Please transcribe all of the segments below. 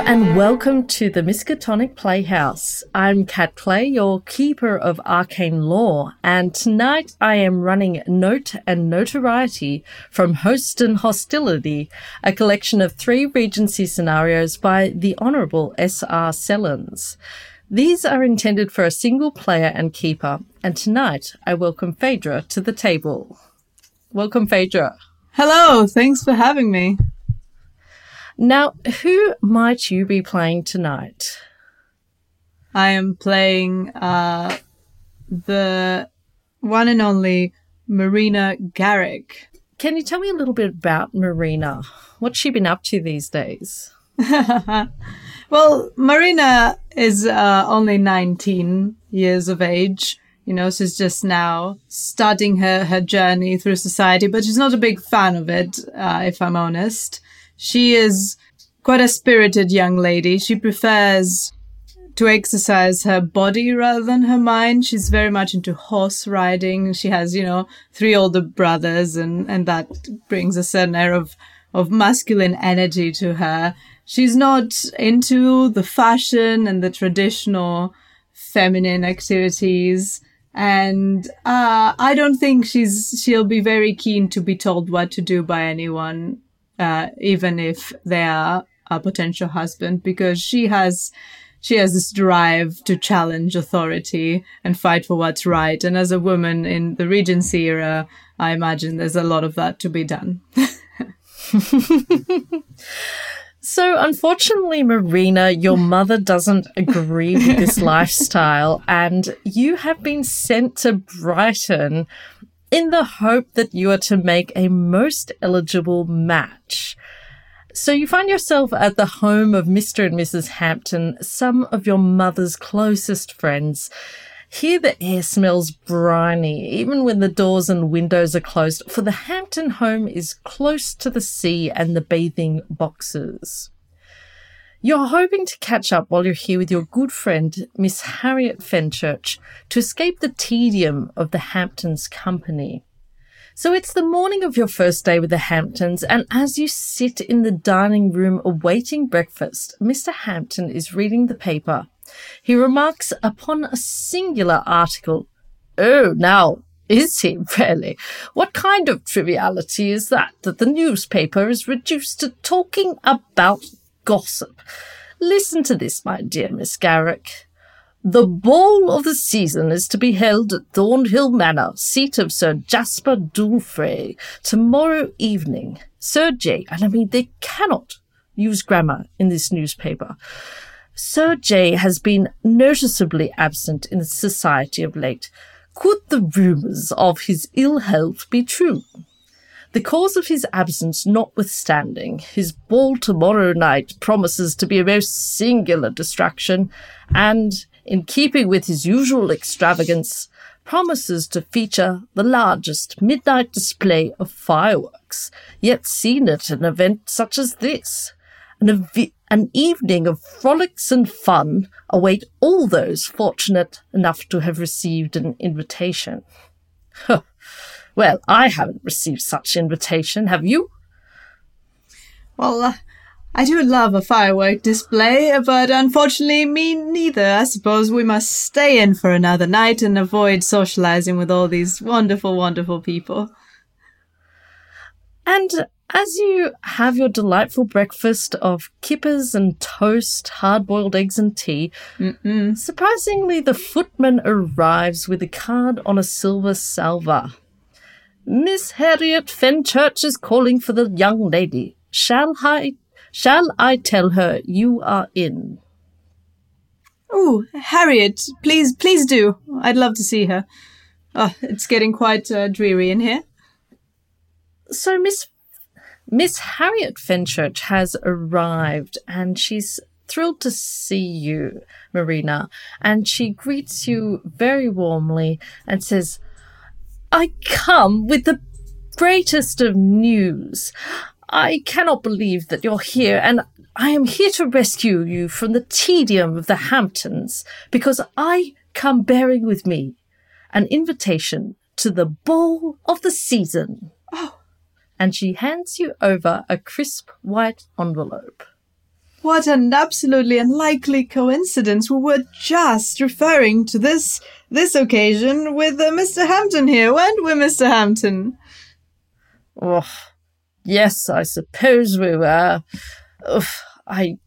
And welcome to the Miskatonic Playhouse. I'm Kat Clay, your keeper of arcane lore, and tonight I am running Note and Notoriety from Host and Hostility, a collection of three Regency scenarios by the Honourable S.R. Sellens. These are intended for a single player and keeper, and tonight I welcome Phaedra to the table. Welcome, Phaedra. Hello, thanks for having me. Now, who might you be playing tonight? I am playing uh, the one and only Marina Garrick. Can you tell me a little bit about Marina? What's she been up to these days? well, Marina is uh, only 19 years of age. You know, she's just now starting her, her journey through society, but she's not a big fan of it, uh, if I'm honest. She is quite a spirited young lady. She prefers to exercise her body rather than her mind. She's very much into horse riding. She has, you know, three older brothers and, and that brings a certain air of, of masculine energy to her. She's not into the fashion and the traditional feminine activities. And uh, I don't think she's she'll be very keen to be told what to do by anyone uh, even if they are a potential husband, because she has she has this drive to challenge authority and fight for what's right. And as a woman in the Regency era, I imagine there's a lot of that to be done. So, unfortunately, Marina, your mother doesn't agree with this lifestyle, and you have been sent to Brighton in the hope that you are to make a most eligible match. So you find yourself at the home of Mr. and Mrs. Hampton, some of your mother's closest friends. Here the air smells briny, even when the doors and windows are closed, for the Hampton home is close to the sea and the bathing boxes. You're hoping to catch up while you're here with your good friend, Miss Harriet Fenchurch, to escape the tedium of the Hamptons' company. So it's the morning of your first day with the Hamptons, and as you sit in the dining room awaiting breakfast, Mr. Hampton is reading the paper. He remarks upon a singular article. Oh, now, is he really? What kind of triviality is that that the newspaper is reduced to talking about gossip. Listen to this, my dear Miss Garrick. The ball of the season is to be held at Thornhill Manor, seat of Sir Jasper d'Ulfrey, tomorrow evening. Sir J, and I mean they cannot use grammar in this newspaper. Sir J has been noticeably absent in society of late. Could the rumours of his ill health be true? The cause of his absence notwithstanding, his ball tomorrow night promises to be a most singular distraction, and, in keeping with his usual extravagance, promises to feature the largest midnight display of fireworks yet seen at an event such as this. An, ev- an evening of frolics and fun await all those fortunate enough to have received an invitation. Well, I haven't received such invitation, have you? Well, uh, I do love a firework display, but unfortunately, me neither. I suppose we must stay in for another night and avoid socializing with all these wonderful, wonderful people. And as you have your delightful breakfast of kippers and toast, hard boiled eggs and tea, Mm-mm. surprisingly, the footman arrives with a card on a silver salver. Miss Harriet Fenchurch is calling for the young lady. Shall I shall I tell her you are in? Oh, Harriet, please, please do. I'd love to see her. Oh, it's getting quite uh, dreary in here. So, Miss Miss Harriet Fenchurch has arrived, and she's thrilled to see you, Marina. And she greets you very warmly and says, I come with the greatest of news. I cannot believe that you're here, and I am here to rescue you from the tedium of the Hamptons, because I come bearing with me an invitation to the ball of the season. Oh, and she hands you over a crisp white envelope. What an absolutely unlikely coincidence. We were just referring to this this occasion with uh, Mr. Hampton here, weren't we, Mr. Hampton? Oh, yes, I suppose we were. Ugh, I,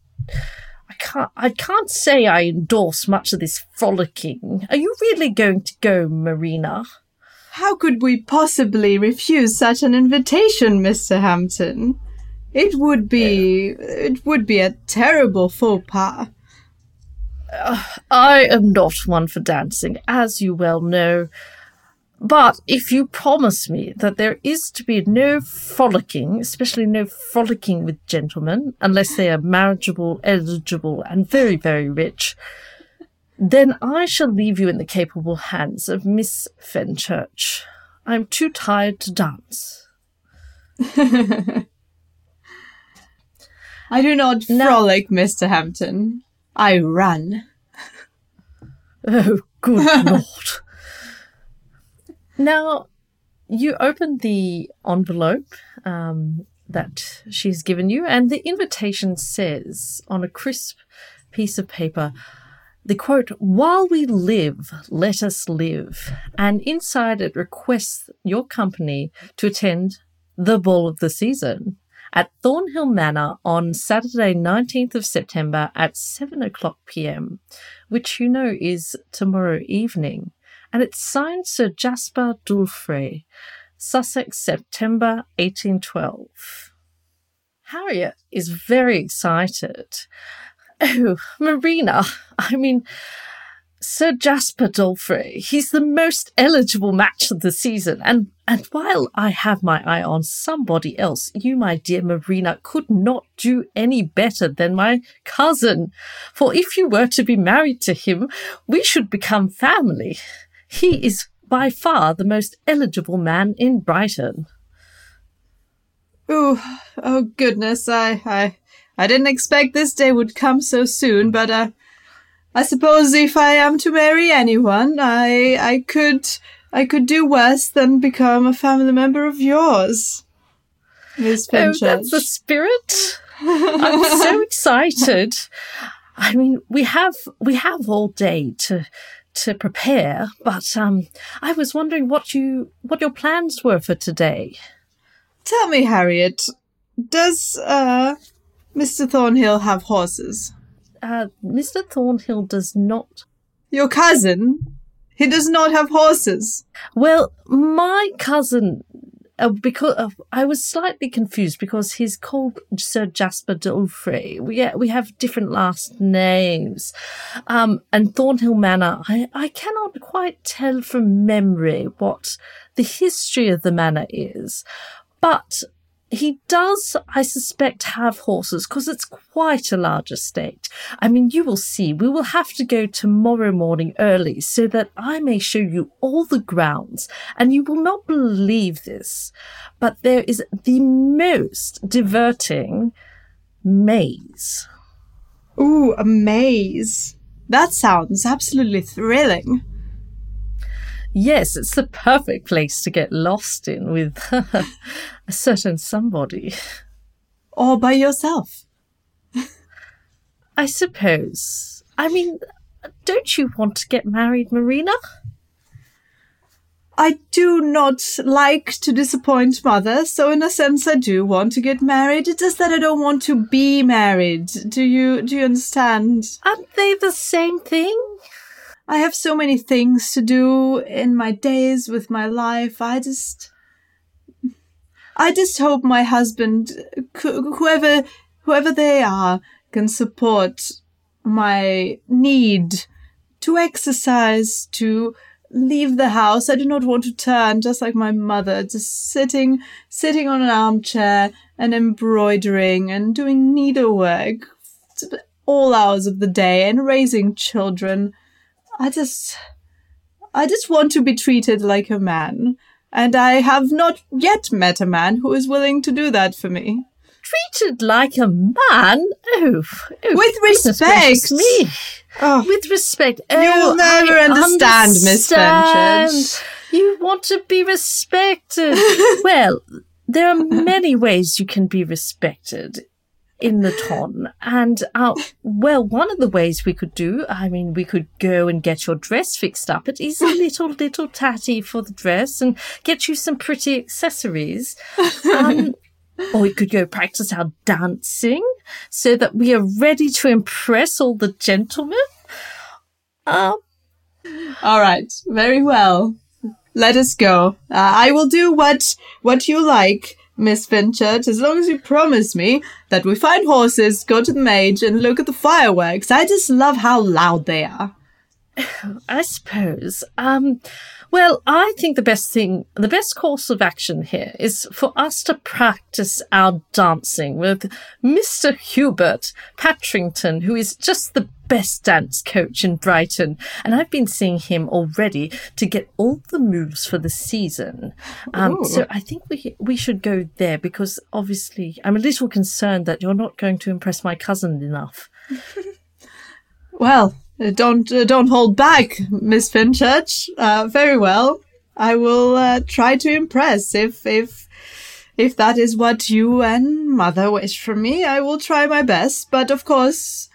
I can't. I can't say I endorse much of this frolicking. Are you really going to go, Marina? How could we possibly refuse such an invitation, Mr. Hampton? It would be it would be a terrible faux pas. Uh, I am not one for dancing, as you well know. But if you promise me that there is to be no frolicking, especially no frolicking with gentlemen, unless they are marriageable, eligible, and very, very rich, then I shall leave you in the capable hands of Miss Fenchurch. I'm too tired to dance. I do not frolic, Mr. Hampton. I run. Oh, good lord. Now, you open the envelope um, that she's given you, and the invitation says on a crisp piece of paper, the quote, while we live, let us live. And inside it requests your company to attend the ball of the season at Thornhill Manor on Saturday, 19th of September at 7 o'clock pm, which you know is tomorrow evening. And it's signed Sir Jasper d'Ulfrey, Sussex, September 1812. Harriet is very excited. Oh, Marina, I mean, Sir Jasper d'Ulfrey, he's the most eligible match of the season. And, and while I have my eye on somebody else, you, my dear Marina, could not do any better than my cousin. For if you were to be married to him, we should become family. He is by far the most eligible man in Brighton. Oh, oh goodness, I, I, I didn't expect this day would come so soon, but, uh, I suppose if I am to marry anyone, I I could I could do worse than become a family member of yours. Miss Oh, that's the spirit. I'm so excited. I mean, we have we have all day to to prepare, but um, I was wondering what you what your plans were for today. Tell me, Harriet, does uh, Mr. Thornhill have horses? Uh, Mr. Thornhill does not. Your cousin? He does not have horses. Well, my cousin, uh, because uh, I was slightly confused because he's called Sir Jasper d'Ulfrey. We we have different last names, um, and Thornhill Manor. I I cannot quite tell from memory what the history of the manor is, but he does, I suspect, have horses because it's quite a large estate. I mean, you will see, we will have to go tomorrow morning early so that I may show you all the grounds. And you will not believe this, but there is the most diverting maze. Ooh, a maze. That sounds absolutely thrilling. Yes, it's the perfect place to get lost in with a certain somebody. Or by yourself. I suppose. I mean, don't you want to get married, Marina? I do not like to disappoint mother, so in a sense I do want to get married. It's just that I don't want to be married. Do you do you understand? Aren't they the same thing? I have so many things to do in my days with my life. I just, I just hope my husband, whoever, whoever they are, can support my need to exercise, to leave the house. I do not want to turn just like my mother, just sitting, sitting on an armchair and embroidering and doing needlework all hours of the day and raising children. I just, I just want to be treated like a man. And I have not yet met a man who is willing to do that for me. Treated like a man? Oh, oh with respect. Me. Oh, with respect. Oh, You'll never I understand, Miss Fenchurch. You want to be respected. well, there are many ways you can be respected in the ton. And, uh, well, one of the ways we could do, I mean, we could go and get your dress fixed up. It is a little, little tatty for the dress and get you some pretty accessories. Um, or we could go practice our dancing so that we are ready to impress all the gentlemen. Um, All right, very well. Let us go. Uh, I will do what what you like, Miss Fenchurch, as long as you promise me that we find horses, go to the mage, and look at the fireworks. I just love how loud they are. I suppose. Um, well, I think the best thing, the best course of action here is for us to practice our dancing with Mr. Hubert Patrington, who is just the best dance coach in Brighton. And I've been seeing him already to get all the moves for the season. Um, so I think we, we should go there because obviously I'm a little concerned that you're not going to impress my cousin enough. Well, uh, don't uh, don't hold back, Miss Fenchurch. Uh, very well. I will uh, try to impress. If if if that is what you and mother wish from me, I will try my best. But of course,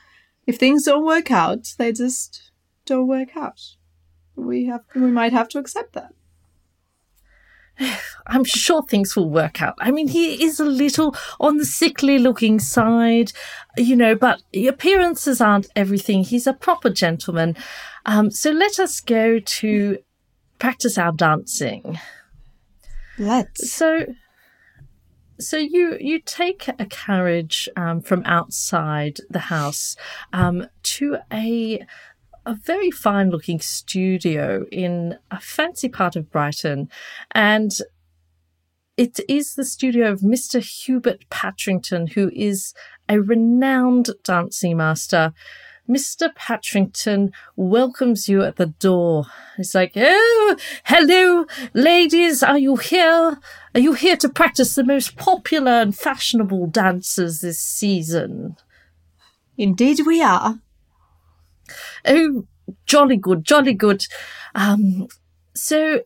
if things don't work out, they just don't work out. We have we might have to accept that. I'm sure things will work out. I mean, he is a little on the sickly looking side, you know, but appearances aren't everything. He's a proper gentleman. Um, so let us go to practice our dancing. Let's. So, so you you take a carriage um, from outside the house um, to a a very fine looking studio in a fancy part of Brighton, and it is the studio of Mr. Hubert Patrington, who is a renowned dancing master. Mr. Patrington welcomes you at the door. He's like, Oh, hello, ladies. Are you here? Are you here to practice the most popular and fashionable dances this season? Indeed, we are. Oh, jolly good, jolly good. Um, so,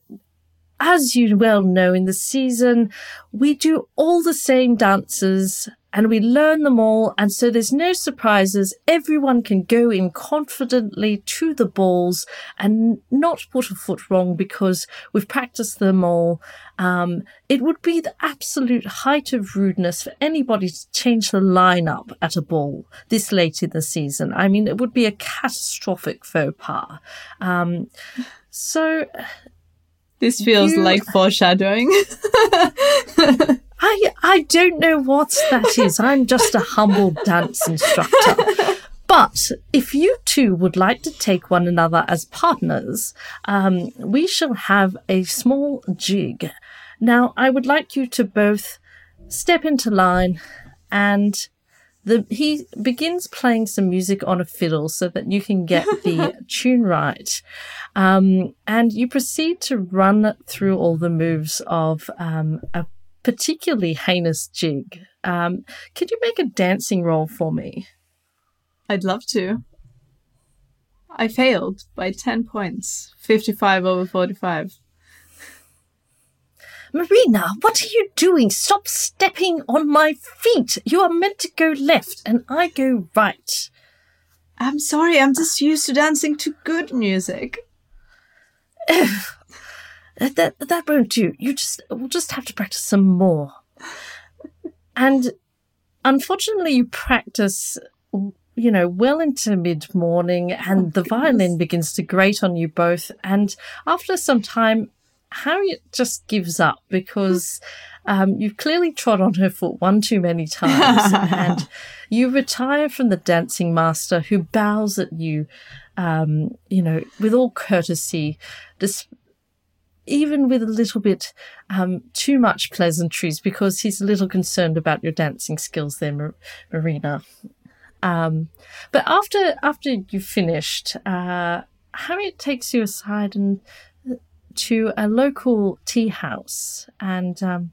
as you well know, in the season, we do all the same dances and we learn them all. And so there's no surprises. Everyone can go in confidently to the balls and not put a foot wrong because we've practiced them all. Um, it would be the absolute height of rudeness for anybody to change the lineup at a ball this late in the season. I mean, it would be a catastrophic faux pas. Um, so This feels You- like foreshadowing. I I don't know what that is. I'm just a humble dance instructor. But if you two would like to take one another as partners, um, we shall have a small jig. Now, I would like you to both step into line and the, he begins playing some music on a fiddle so that you can get the tune right. Um, and you proceed to run through all the moves of um, a particularly heinous jig. Um, could you make a dancing roll for me? I'd love to. I failed by 10 points. 55 over 45. Marina, what are you doing? Stop stepping on my feet. You are meant to go left and I go right. I'm sorry, I'm just used to dancing to good music. That, that, won't do. You just, we'll just have to practice some more. And unfortunately, you practice, you know, well into mid morning and the oh, violin begins to grate on you both. And after some time, Harriet just gives up because um, you've clearly trod on her foot one too many times. and you retire from the dancing master who bows at you, um, you know, with all courtesy, dis- even with a little bit um, too much pleasantries because he's a little concerned about your dancing skills there, Mar- Marina. Um, but after after you've finished, uh, Harriet takes you aside and to a local tea house, and um,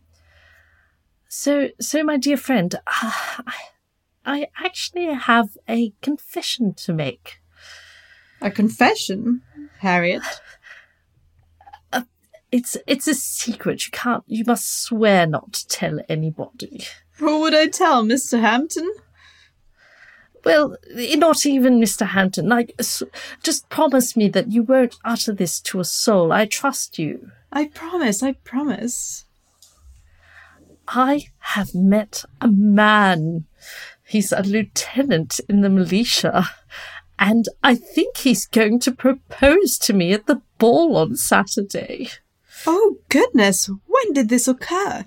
so so my dear friend, uh, I, I actually have a confession to make. A confession, Harriet. it's it's a secret. You can't. You must swear not to tell anybody. Who would I tell, Mr. Hampton? Well, eh, not even Mr. Hampton. Like, just promise me that you won't utter this to a soul. I trust you. I promise, I promise. I have met a man. He's a lieutenant in the militia, and I think he's going to propose to me at the ball on Saturday. Oh, goodness, when did this occur?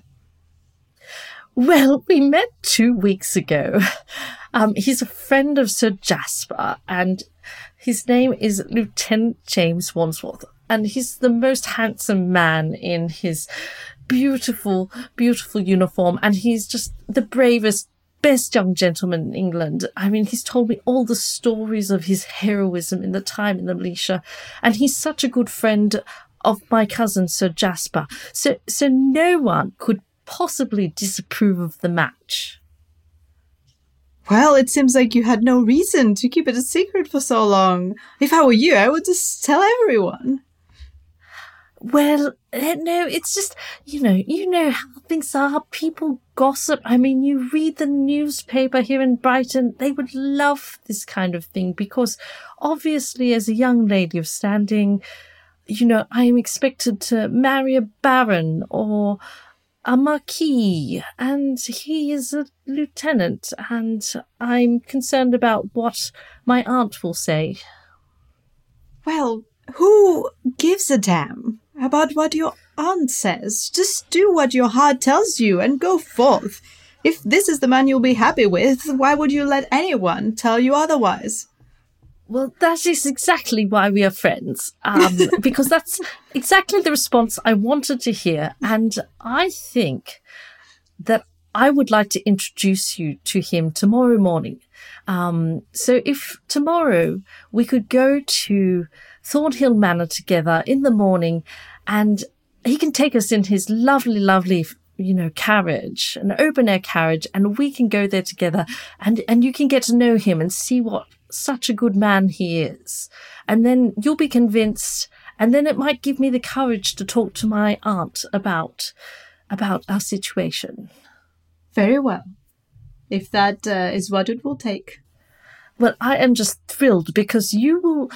Well, we met two weeks ago. Um, he's a friend of Sir Jasper, and his name is Lieutenant James Wansworth, and he's the most handsome man in his beautiful, beautiful uniform, and he's just the bravest, best young gentleman in England. I mean, he's told me all the stories of his heroism in the time in the militia, and he's such a good friend of my cousin Sir Jasper. So, so no one could possibly disapprove of the match. Well, it seems like you had no reason to keep it a secret for so long. If I were you, I would just tell everyone. Well, eh, no, it's just, you know, you know how things are. People gossip. I mean, you read the newspaper here in Brighton. They would love this kind of thing because obviously, as a young lady of standing, you know, I am expected to marry a baron or a marquis, and he is a lieutenant, and I'm concerned about what my aunt will say. Well, who gives a damn about what your aunt says? Just do what your heart tells you and go forth. If this is the man you'll be happy with, why would you let anyone tell you otherwise? Well, that is exactly why we are friends, um, because that's exactly the response I wanted to hear. And I think that I would like to introduce you to him tomorrow morning. Um, so if tomorrow we could go to Thornhill Manor together in the morning and he can take us in his lovely, lovely you know, carriage, an open air carriage, and we can go there together and, and you can get to know him and see what such a good man he is. And then you'll be convinced, and then it might give me the courage to talk to my aunt about, about our situation. Very well. If that uh, is what it will take. Well, I am just thrilled because you will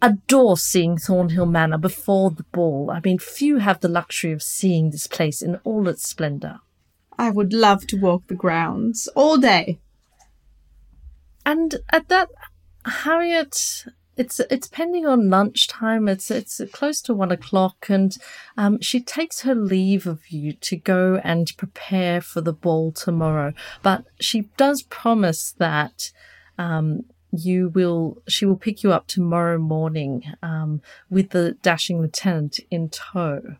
adore seeing Thornhill Manor before the ball. I mean, few have the luxury of seeing this place in all its splendour. I would love to walk the grounds all day. And at that, Harriet, it's it's pending on lunchtime. It's it's close to one o'clock, and um, she takes her leave of you to go and prepare for the ball tomorrow. But she does promise that um, you will she will pick you up tomorrow morning um, with the dashing lieutenant in tow.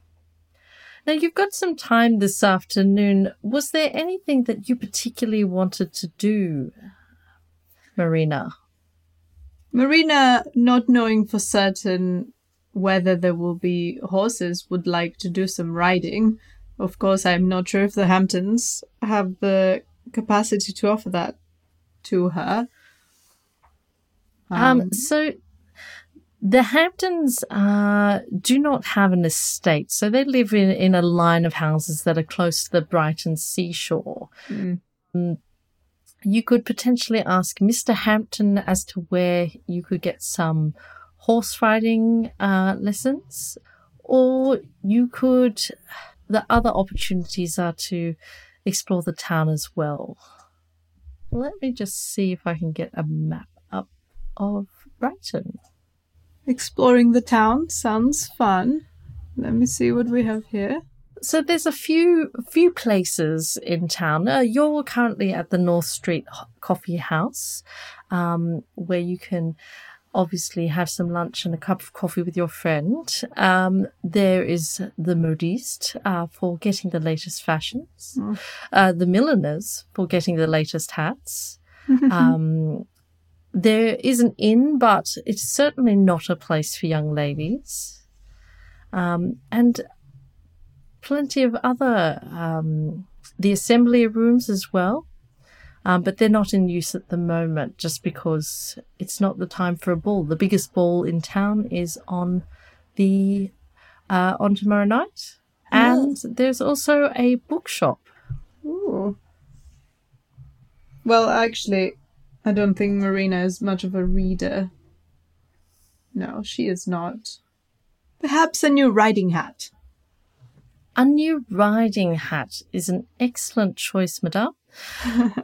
Now you've got some time this afternoon. Was there anything that you particularly wanted to do, Marina? Marina, not knowing for certain whether there will be horses, would like to do some riding. Of course, I'm not sure if the Hamptons have the capacity to offer that to her. Um, so the Hamptons uh, do not have an estate, so they live in, in a line of houses that are close to the Brighton seashore. Mm. You could potentially ask Mr. Hampton as to where you could get some horse riding uh, lessons, or you could. The other opportunities are to explore the town as well. Let me just see if I can get a map up of Brighton. Exploring the town sounds fun. Let me see what we have here. So there's a few few places in town. Uh, you're currently at the North Street Coffee House, um, where you can obviously have some lunch and a cup of coffee with your friend. Um, there is the modiste uh, for getting the latest fashions, Mm. uh, the milliners for getting the latest hats. um, there is an inn, but it's certainly not a place for young ladies. Um, and plenty of other um, the assembly rooms as well, um, but they're not in use at the moment just because it's not the time for a ball. The biggest ball in town is on the uh, on tomorrow night. And there's also a bookshop. Ooh. Well, actually, I don't think Marina is much of a reader. No, she is not. Perhaps a new riding hat. A new riding hat is an excellent choice, madame.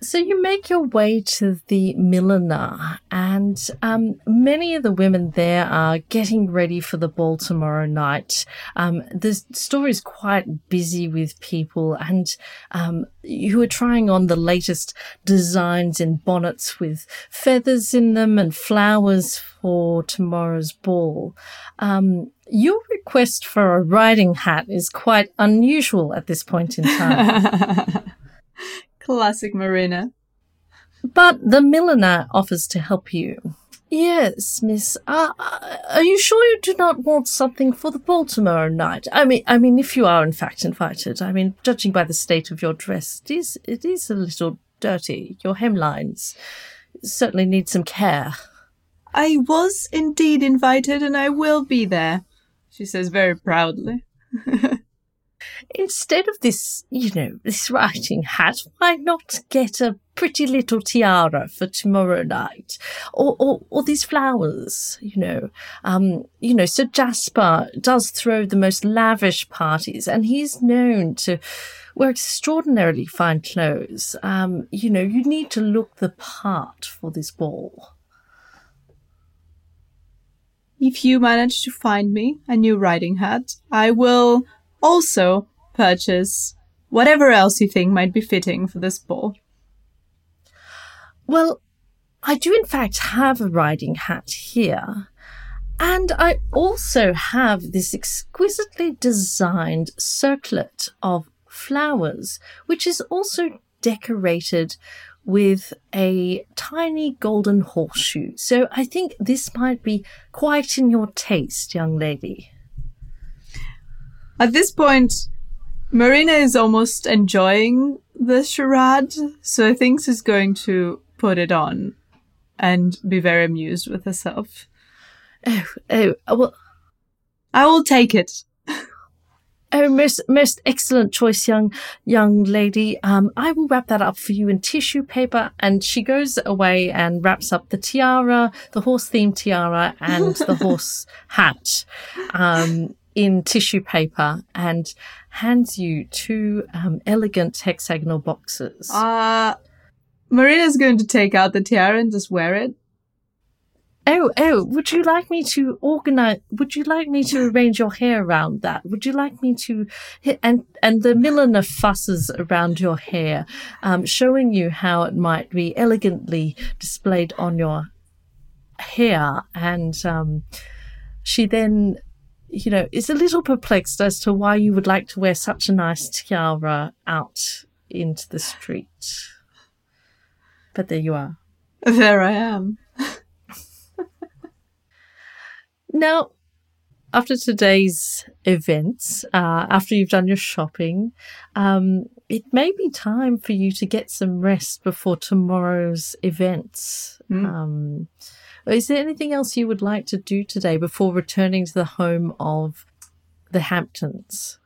So you make your way to the milliner, and um, many of the women there are getting ready for the ball tomorrow night. Um, the store is quite busy with people, and um, who are trying on the latest designs in bonnets with feathers in them and flowers for tomorrow's ball. Um, your request for a riding hat is quite unusual at this point in time. Classic Marina. But the milliner offers to help you. Yes, miss. Uh, are you sure you do not want something for the ball tomorrow night? I mean, I mean, if you are in fact invited. I mean, judging by the state of your dress, it is it is a little dirty. Your hemlines certainly need some care. I was indeed invited, and I will be there. She says very proudly. Instead of this, you know, this riding hat, why not get a pretty little tiara for tomorrow night? Or, or, or these flowers, you know. Um, you know, Sir Jasper does throw the most lavish parties and he's known to wear extraordinarily fine clothes. Um, you know, you need to look the part for this ball. If you manage to find me a new riding hat, I will also purchase whatever else you think might be fitting for this ball. Well, I do in fact have a riding hat here. And I also have this exquisitely designed circlet of flowers, which is also decorated with a tiny golden horseshoe. So I think this might be quite in your taste, young lady. At this point, Marina is almost enjoying the charade, so I think she's going to put it on and be very amused with herself. Oh, oh, well, I will take it. Oh, most most excellent choice, young young lady. Um, I will wrap that up for you in tissue paper. And she goes away and wraps up the tiara, the horse themed tiara, and the horse hat. Um, in tissue paper and hands you two um, elegant hexagonal boxes. Uh, Marina's going to take out the tiara and just wear it. Oh, oh, would you like me to organize, would you like me to arrange your hair around that? Would you like me to and, and the milliner fusses around your hair, um, showing you how it might be elegantly displayed on your hair. And, um, she then you know, is a little perplexed as to why you would like to wear such a nice tiara out into the street. But there you are. There I am. Now, after today's events, uh, after you've done your shopping, um, it may be time for you to get some rest before tomorrow's events. Mm. Um, is there anything else you would like to do today before returning to the home of the Hamptons?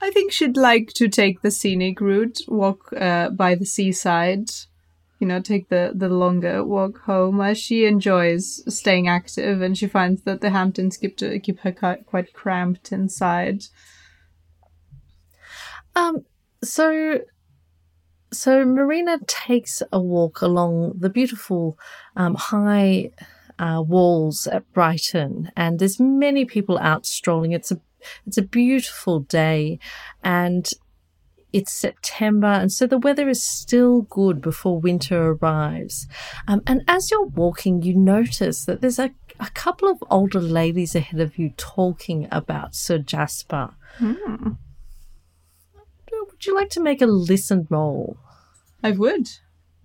I think she'd like to take the scenic route, walk uh, by the seaside, you know, take the, the longer walk home as she enjoys staying active and she finds that the Hamptons keep, to, keep her quite cramped inside. Um, so so Marina takes a walk along the beautiful um, high uh, walls at Brighton, and there's many people out strolling. It's a it's a beautiful day, and it's September, and so the weather is still good before winter arrives. Um, and as you're walking, you notice that there's a, a couple of older ladies ahead of you talking about Sir Jasper. Hmm. Would you like to make a listen roll? I would.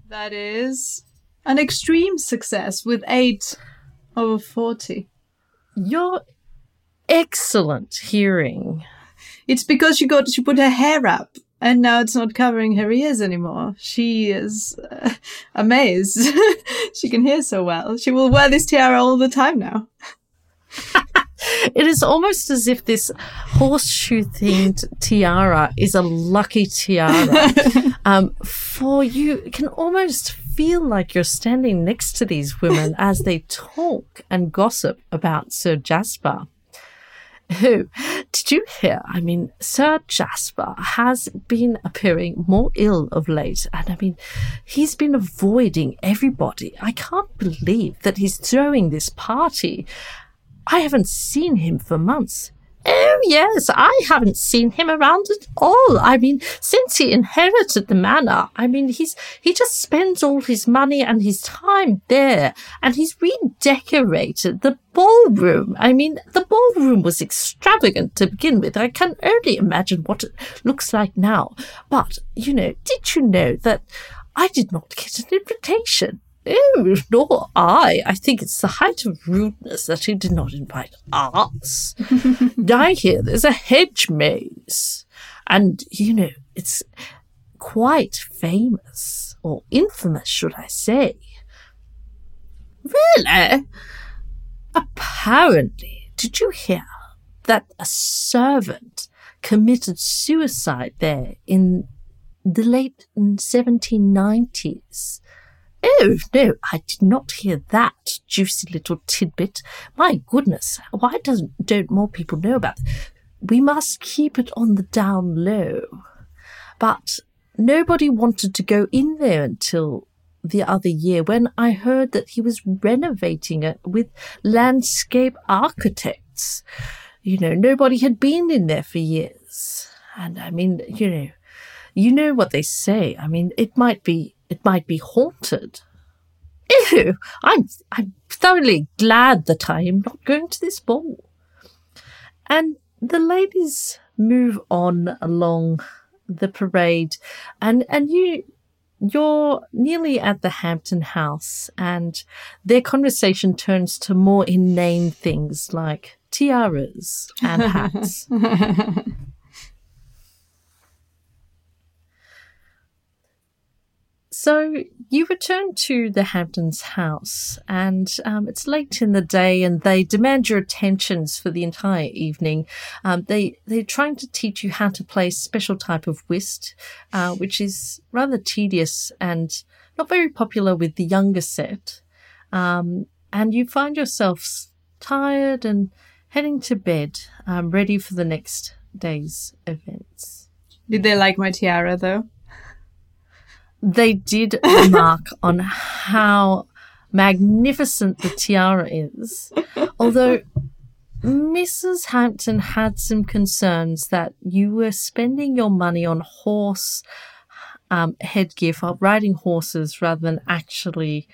That is an extreme success with eight over 40. You're excellent hearing. It's because she got she put her hair up and now it's not covering her ears anymore. She is uh, amazed. she can hear so well. She will wear this tiara all the time now. It is almost as if this horseshoe themed tiara is a lucky tiara. um, for you can almost feel like you're standing next to these women as they talk and gossip about Sir Jasper. Who, did you hear? I mean, Sir Jasper has been appearing more ill of late, and I mean, he's been avoiding everybody. I can't believe that he's throwing this party. I haven't seen him for months. Oh, yes, I haven't seen him around at all. I mean, since he inherited the manor, I mean, he's, he just spends all his money and his time there and he's redecorated the ballroom. I mean, the ballroom was extravagant to begin with. I can only imagine what it looks like now. But, you know, did you know that I did not get an invitation? Oh, nor I. I think it's the height of rudeness that he did not invite us. I hear there's a hedge maze. And, you know, it's quite famous, or infamous, should I say. Really? Apparently, did you hear that a servant committed suicide there in the late 1790s? Oh, no, I did not hear that juicy little tidbit. My goodness, why doesn't, don't more people know about it? We must keep it on the down low. But nobody wanted to go in there until the other year when I heard that he was renovating it with landscape architects. You know, nobody had been in there for years. And I mean, you know, you know what they say. I mean, it might be it might be haunted. Ew, I'm, I'm thoroughly glad that I am not going to this ball. And the ladies move on along the parade and, and you, you're nearly at the Hampton house and their conversation turns to more inane things like tiaras and hats. So you return to the Hamptons' house, and um, it's late in the day, and they demand your attentions for the entire evening. Um, they they're trying to teach you how to play a special type of whist, uh, which is rather tedious and not very popular with the younger set. Um, and you find yourself tired and heading to bed, um, ready for the next day's events. Did they like my tiara though? They did remark on how magnificent the tiara is, although Mrs. Hampton had some concerns that you were spending your money on horse um, headgear for riding horses rather than actually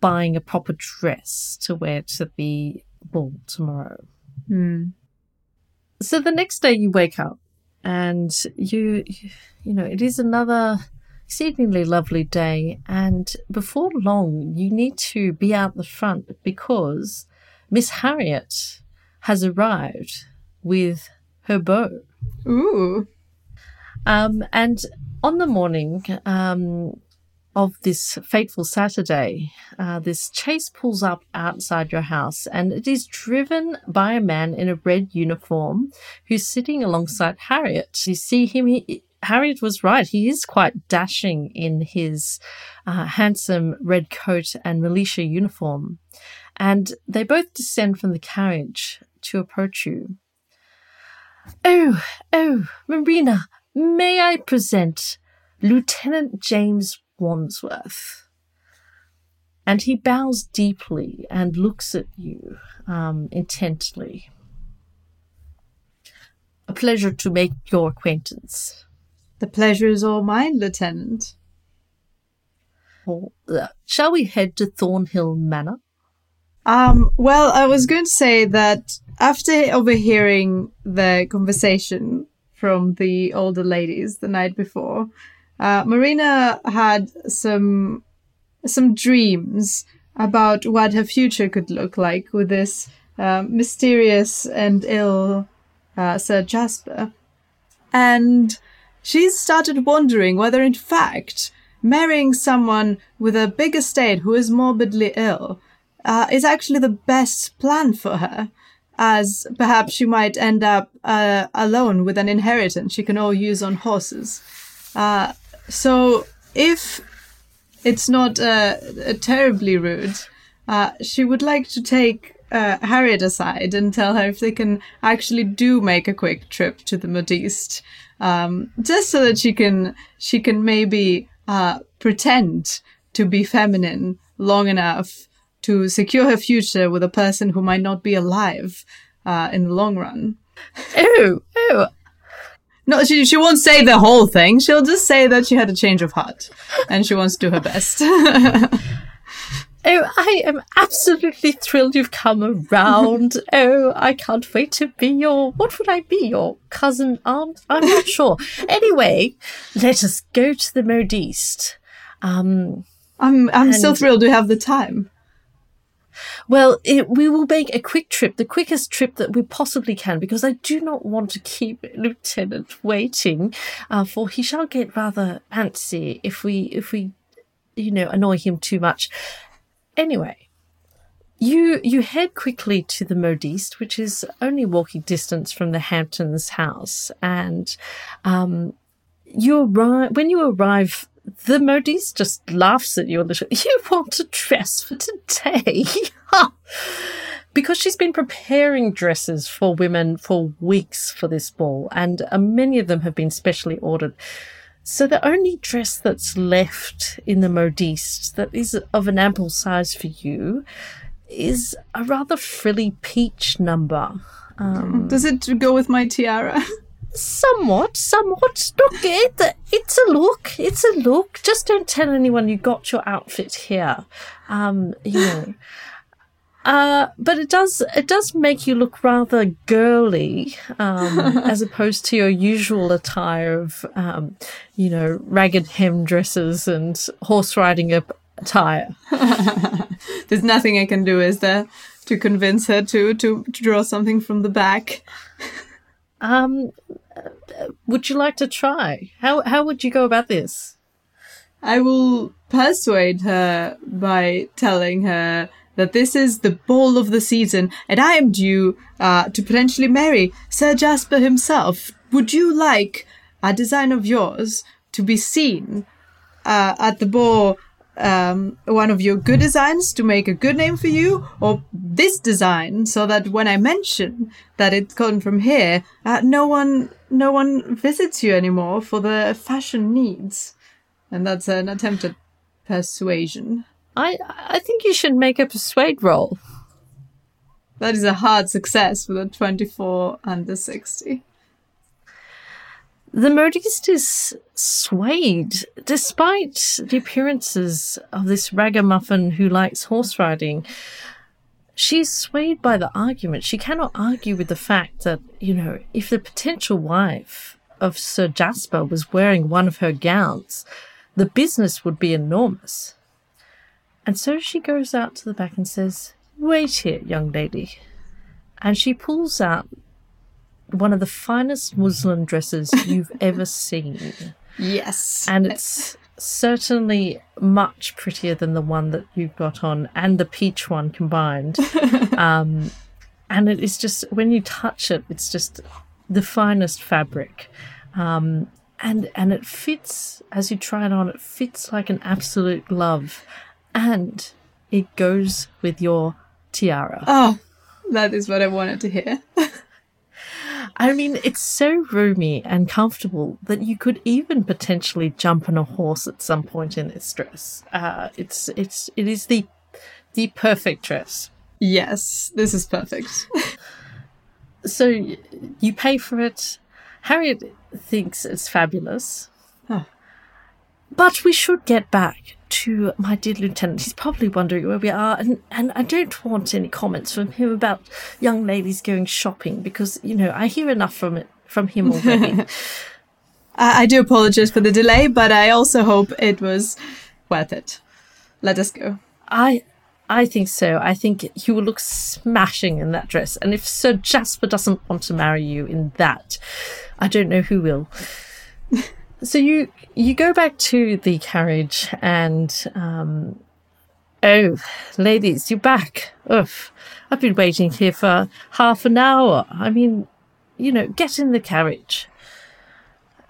buying a proper dress to wear to the ball tomorrow. Hmm. So the next day you wake up and you, you know, it is another exceedingly lovely day. And before long, you need to be out the front because Miss Harriet has arrived with her beau. Ooh. Um, and on the morning um, of this fateful Saturday, uh, this chase pulls up outside your house and it is driven by a man in a red uniform who's sitting alongside Harriet. You see him, he, Harriet was right. He is quite dashing in his uh, handsome red coat and militia uniform. And they both descend from the carriage to approach you. Oh, oh, Marina, may I present Lieutenant James Wandsworth? And he bows deeply and looks at you um, intently. A pleasure to make your acquaintance. The pleasure is all mine, Lieutenant. Uh, shall we head to Thornhill Manor? Um, well, I was going to say that after overhearing the conversation from the older ladies the night before, uh, Marina had some some dreams about what her future could look like with this uh, mysterious and ill uh, Sir Jasper, and she's started wondering whether, in fact, marrying someone with a big estate who is morbidly ill uh, is actually the best plan for her. as perhaps she might end up uh, alone with an inheritance she can all use on horses. Uh, so if it's not uh, terribly rude, uh, she would like to take uh, Harriet aside and tell her if they can actually do make a quick trip to the Modiste, um, just so that she can she can maybe uh, pretend to be feminine long enough to secure her future with a person who might not be alive uh, in the long run. Ew, ew. No, she she won't say the whole thing. She'll just say that she had a change of heart and she wants to do her best. Oh, I am absolutely thrilled you've come around. oh, I can't wait to be your. What would I be? Your cousin aunt? I'm not sure. Anyway, let us go to the Modiste. Um, I'm I'm And- so thrilled we have the time. well, it, we will make a quick trip, the quickest trip that we possibly can, because I do not want to keep Lieutenant waiting, uh, for he shall get rather antsy if we, if we, you know, annoy him too much. Anyway, you you head quickly to the Modiste, which is only walking distance from the Hamptons house, and um, you arrive when you arrive. The Modiste just laughs at you a little. You want a dress for today? because she's been preparing dresses for women for weeks for this ball, and uh, many of them have been specially ordered. So the only dress that's left in the modiste that is of an ample size for you is a rather frilly peach number. Does it go with my tiara? Somewhat, somewhat. Look, it, it's a look. It's a look. Just don't tell anyone you got your outfit here. Um, you know. Uh, but it does it does make you look rather girly, um, as opposed to your usual attire of, um, you know, ragged hem dresses and horse riding attire. There's nothing I can do, is there, to convince her to to, to draw something from the back? Um, would you like to try? How how would you go about this? I will persuade her by telling her that this is the ball of the season and I am due uh, to potentially marry Sir Jasper himself. Would you like a design of yours to be seen uh, at the ball? Um, one of your good designs to make a good name for you, or this design so that when I mention that it's come from here, uh, no one, no one visits you anymore for the fashion needs. And that's an attempt at persuasion. I I think you should make a persuade roll. That is a hard success with a 24 under 60. The modiste is swayed, despite the appearances of this ragamuffin who likes horse riding. She's swayed by the argument. She cannot argue with the fact that, you know, if the potential wife of Sir Jasper was wearing one of her gowns, the business would be enormous. And so she goes out to the back and says, Wait here, young lady. And she pulls out one of the finest muslin dresses you've ever seen. Yes. And it's certainly much prettier than the one that you've got on and the peach one combined. um, and it is just, when you touch it, it's just the finest fabric. Um, and, and it fits, as you try it on, it fits like an absolute glove. And it goes with your tiara. oh, that is what I wanted to hear. I mean, it's so roomy and comfortable that you could even potentially jump on a horse at some point in this dress. Uh, it's it's it is the the perfect dress. yes, this is perfect. So you pay for it. Harriet thinks it's fabulous. Oh. But we should get back to my dear lieutenant. He's probably wondering where we are, and, and I don't want any comments from him about young ladies going shopping because you know I hear enough from it from him already. I, I do apologize for the delay, but I also hope it was worth it. Let us go. I I think so. I think you will look smashing in that dress. And if Sir Jasper doesn't want to marry you in that, I don't know who will. so you you go back to the carriage and um Oh, ladies, you're back. Oof. I've been waiting here for half an hour. I mean, you know, get in the carriage.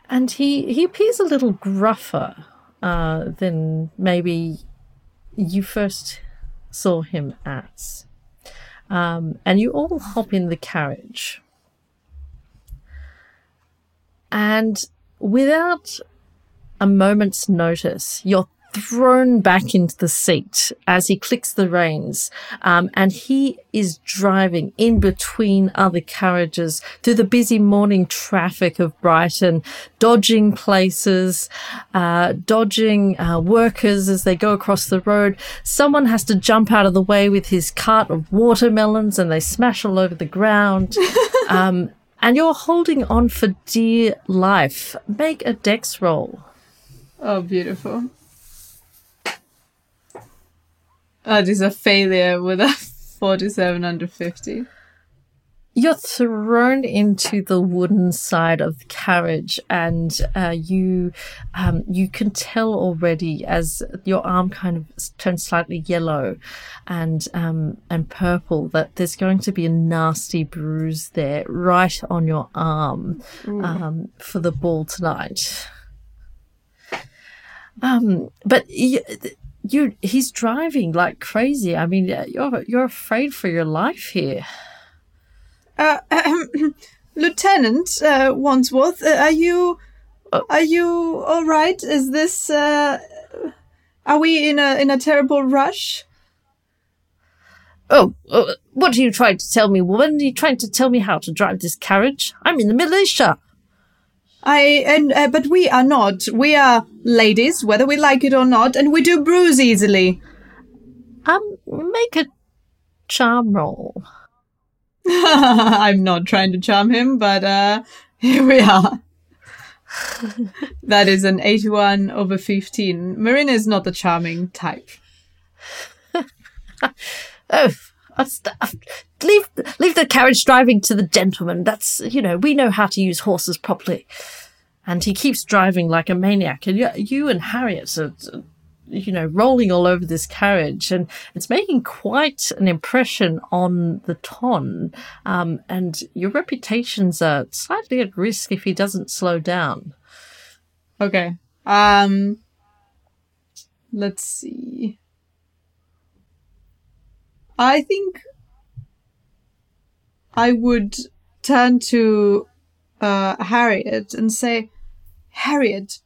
And he, he appears a little gruffer uh, than maybe you first saw him at. Um, and you all hop in the carriage. And without a moment's notice, you're thrown back into the seat as he clicks the reins. Um, and he is driving in between other carriages through the busy morning traffic of Brighton, dodging places, uh, dodging uh, workers as they go across the road. Someone has to jump out of the way with his cart of watermelons and they smash all over the ground. um, and you're holding on for dear life. Make a dex roll. Oh, beautiful. Oh, that is a failure with a 47 under 50. You're thrown into the wooden side of the carriage, and uh, you um, you can tell already as your arm kind of turns slightly yellow and um, and purple that there's going to be a nasty bruise there right on your arm um, for the ball tonight. Um, but you, you, he's driving like crazy. I mean, you're you're afraid for your life here. Uh, Lieutenant uh, Wandsworth, uh, are you are you all right? Is this uh, are we in a in a terrible rush? Oh, uh, what are you trying to tell me, woman? Are you trying to tell me how to drive this carriage? I'm in the militia. I and uh, but we are not. We are ladies, whether we like it or not, and we do bruise easily. Um, make a charm roll. I'm not trying to charm him, but uh, here we are. that is an 81 over 15. Marina is not the charming type. Oh, leave leave the carriage driving to the gentleman. That's you know we know how to use horses properly. And he keeps driving like a maniac, and you, you and Harriet are, you know, rolling all over this carriage, and it's making quite an impression on the Ton. Um, and your reputations are slightly at risk if he doesn't slow down. Okay. Um let's see. I think I would turn to uh, Harriet and say, Harriet,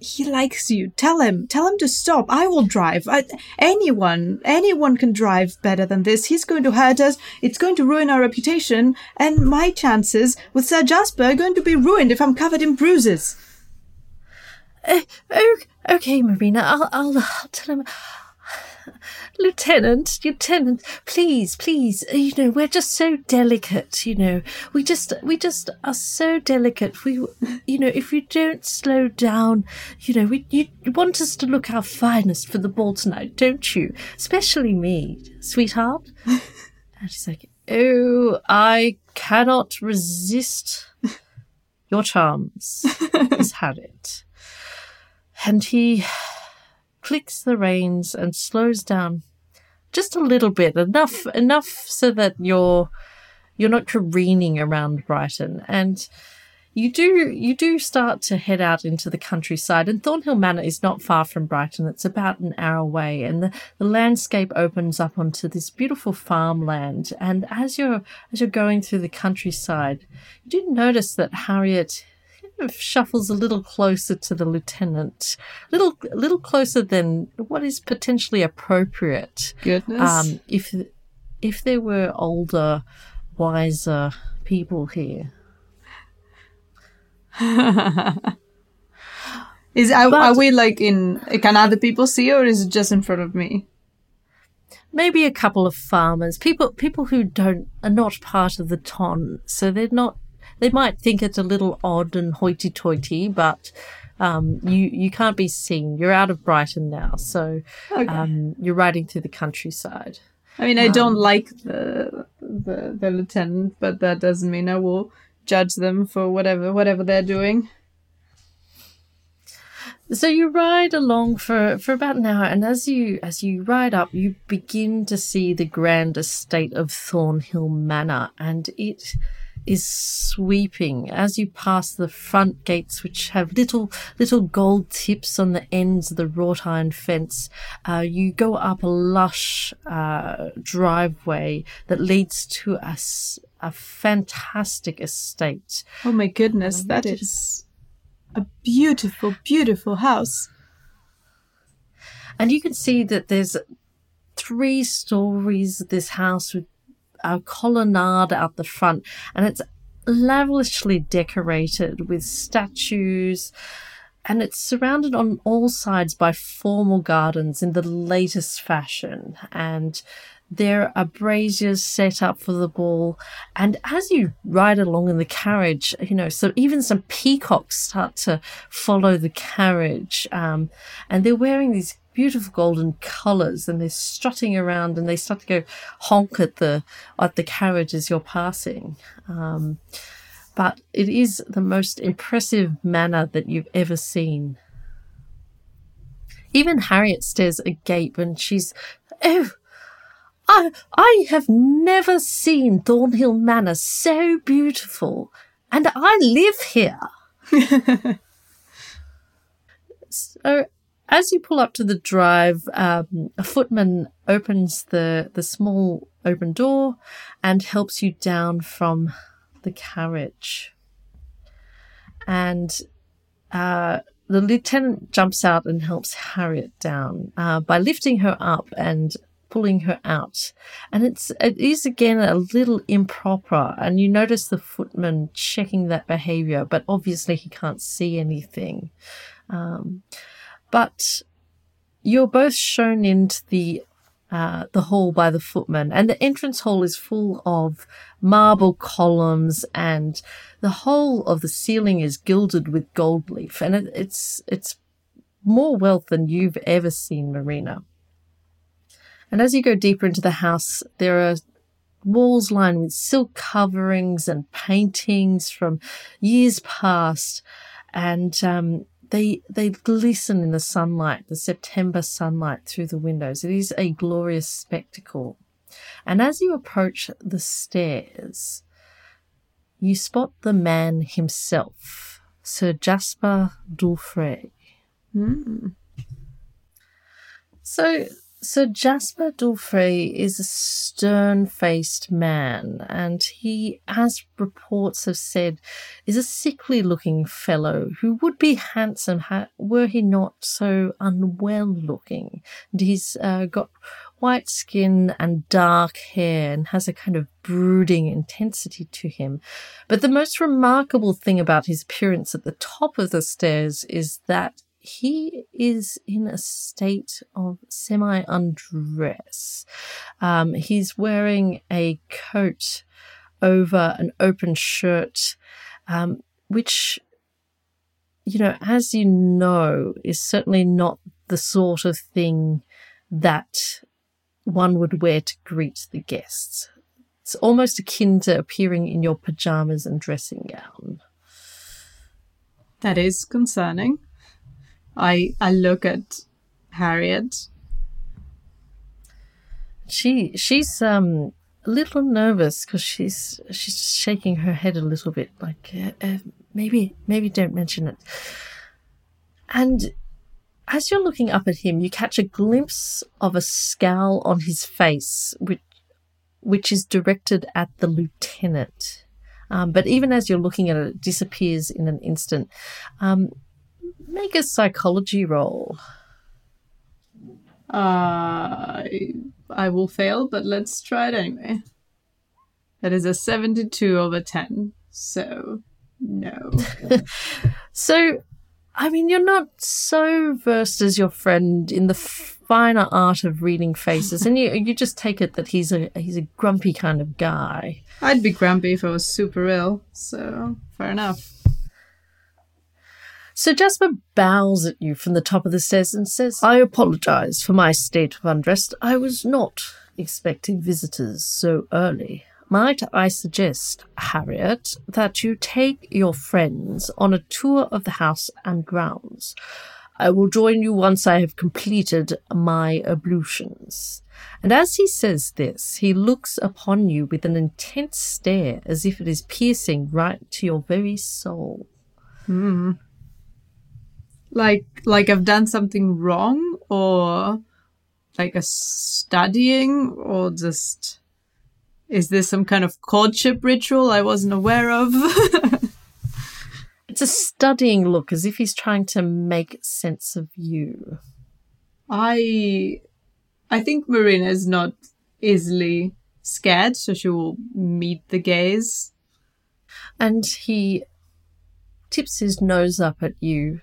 he likes you. Tell him. Tell him to stop. I will drive. I, anyone, anyone can drive better than this. He's going to hurt us. It's going to ruin our reputation. And my chances with Sir Jasper are going to be ruined if I'm covered in bruises. Uh, okay, Marina, I'll, I'll, I'll tell him. Lieutenant, Lieutenant, please, please, uh, you know, we're just so delicate, you know. We just, we just are so delicate. We, you know, if you don't slow down, you know, we, you want us to look our finest for the ball tonight, don't you? Especially me, sweetheart. and she's like, oh, I cannot resist your charms, Miss Harriet. And he clicks the reins and slows down just a little bit, enough enough so that you're you're not careening around Brighton, and you do you do start to head out into the countryside. And Thornhill Manor is not far from Brighton; it's about an hour away, and the, the landscape opens up onto this beautiful farmland. And as you're as you're going through the countryside, you do notice that Harriet of shuffles a little closer to the lieutenant, little a little closer than what is potentially appropriate. Goodness. Um, if if there were older, wiser people here. is are, but- are we like in? Can other people see, or is it just in front of me? Maybe a couple of farmers, people people who don't are not part of the ton, so they're not. They might think it's a little odd and hoity-toity, but um, you you can't be seen. You're out of Brighton now, so Okay. um, you're riding through the countryside. I mean, I don't like the, the the lieutenant, but that doesn't mean I will judge them for whatever whatever they're doing. So you ride along for, for about an hour, and as you as you ride up, you begin to see the grand estate of Thornhill Manor, and it is sweeping as you pass the front gates, which have little little gold tips on the ends of the wrought iron fence. Uh, you go up a lush uh, driveway that leads to a, a fantastic estate. Oh my goodness, that is a beautiful, beautiful house. And you can see that there's three stories of this house with a colonnade out the front, and it's lavishly decorated with statues. And it's surrounded on all sides by formal gardens in the latest fashion. And there are braziers set up for the ball. And as you ride along in the carriage, you know, so even some peacocks start to follow the carriage. Um, and they're wearing these beautiful golden colors and they're strutting around and they start to go honk at the, at the carriage as you're passing. Um, but it is the most impressive manner that you've ever seen. Even Harriet stares agape and she's, oh, I, I have never seen Thornhill Manor so beautiful, and I live here. so, as you pull up to the drive, um, a footman opens the, the small open door and helps you down from the carriage. And uh, the lieutenant jumps out and helps Harriet down uh, by lifting her up and pulling her out. And it's it is again a little improper. And you notice the footman checking that behavior, but obviously he can't see anything. Um, but you're both shown into the uh, the hall by the footman, and the entrance hall is full of marble columns, and the whole of the ceiling is gilded with gold leaf, and it, it's it's more wealth than you've ever seen, Marina. And as you go deeper into the house, there are walls lined with silk coverings and paintings from years past, and um, they they glisten in the sunlight, the September sunlight through the windows. It is a glorious spectacle. And as you approach the stairs, you spot the man himself, Sir Jasper d'Ulfrey. Hmm. So Sir Jasper d'Ulfrey is a stern faced man, and he, as reports have said, is a sickly looking fellow who would be handsome ha- were he not so unwell looking. And he's uh, got white skin and dark hair and has a kind of brooding intensity to him. But the most remarkable thing about his appearance at the top of the stairs is that he is in a state of semi undress. Um, he's wearing a coat over an open shirt, um, which, you know, as you know, is certainly not the sort of thing that one would wear to greet the guests. It's almost akin to appearing in your pajamas and dressing gown. That is concerning. I I look at Harriet. She she's um a little nervous because she's she's shaking her head a little bit, like uh, uh, maybe maybe don't mention it. And as you're looking up at him, you catch a glimpse of a scowl on his face, which which is directed at the lieutenant. Um, but even as you're looking at it, it disappears in an instant. Um, make a psychology roll. Uh, I, I will fail, but let's try it anyway. That is a 72 over 10. So, no. So, I mean, you're not so versed as your friend in the finer art of reading faces, and you you just take it that he's a he's a grumpy kind of guy. I'd be grumpy if I was super ill. So, fair enough. So Jasper bows at you from the top of the stairs and says, I apologize for my state of undress. I was not expecting visitors so early. Might I suggest, Harriet, that you take your friends on a tour of the house and grounds? I will join you once I have completed my ablutions. And as he says this, he looks upon you with an intense stare as if it is piercing right to your very soul. Hmm. Like, like I've done something wrong, or like a studying, or just is this some kind of courtship ritual I wasn't aware of? it's a studying look, as if he's trying to make sense of you. I, I think Marina is not easily scared, so she will meet the gaze. And he tips his nose up at you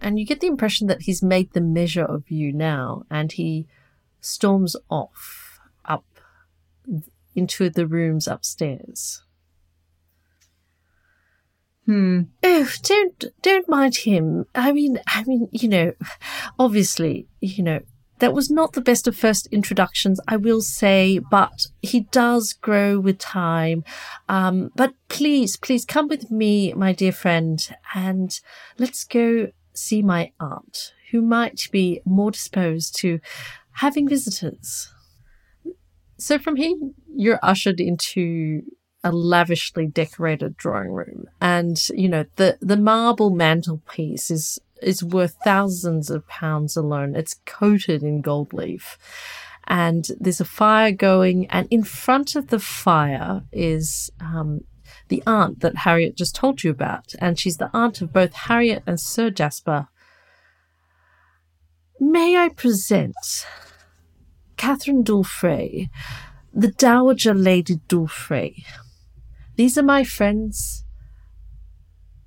and you get the impression that he's made the measure of you now and he storms off up into the rooms upstairs. Hmm. Oh, don't don't mind him. I mean, I mean, you know, obviously, you know, that was not the best of first introductions, I will say, but he does grow with time. Um, but please, please come with me, my dear friend, and let's go see my aunt, who might be more disposed to having visitors. So from here, you're ushered into a lavishly decorated drawing room, and you know the the marble mantelpiece is is worth thousands of pounds alone. It's coated in gold leaf. And there's a fire going, and in front of the fire is um, the aunt that Harriet just told you about, and she's the aunt of both Harriet and Sir Jasper. May I present Catherine d'Ulfrey, the Dowager Lady d'Ulfrey. These are my friends,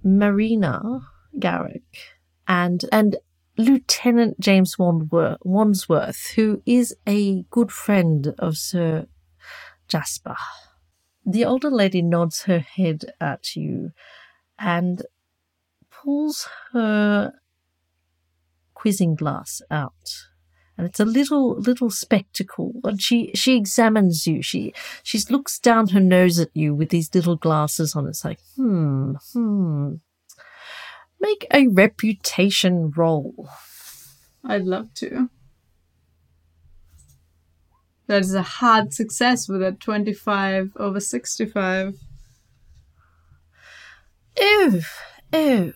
Marina Garrick and and Lieutenant James Wandsworth, who is a good friend of Sir Jasper. The older lady nods her head at you and pulls her quizzing glass out. And it's a little little spectacle. And she she examines you. She she looks down her nose at you with these little glasses on. It's like, hmm, hmm. Make a reputation roll. I'd love to. That is a hard success with a 25 over 65. Oh, oh.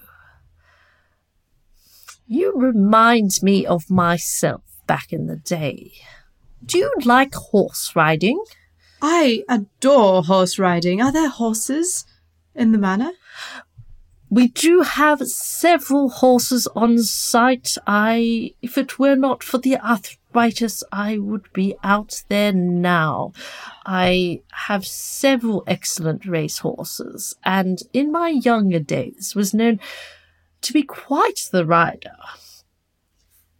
You remind me of myself back in the day. Do you like horse riding? I adore horse riding. Are there horses in the manor? We do have several horses on site. I, if it were not for the arthritis, I would be out there now. I have several excellent race horses, and in my younger days was known to be quite the rider.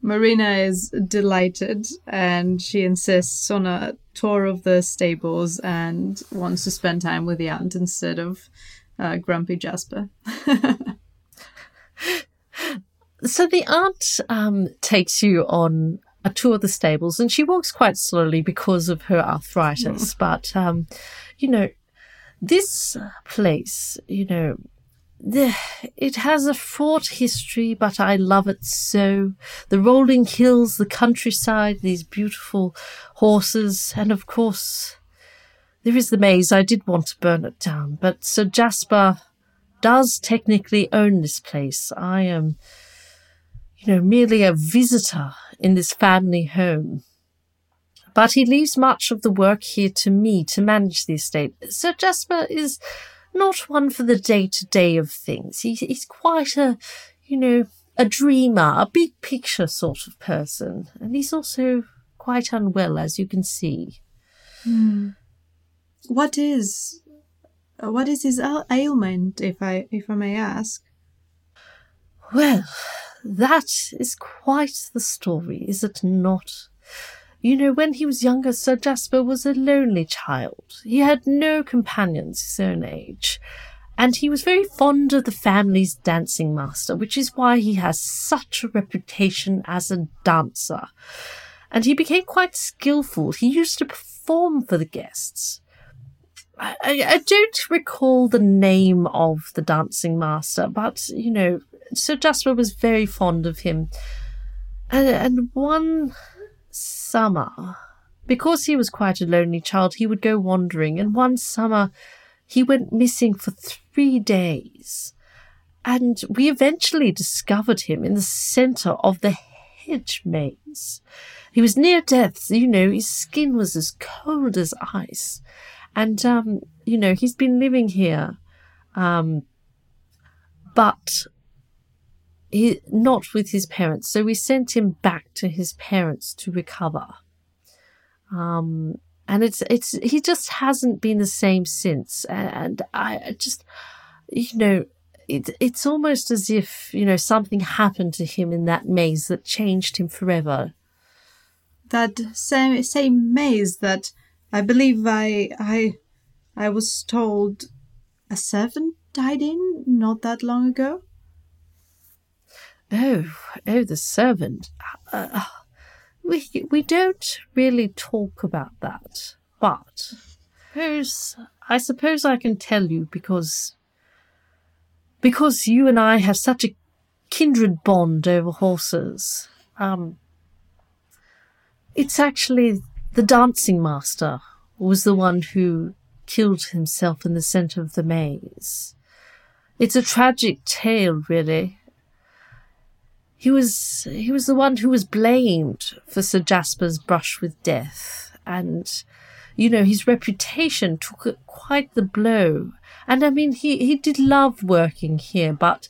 Marina is delighted and she insists on a tour of the stables and wants to spend time with the aunt instead of uh, grumpy Jasper. so the aunt um, takes you on a tour of the stables, and she walks quite slowly because of her arthritis. Mm. But um, you know, this place, you know, the, it has a fraught history, but I love it so. The rolling hills, the countryside, these beautiful horses, and of course, there is the maze. I did want to burn it down, but Sir Jasper does technically own this place. I am, you know, merely a visitor in this family home. But he leaves much of the work here to me to manage the estate. Sir Jasper is not one for the day to day of things. He's, he's quite a, you know, a dreamer, a big picture sort of person. And he's also quite unwell, as you can see. Hmm. What is what is his ailment, if I if I may ask? Well, that is quite the story, is it not? You know, when he was younger, Sir Jasper was a lonely child. He had no companions his own age, and he was very fond of the family's dancing master, which is why he has such a reputation as a dancer. And he became quite skillful. He used to perform for the guests. I, I don't recall the name of the dancing master, but you know, Sir Jasper was very fond of him. And, and one summer, because he was quite a lonely child, he would go wandering. And one summer, he went missing for three days. And we eventually discovered him in the center of the hedge maze. He was near death, you know, his skin was as cold as ice. And, um, you know, he's been living here, um, but he, not with his parents. So we sent him back to his parents to recover. Um, and it's, it's, he just hasn't been the same since. And I just, you know, it, it's almost as if, you know, something happened to him in that maze that changed him forever. That same, same maze that I believe I, I, I was told a servant died in not that long ago. Oh, oh, the servant. Uh, we we don't really talk about that, but I suppose I can tell you because because you and I have such a kindred bond over horses. Um, it's actually the dancing master was the one who killed himself in the center of the maze. It's a tragic tale, really. He was he was the one who was blamed for Sir Jasper's brush with death, and you know his reputation took quite the blow and I mean, he, he did love working here, but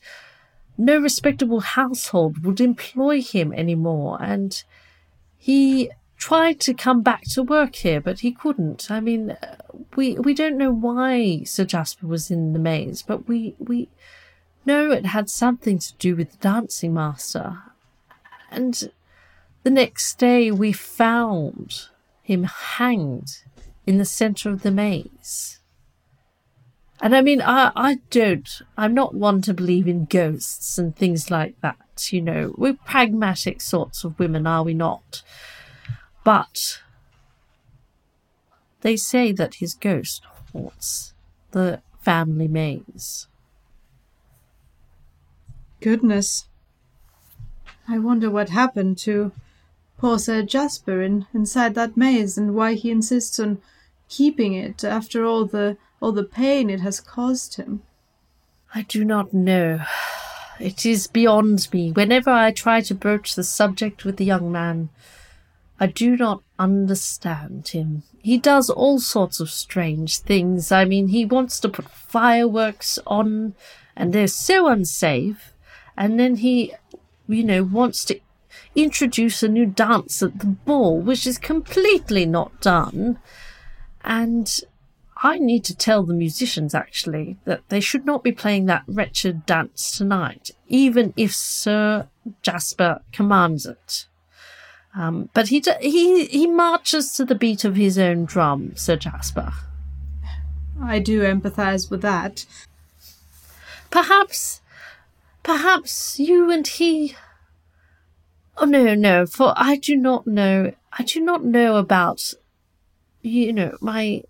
no respectable household would employ him anymore. And he tried to come back to work here, but he couldn't. I mean, uh, we we don't know why Sir Jasper was in the maze, but we we know it had something to do with the dancing master. And the next day we found him hanged in the center of the maze. And I mean, I, I don't, I'm not one to believe in ghosts and things like that. You know, we're pragmatic sorts of women, are we not? But they say that his ghost haunts the family maze. Goodness. I wonder what happened to poor Sir Jasper in, inside that maze and why he insists on keeping it after all the all the pain it has caused him? I do not know. It is beyond me. Whenever I try to broach the subject with the young man, I do not understand him. He does all sorts of strange things. I mean, he wants to put fireworks on, and they're so unsafe. And then he, you know, wants to introduce a new dance at the ball, which is completely not done. And I need to tell the musicians actually that they should not be playing that wretched dance tonight, even if Sir Jasper commands it. Um, but he he he marches to the beat of his own drum, Sir Jasper. I do empathise with that. Perhaps, perhaps you and he. Oh no, no! For I do not know. I do not know about. You know my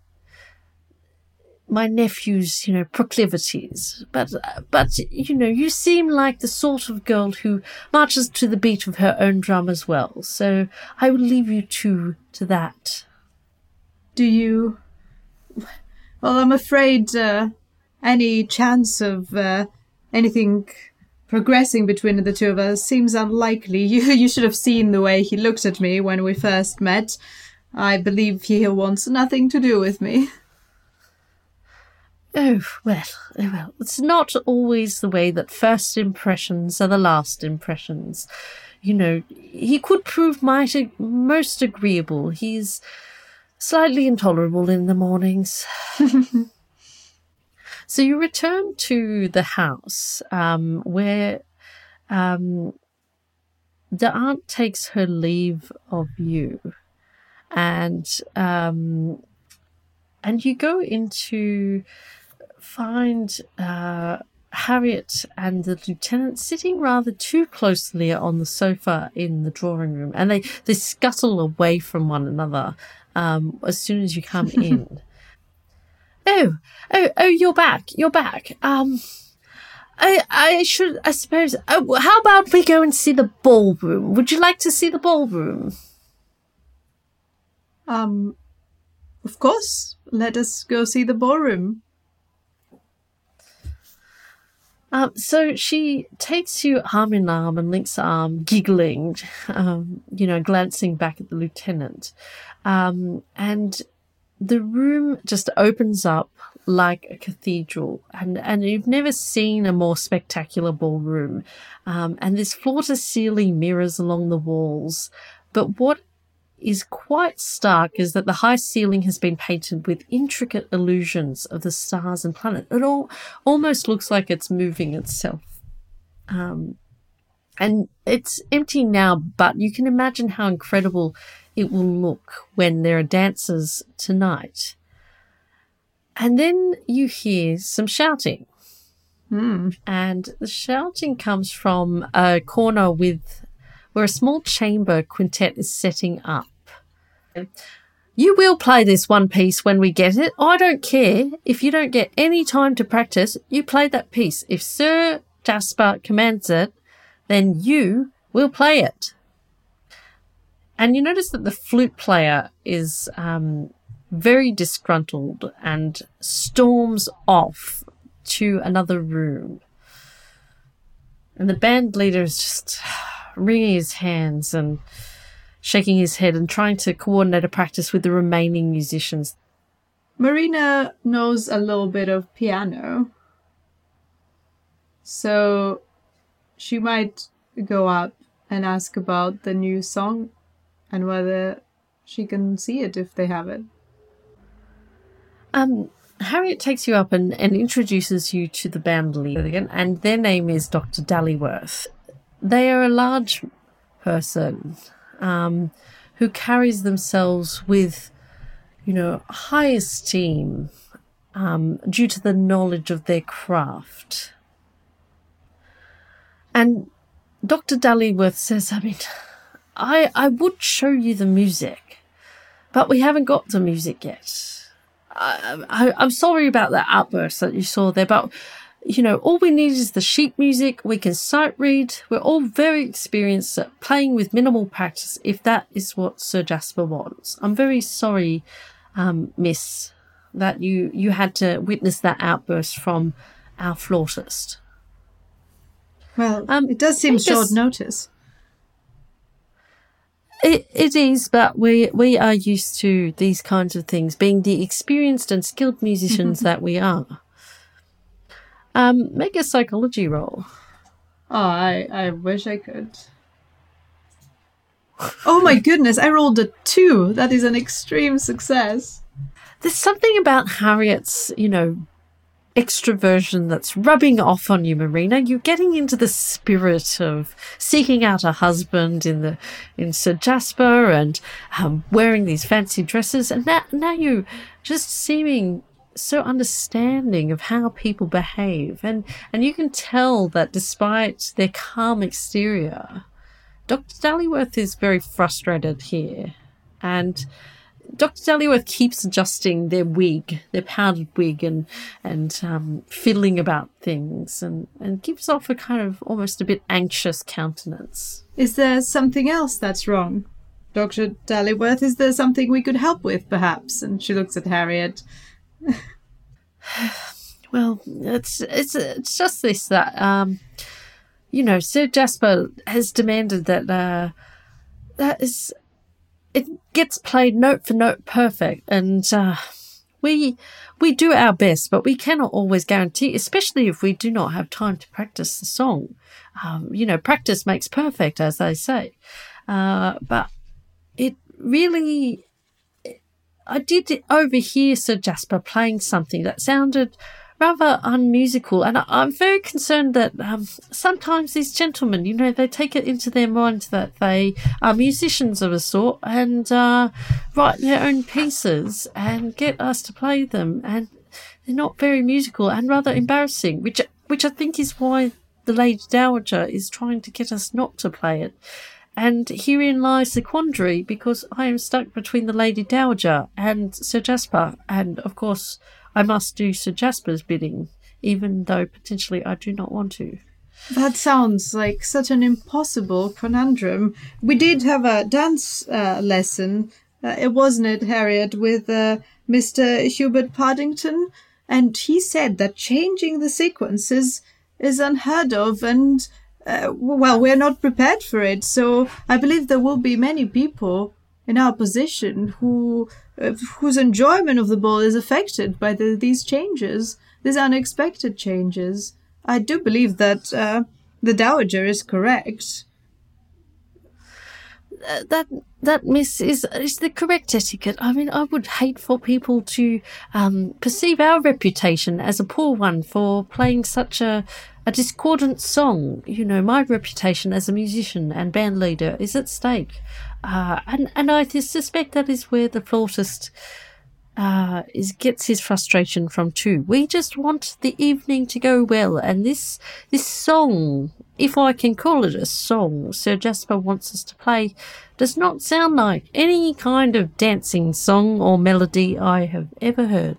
my nephew's, you know, proclivities. But, but, you know, you seem like the sort of girl who marches to the beat of her own drum as well. So I will leave you to, to that. Do you? Well, I'm afraid, uh, any chance of, uh, anything progressing between the two of us seems unlikely. You, you should have seen the way he looked at me when we first met. I believe he wants nothing to do with me. Oh, well, oh, well, it's not always the way that first impressions are the last impressions. You know, he could prove might, most agreeable. He's slightly intolerable in the mornings. so you return to the house um, where um, the aunt takes her leave of you and um, and you go into find uh, Harriet and the lieutenant sitting rather too closely on the sofa in the drawing room, and they, they scuttle away from one another um, as soon as you come in. oh, oh, oh! You're back! You're back! Um, I, I should, I suppose. Oh, how about we go and see the ballroom? Would you like to see the ballroom? Um, of course. Let us go see the ballroom. Um, so she takes you arm in arm and links arm, giggling, um, you know, glancing back at the lieutenant. Um, and the room just opens up like a cathedral, and, and you've never seen a more spectacular ballroom. Um, and there's floor to ceiling mirrors along the walls. But what is quite stark is that the high ceiling has been painted with intricate illusions of the stars and planet. It all almost looks like it's moving itself. Um, and it's empty now, but you can imagine how incredible it will look when there are dancers tonight. And then you hear some shouting. Hmm. And the shouting comes from a corner with where a small chamber quintet is setting up. You will play this one piece when we get it. I don't care. If you don't get any time to practice, you play that piece. If Sir Jasper commands it, then you will play it. And you notice that the flute player is um, very disgruntled and storms off to another room. And the band leader is just wringing his hands and shaking his head and trying to coordinate a practice with the remaining musicians. Marina knows a little bit of piano. So she might go up and ask about the new song and whether she can see it if they have it. Um, Harriet takes you up and, and introduces you to the band leader, again, and their name is Dr. Dallyworth. They are a large person um, who carries themselves with, you know, high esteem um, due to the knowledge of their craft. And Dr. Dallyworth says, I mean, I, I would show you the music, but we haven't got the music yet. I, I, I'm sorry about that outburst that you saw there, but you know, all we need is the sheet music. We can sight read. We're all very experienced at playing with minimal practice if that is what Sir Jasper wants. I'm very sorry, um, Miss, that you, you had to witness that outburst from our flautist. Well, um, it does seem short notice. It, it is, but we we are used to these kinds of things, being the experienced and skilled musicians that we are. Um, make a psychology roll. Oh, I, I wish I could. Oh my goodness, I rolled a two. That is an extreme success. There's something about Harriet's, you know, extroversion that's rubbing off on you, Marina. You're getting into the spirit of seeking out a husband in the in Sir Jasper and um, wearing these fancy dresses, and now now you just seeming so understanding of how people behave. And and you can tell that despite their calm exterior dr dallyworth is very frustrated here. And dr dallyworth keeps adjusting their wig their powdered wig and and um, fiddling about things and and gives off a kind of almost a bit anxious countenance. Is there something else that's wrong? Dr dallyworth is there something we could help with perhaps? And she looks at harriet well, it's it's it's just this that um, you know, Sir Jasper has demanded that uh, that is it gets played note for note perfect, and uh, we we do our best, but we cannot always guarantee, especially if we do not have time to practice the song. Um, you know, practice makes perfect, as they say. Uh, but it really I did overhear Sir Jasper playing something that sounded rather unmusical, and I, am very concerned that um, sometimes these gentlemen, you know, they take it into their minds that they are musicians of a sort and uh, write their own pieces and get us to play them, and they're not very musical and rather embarrassing, which which I think is why the Lady Dowager is trying to get us not to play it. And herein lies the quandary because I am stuck between the Lady Dowager and Sir Jasper, and of course I must do Sir Jasper's bidding even though potentially I do not want to. That sounds like such an impossible conundrum. We did have a dance uh, lesson, uh, wasn't it, Harriet, with uh, Mr. Hubert Paddington, and he said that changing the sequences is unheard of, and uh, well, we're not prepared for it. So I believe there will be many people in our position who uh, whose enjoyment of the ball is affected by the, these changes, these unexpected changes. I do believe that uh, the dowager is correct. Uh, that that miss is is the correct etiquette. I mean, I would hate for people to um, perceive our reputation as a poor one for playing such a a discordant song. You know, my reputation as a musician and band leader is at stake, uh, and and I suspect that is where the flautist uh, is gets his frustration from too. We just want the evening to go well, and this this song, if I can call it a song, Sir Jasper wants us to play, does not sound like any kind of dancing song or melody I have ever heard.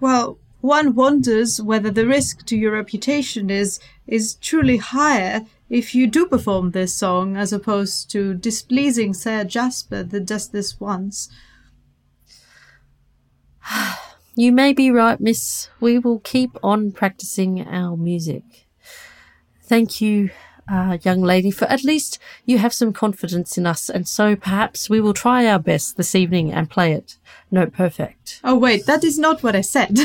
Well, one wonders whether the risk to your reputation is is truly higher if you do perform this song as opposed to displeasing Sir Jasper that does this once. You may be right, miss. We will keep on practicing our music. Thank you, uh, young lady, for at least you have some confidence in us, and so perhaps we will try our best this evening and play it. No, perfect. Oh, wait, that is not what I said.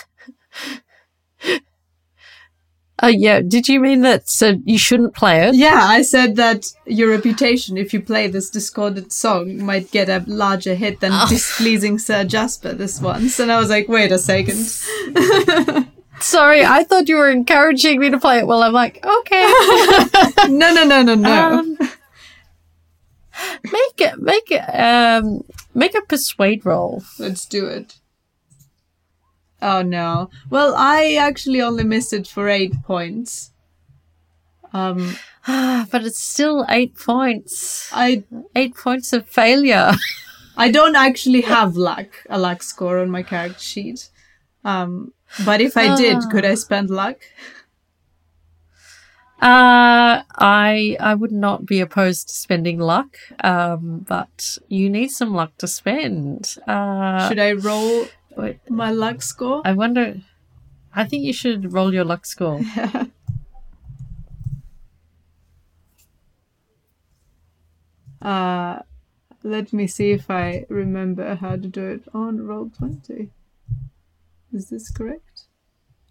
Oh, yeah. Did you mean that so you shouldn't play it? Yeah, I said that your reputation, if you play this discordant song, might get a larger hit than Oh. displeasing Sir Jasper this once. And I was like, wait a second. Sorry, I thought you were encouraging me to play it. Well, I'm like, okay. no, no, no, no, no. Um, make it, make it, um, make a persuade roll. Let's do it. Oh no. Well, I actually only missed it for eight points. Um, but it's still eight points. I Eight points of failure. I don't actually have luck, a luck score on my character sheet. Um, but if I did, could I spend luck? Uh, I I would not be opposed to spending luck, um, but you need some luck to spend. Uh, Should I roll wait, my luck score? I wonder. I think you should roll your luck score. Uh, let me see if I remember how to do it on Roll20. Is this correct?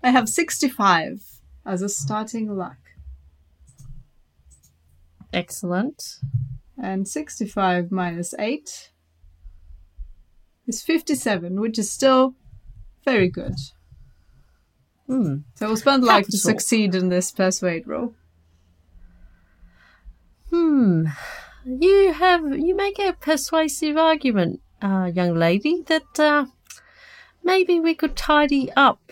I have 65 as a starting luck. Excellent. And 65 minus 8 is 57, which is still very good. Hmm. So we'll spend luck to succeed in this persuade roll. Hmm. You have you make a persuasive argument, uh, young lady, that uh, maybe we could tidy up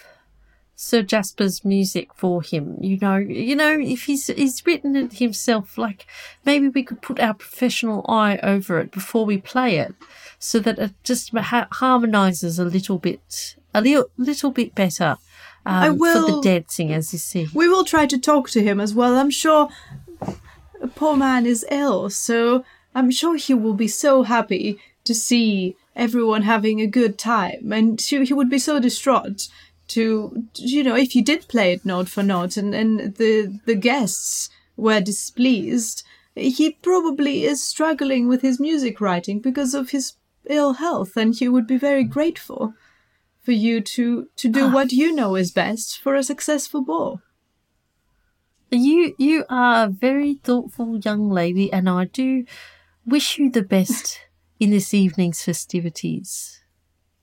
Sir Jasper's music for him. You know, you know, if he's he's written it himself, like maybe we could put our professional eye over it before we play it, so that it just ha- harmonizes a little bit, a little little bit better. Um, I for the dancing, as you see. We will try to talk to him as well. I'm sure a poor man is ill, so I'm sure he will be so happy to see everyone having a good time. And he would be so distraught to, you know, if you did play it note for note and, and the, the guests were displeased, he probably is struggling with his music writing because of his ill health, and he would be very grateful for you to, to do what you know is best for a successful ball. You you are a very thoughtful young lady, and I do wish you the best in this evening's festivities.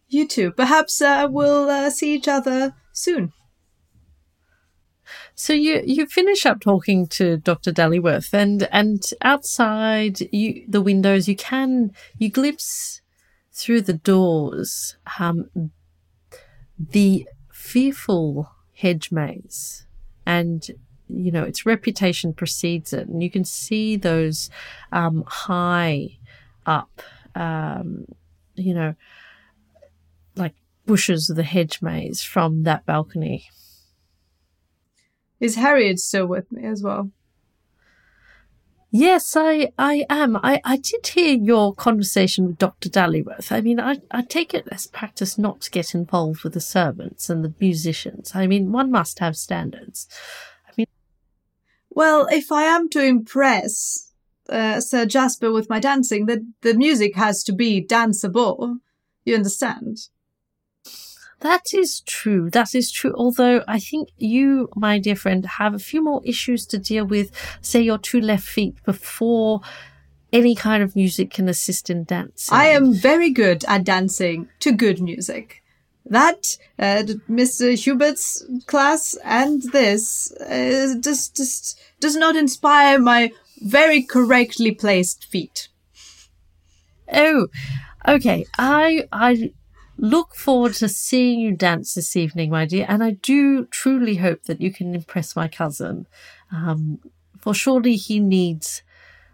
You too. Perhaps uh, we'll uh, see each other soon. So you you finish up talking to Dr. Dallyworth, and and outside you the windows you can you glimpse through the doors um the fearful hedge maze, and you know its reputation precedes it, and you can see those um high up um you know like bushes of the hedge maze from that balcony. Is Harriet still with me as well? Yes, I, I am. I, I did hear your conversation with Dr. Dallyworth. I mean, I, I take it as practice not to get involved with the servants and the musicians. I mean, one must have standards. I mean, Well, if I am to impress uh, Sir Jasper with my dancing, the, the music has to be danceable. You understand? That is true. That is true. Although I think you, my dear friend, have a few more issues to deal with, say your two left feet, before any kind of music can assist in dancing. I am very good at dancing to good music. That, uh, Mr. Hubert's class and this uh, just, just does not inspire my very correctly placed feet. Oh, okay. I I look forward to seeing you dance this evening, my dear, and I do truly hope that you can impress my cousin. Um, for surely he needs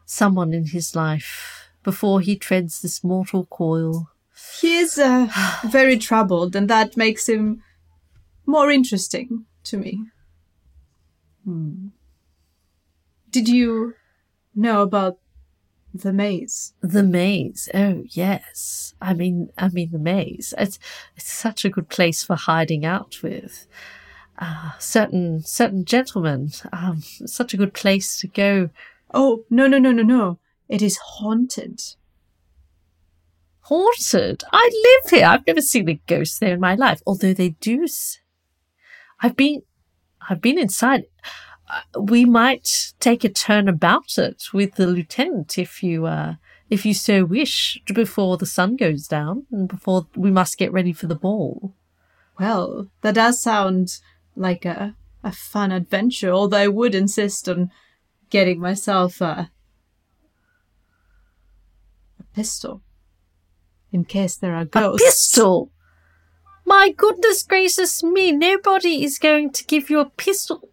someone in his life before he treads this mortal coil. He is uh, very troubled, and that makes him more interesting to me. Did you know about the maze? The maze. Oh yes. I mean, I mean the maze. It's it's such a good place for hiding out with. Uh, certain certain gentlemen. Um, such a good place to go. Oh, no, no, no, no, no. It is haunted. Haunted. I live here. I've never seen a ghost there in my life. Although they do. S- I've been, I've been inside. We might take a turn about it with the lieutenant if you, uh, if you so wish, before the sun goes down and before we must get ready for the ball. Well, that does sound like a, a fun adventure, although I would insist on getting myself a, a pistol. In case there are A ghosts. pistol. My goodness gracious me! Nobody is going to give you a pistol.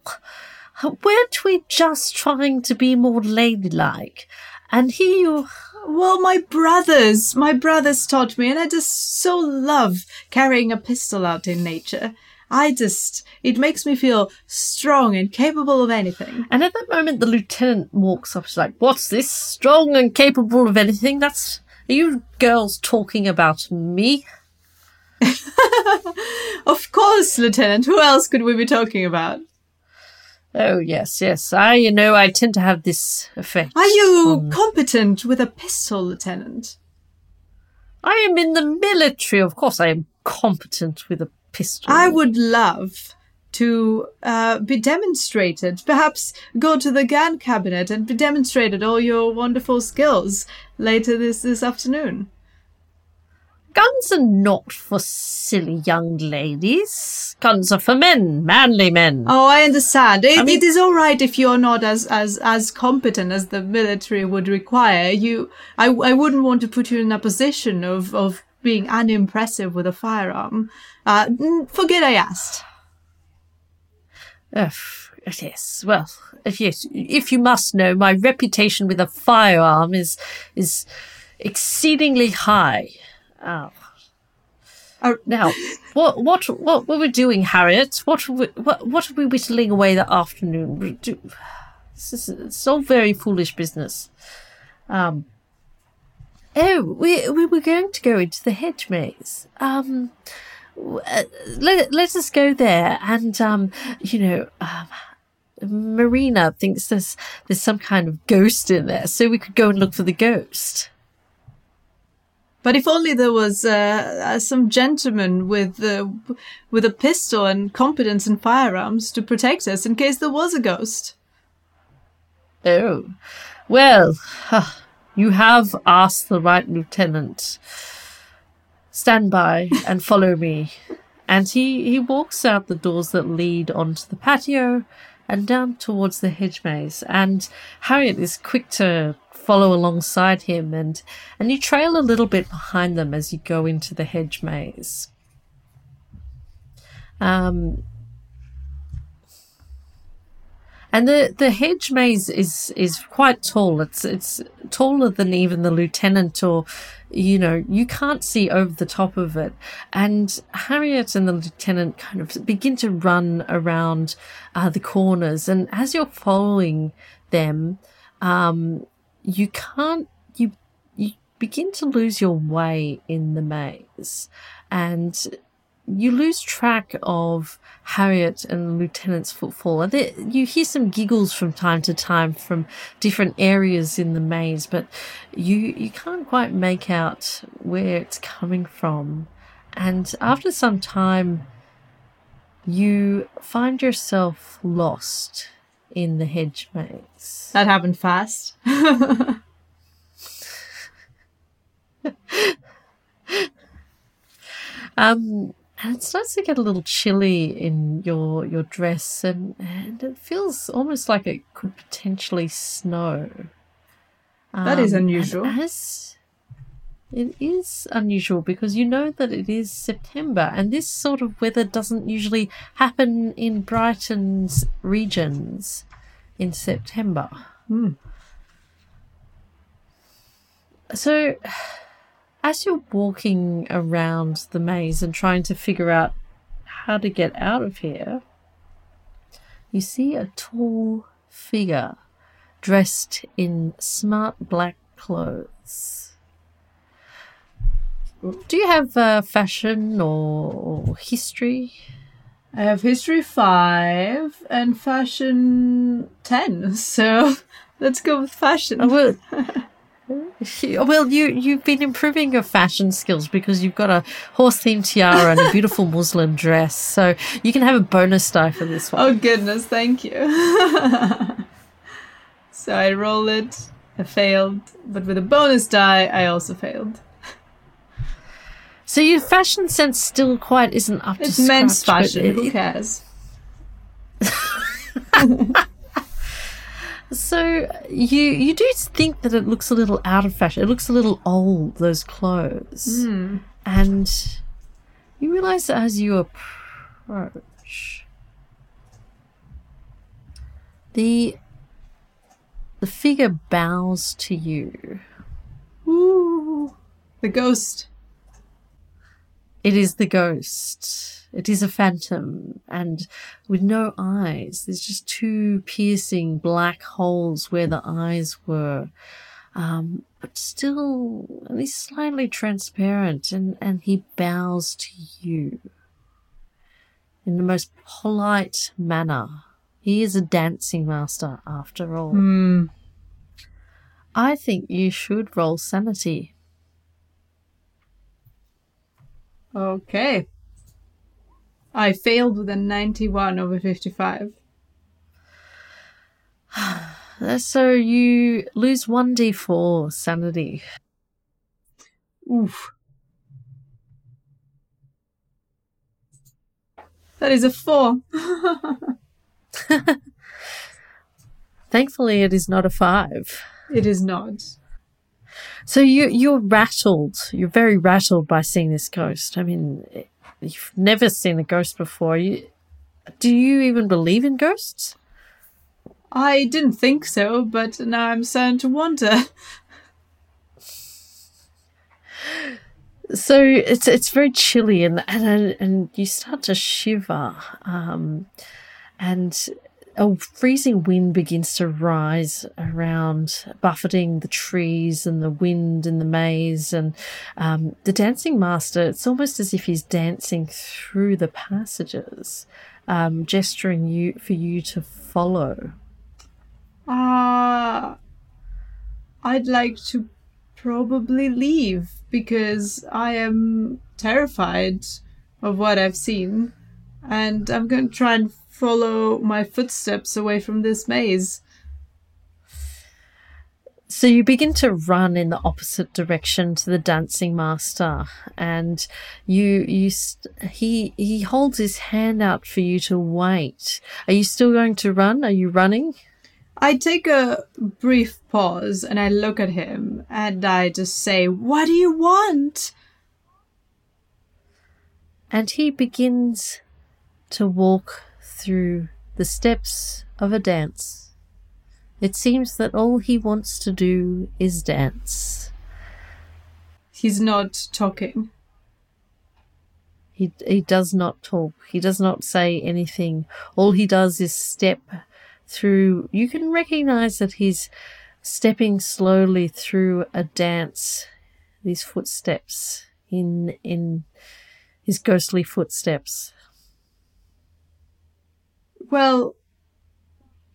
Weren't we just trying to be more ladylike? And here you Well, my brothers, my brothers taught me, and I just so love carrying a pistol out in nature. I just, it makes me feel strong and capable of anything. And at that moment, the lieutenant walks up. She's like, "What's this? Strong and capable of anything? That's are you girls talking about me?" Of course, Lieutenant, who else could we be talking about? Oh yes, yes. I, you know, I tend to have this effect. Are you on- competent with a pistol, Lieutenant? I am in the military. Of course, I am competent with a pistol. I would love to uh, be demonstrated. Perhaps go to the GAN cabinet and be demonstrated all your wonderful skills later this, this afternoon. Guns are not for silly young ladies. Guns are for men, manly men. Oh, I understand. It, mean- it is all right if you're not as, as, as competent as the military would require. You, I, I wouldn't want to put you in a position of, of being unimpressive with a firearm. Uh, forget I asked. Yes, well, if yes, if you must know, my reputation with a firearm is is exceedingly high. Oh. Uh, Now, what what what were we doing, Harriet? What were we, what what are we whittling away that afternoon? This is it's all very foolish business. Um. Oh, we we were going to go into the hedge maze. Um, uh, let let us go there, and um, you know, um, Marina thinks there's there's some kind of ghost in there, so we could go and look for the ghost. But if only there was uh, uh, some gentleman with uh, with a pistol and competence in firearms to protect us in case there was a ghost. Oh, well, you have asked the right lieutenant. Stand by and follow me. And he, he walks out the doors that lead onto the patio and down towards the hedge maze. And Harriet is quick to follow alongside him and, and you trail a little bit behind them as you go into the hedge maze. Um, And the, the hedge maze is is quite tall. It's it's taller than even the lieutenant or you know, you can't see over the top of it. And Harriet and the lieutenant kind of begin to run around uh, the corners. And as you're following them, um, you can't, you, you begin to lose your way in the maze. And you lose track of Harriet and the lieutenant's footfall. And there, you hear some giggles from time to time from different areas in the maze, but you you can't quite make out where it's coming from. And after some time, you find yourself lost in the hedge maze. That happened fast. um and it starts to get a little chilly in your your dress and, and it feels almost like it could potentially snow that is Um, unusual. as it is unusual because you know that it is September and this sort of weather doesn't usually happen in Brighton's regions in September. Hmm. So as you're walking around the maze and trying to figure out how to get out of here, you see a tall figure dressed in smart black clothes. Do you have uh, fashion or, or history? I have history five and fashion ten, so let's go with fashion. Oh, well, well, you you've been improving your fashion skills because you've got a horse themed tiara and a beautiful muslin dress, so you can have a bonus die for this one. Oh goodness, thank you. so I roll it, I failed, but with a bonus die, I also failed. So your fashion sense still quite isn't up It's to men's scratch, but fashion. it- Who cares? So you you do think that it looks a little out of fashion. It looks a little old. Those clothes, Hmm. and you realize that as you approach, the the figure bows to you. Ooh, the ghost. It is the ghost. It is a phantom, and with no eyes. There's just two piercing black holes where the eyes were, um, but still at least slightly transparent. And, and he bows to you in the most polite manner. He is a dancing master, after all. Hmm. I think you should roll sanity. Okay. I failed with a 91 over 55. Uh, So you lose 1d4 sanity. Oof. That is a 4. Thankfully, it is not a 5. It is not. So you you're rattled. You're very rattled by seeing this ghost. I mean, you've never seen a ghost before. You, do you even believe in ghosts? I didn't think so, but now I'm starting to wonder. So it's it's very chilly and and and you start to shiver, um, and a freezing wind begins to rise around, buffeting the trees and the wind in the maze. And um, the dancing master, it's almost as if he's dancing through the passages, um, gesturing you for you to follow. Ah, I'd like to probably leave because I am terrified of what I've seen, and I'm going to try and follow my footsteps away from this maze. So you begin to run in the opposite direction to the dancing master, and you you st- he he holds his hand out for you to wait. Are you still going to run? Are you running? I take a brief pause and I look at him and I just say, What do you want? And he begins to walk through the steps of a dance. It seems that all he wants to do is dance. He's not talking. He, he does not talk. He does not say anything. All he does is step through. You can recognize that he's stepping slowly through a dance. These footsteps in in his ghostly footsteps. Well,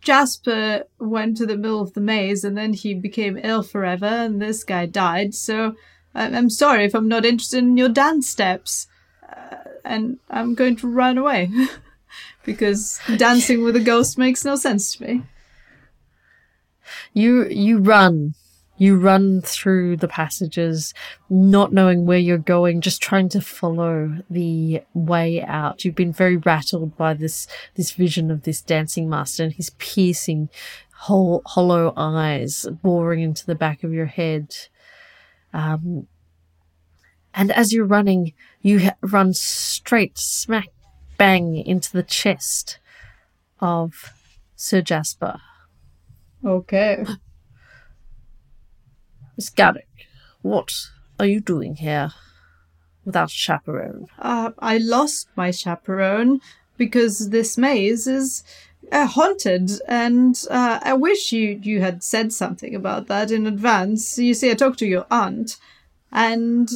Jasper went to the middle of the maze and then he became ill forever, and this guy died. So I'm sorry if I'm not interested in your dance steps. Uh, and I'm going to run away because dancing with a ghost makes no sense to me. You you run. You run through the passages, not knowing where you're going, just trying to follow the way out. You've been very rattled by this this vision of this dancing master and his piercing, hol- hollow eyes boring into the back of your head. Um, and as you're running, you ha- run straight smack bang into the chest of Sir Jasper. Okay. Miss Garrick, what are you doing here without a chaperone? Uh, I lost my chaperone because this maze is uh, haunted, and uh, I wish you you had said something about that in advance. You see, I talked to your aunt, and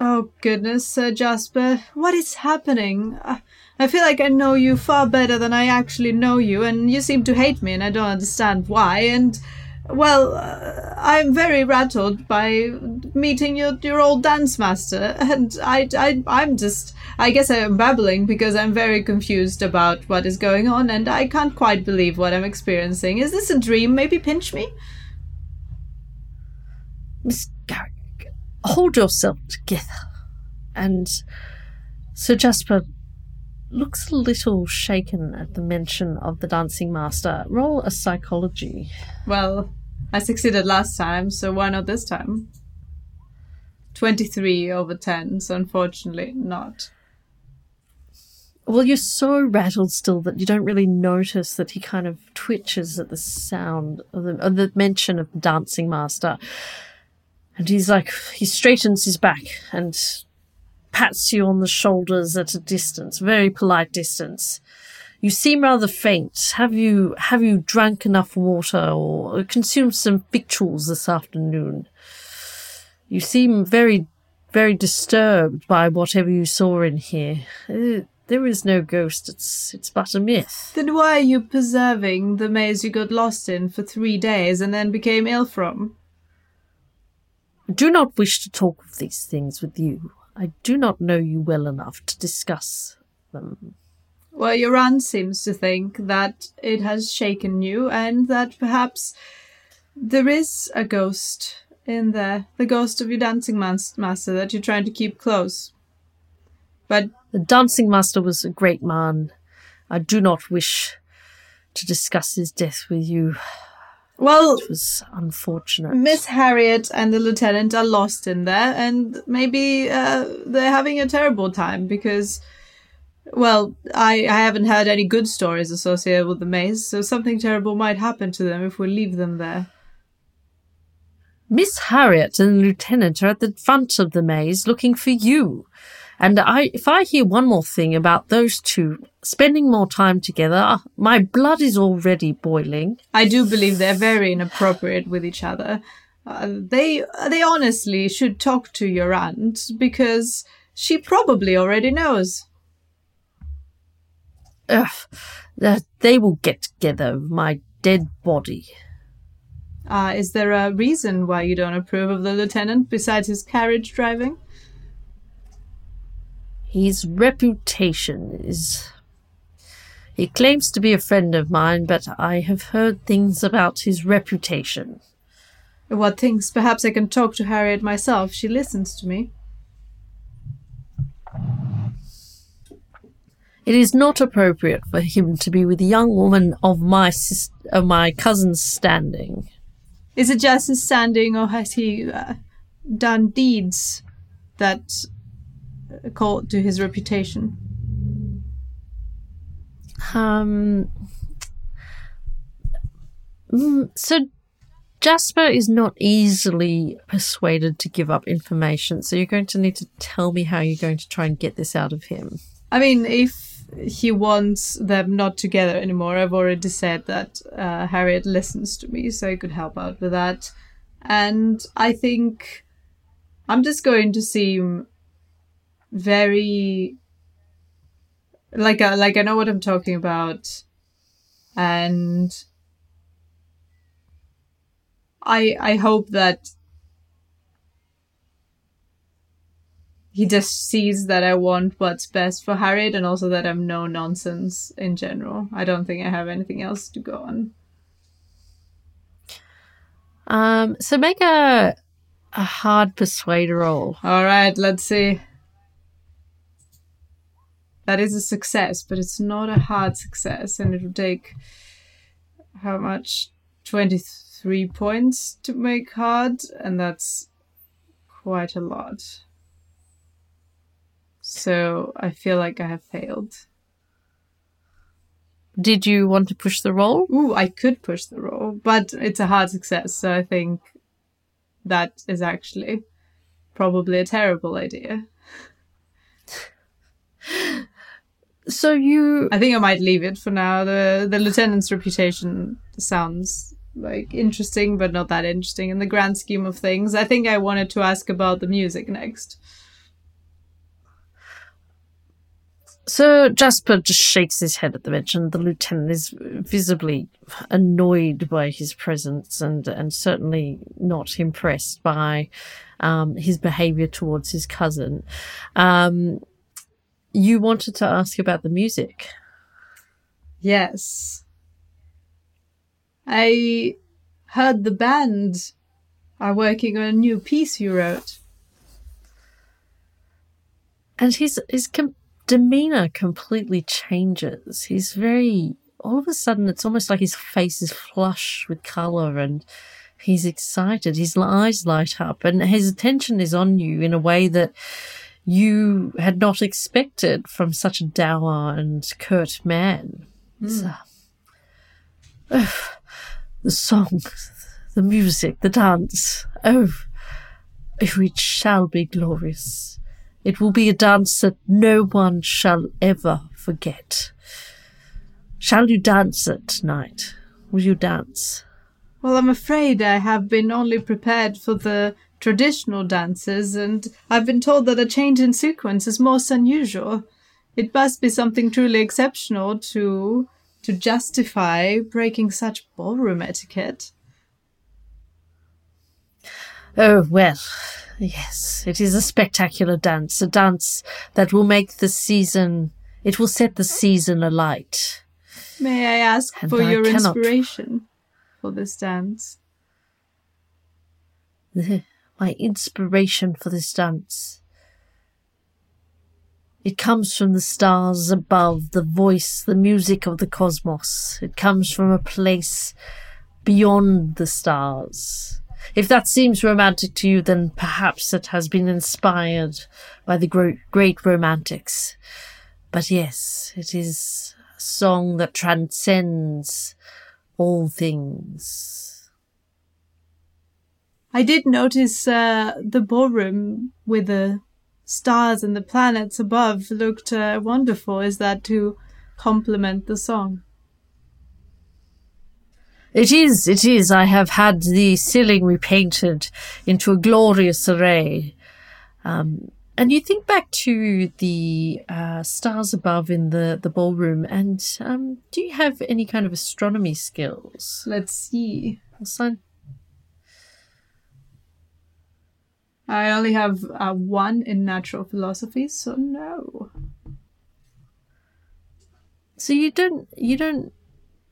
oh goodness, Sir Jasper, what is happening? Uh, I feel like I know you far better than I actually know you, and you seem to hate me, and I don't understand why. And well, uh, I'm very rattled by meeting your your old dance master, and I, I I'm just I guess I'm babbling because I'm very confused about what is going on, and I can't quite believe what I'm experiencing. Is this a dream? Maybe pinch me. Miss Garrick, hold yourself together. And Sir Jasper looks a little shaken at the mention of the dancing master. Roll a psychology. Well, I succeeded last time, so why not this time? Twenty-three over ten, so unfortunately not. Well, you're so rattled still that you don't really notice that he kind of twitches at the sound of the, of the mention of the dancing master. And he's like, he straightens his back and pats you on the shoulders at a distance, very polite distance. You seem rather faint. Have you have you drank enough water or consumed some victuals this afternoon? You seem very, very disturbed by whatever you saw in here. Uh, there is no ghost. It's it's but a myth. Then why are you preserving the maze you got lost in for three days and then became ill from? I do not wish to talk of these things with you. I do not know you well enough to discuss them. Well, your aunt seems to think that it has shaken you and that perhaps there is a ghost in there, the ghost of your dancing mas- master that you're trying to keep close. But The dancing master was a great man. I do not wish to discuss his death with you. well, It was unfortunate. Miss Harriet and the lieutenant are lost in there, and maybe uh, they're having a terrible time because, well, I, I haven't heard any good stories associated with the maze, so something terrible might happen to them if we leave them there. Miss Harriet and the lieutenant are at the front of the maze looking for you. And I, if I hear one more thing about those two spending more time together, my blood is already boiling. I do believe they're very inappropriate with each other. Uh, they they honestly should talk to your aunt because she probably already knows. Ugh, that they will get together with my dead body. Uh, is there a reason why you don't approve of the lieutenant besides his carriage driving? His reputation is. He claims to be a friend of mine, but I have heard things about his reputation. What things? Perhaps I can talk to Harriet myself. She listens to me. It is not appropriate for him to be with a young woman of my sis- of my cousin's standing. Is it just his standing, or has he uh, done deeds that uh, call to his reputation? Um, Mm, so Jasper is not easily persuaded to give up information, so you're going to need to tell me how you're going to try and get this out of him. I mean, if he wants them not together anymore, I've already said that uh, Harriet listens to me, so I could help out with that. And I think I'm just going to seem very like uh, like I know what I'm talking about, and I I hope that he just sees that I want what's best for Harriet and also that I'm no nonsense in general. I don't think I have anything else to go on. Um, so make a a hard persuader roll. All right, let's see. That is a success, but it's not a hard success, and it will take how much? 23 points to make hard, and that's quite a lot. So I feel like I have failed. Did you want to push the roll? Ooh, I could push the roll, but it's a hard success, so I think that is actually probably a terrible idea. So you I think I might leave it for now. The the lieutenant's reputation sounds like interesting, but not that interesting in the grand scheme of things. I think I wanted to ask about the music next. So Jasper just shakes his head at the mention. The lieutenant is visibly annoyed by his presence and, and certainly not impressed by um, his behavior towards his cousin. Um, you wanted to ask about the music. Yes. I heard the band are working on a new piece you wrote. And his his com- demeanor completely changes. He's very all of a sudden it's almost like his face is flush with color and he's excited. His eyes light up and his attention is on you in a way that you had not expected from such a dour and curt man. Hmm. So, oh, the song, the music, the dance. Oh, it shall be glorious. It will be a dance that no one shall ever forget. Shall you dance it tonight? Will you dance? Well, I'm afraid I have been only prepared for the traditional dances, and I've been told that a change in sequence is most unusual. It must be something truly exceptional to to justify breaking such ballroom etiquette. Oh, well, yes, it is a spectacular dance, a dance that will make the season, it will set the season alight. May I ask And for I your cannot- inspiration for this dance? My inspiration for this dance. It comes from the stars above, the voice, the music of the cosmos. It comes from a place beyond the stars. If that seems romantic to you, then perhaps it has been inspired by the great, great romantics. But yes, it is a song that transcends all things. I did notice uh, the ballroom with the stars and the planets above looked uh, wonderful. Is that to complement the song? It is, it is. I have had the ceiling repainted into a glorious array. Um, and you think back to the uh, stars above in the, the ballroom, and um, do you have any kind of astronomy skills? Let's see. Son? I only have uh, one in natural philosophy, so no. So you don't you don't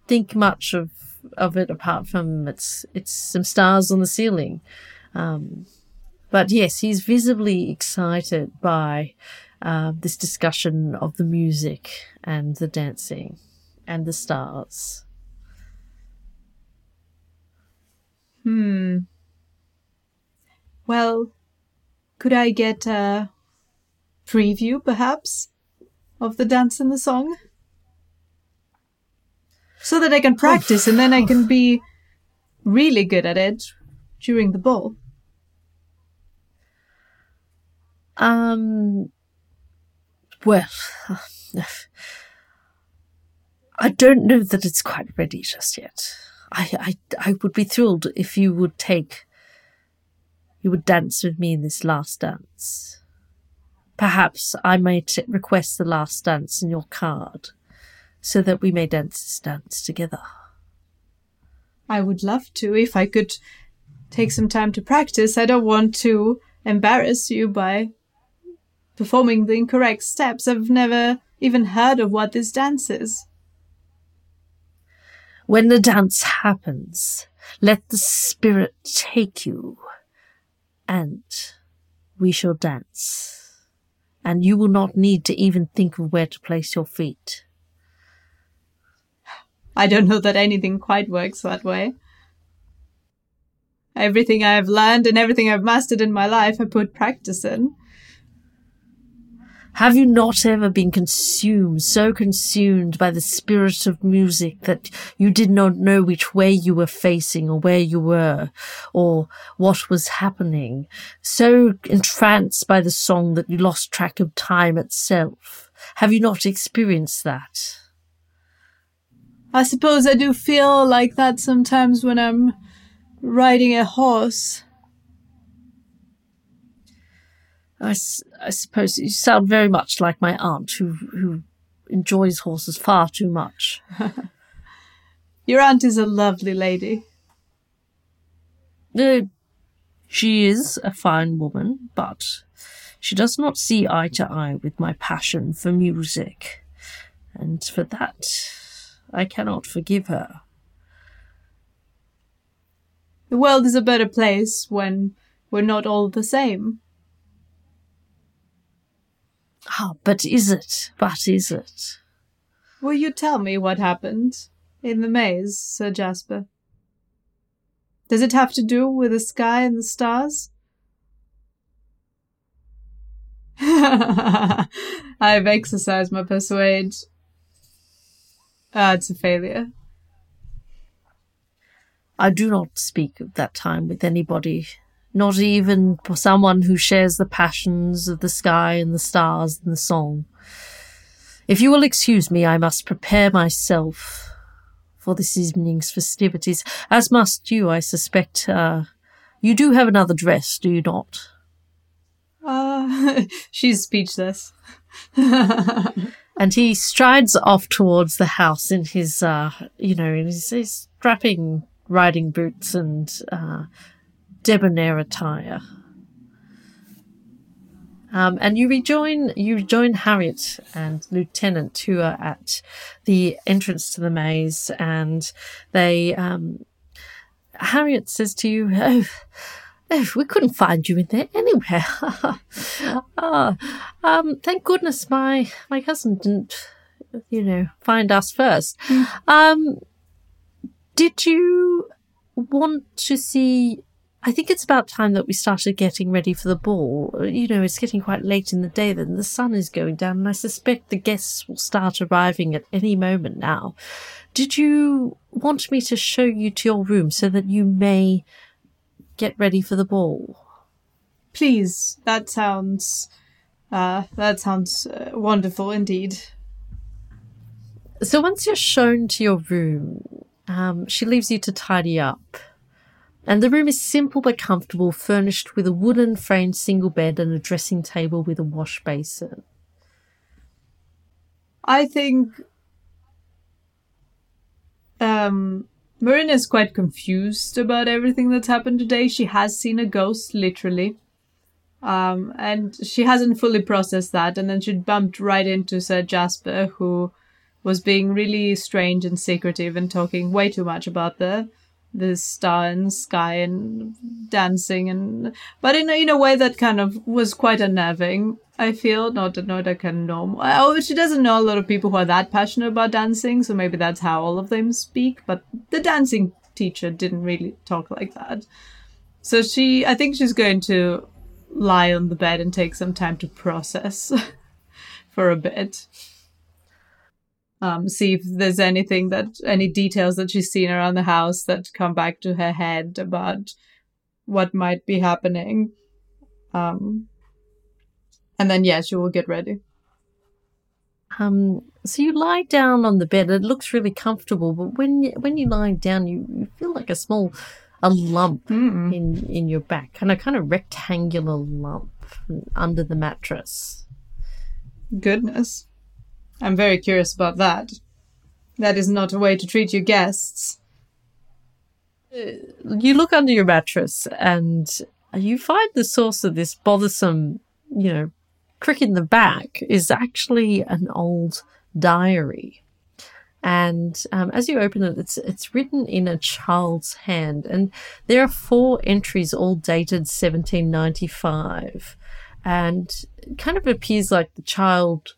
think much of of it apart from it's it's some stars on the ceiling. Um, but yes, he's visibly excited by uh, this discussion of the music and the dancing and the stars. Hmm. Well, could I get a preview, perhaps, of the dance and the song? So that I can practice and then I can be really good at it during the ball? Um, well, I don't know that it's quite ready just yet. I, I, I would be thrilled if you would take, you would dance with me in this last dance. Perhaps I might request the last dance in your card so that we may dance this dance together. I would love to if I could take some time to practice. I don't want to embarrass you by performing the incorrect steps. I've never even heard of what this dance is. When the dance happens, let the spirit take you, and we shall dance. And you will not need to even think of where to place your feet. I don't know that anything quite works that way. Everything I've learned and everything I've mastered in my life, I put practice in. Have you not ever been consumed, so consumed by the spirit of music that you did not know which way you were facing or where you were or what was happening? So entranced by the song that you lost track of time itself? Have you not experienced that? I suppose I do feel like that sometimes when I'm riding a horse. I, I suppose you sound very much like my aunt, who who enjoys horses far too much. Your aunt is a lovely lady. Uh, she is a fine woman, but she does not see eye to eye with my passion for music, and for that I cannot forgive her. The world is a better place when we're not all the same. Ah, but is it? But is it? Will you tell me what happened in the maze, Sir Jasper? Does it have to do with the sky and the stars? I've exercised my persuade. Ah, it's a failure. I do not speak of that time with anybody not even for someone who shares the passions of the sky and the stars and the song. If you will excuse me, I must prepare myself for this evening's festivities, as must you, I suspect. Uh, you do have another dress, do you not? Uh, she's speechless. and he strides off towards the house in his, uh, you know, in his, his strapping riding boots and uh, debonair attire. Um, and you rejoin you rejoin Harriet and Lieutenant who are at the entrance to the maze, and they um, Harriet says to you, "Oh, we couldn't find you in there anywhere. oh, um, thank goodness my my cousin didn't, you know, find us first. Mm. Um, did you want to see I think it's about time that we started getting ready for the ball. You know, it's getting quite late in the day then. The sun is going down, and I suspect the guests will start arriving at any moment now. Did you want me to show you to your room so that you may get ready for the ball? Please, that sounds. Uh, that sounds uh, wonderful indeed. So once you're shown to your room, um, she leaves you to tidy up and the room is simple but comfortable, furnished with a wooden framed single bed and a dressing table with a wash basin. I think um, Marina is quite confused about everything that's happened today. She has seen a ghost, literally. Um, and she hasn't fully processed that. And then she bumped right into Sir Jasper, who was being really strange and secretive and talking way too much about the the star and sky and dancing and but in a, in a way that kind of was quite unnerving i feel. Not not a kind of normal oh she doesn't know a lot of people who are that passionate about dancing so maybe that's how all of them speak but the dancing teacher didn't really talk like that. So she i think she's going to lie on the bed and take some time to process for a bit um, see if there's anything that any details that she's seen around the house that come back to her head about what might be happening. Um, and then yeah, she will get ready. Um, so you lie down on the bed. It looks really comfortable, but when you, when you lie down, you, you feel like a small a lump Mm. in in your back, and a kind of rectangular lump under the mattress. Goodness. I'm very curious about that. That is not a way to treat your guests. You look under your mattress, and you find the source of this bothersome, you know, crick in the back is actually an old diary. And um, as you open it, it's it's written in a child's hand, and there are four entries, all dated 1795, and kind of appears like the child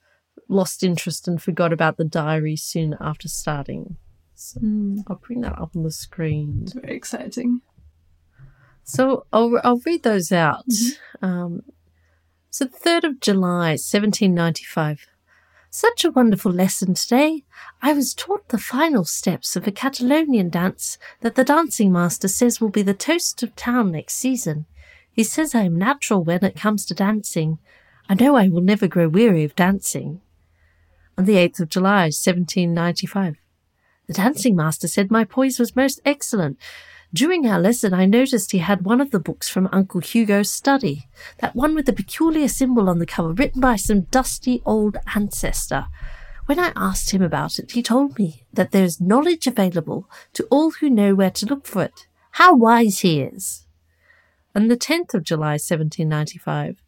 lost interest and forgot about the diary soon after starting. So I'll bring that up on the screen. It's very exciting. So I'll, I'll read those out. Um, so, the 3rd of July, 1795. Such a wonderful lesson today. I was taught the final steps of a Catalonian dance that the dancing master says will be the toast of town next season. He says I am natural when it comes to dancing. I know I will never grow weary of dancing. On the 8th of July, 1795. The dancing master said my poise was most excellent. During our lesson, I noticed he had one of the books from Uncle Hugo's study, that one with the peculiar symbol on the cover written by some dusty old ancestor. When I asked him about it, he told me that there is knowledge available to all who know where to look for it. How wise he is! On the 10th of July, 1795,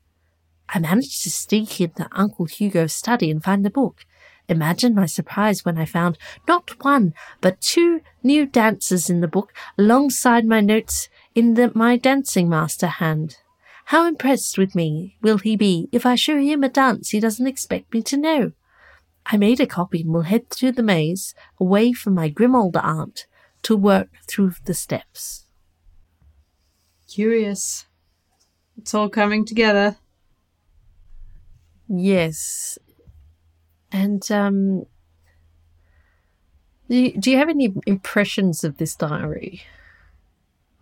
I managed to sneak into Uncle Hugo's study and find the book. Imagine my surprise when I found not one, but two new dances in the book alongside my notes in the My Dancing Master hand. How impressed with me will he be if I show him a dance he doesn't expect me to know? I made a copy and will head through the maze, away from my grim old aunt, to work through the steps. Curious. It's all coming together. Yes. And um do you, do you have any impressions of this diary?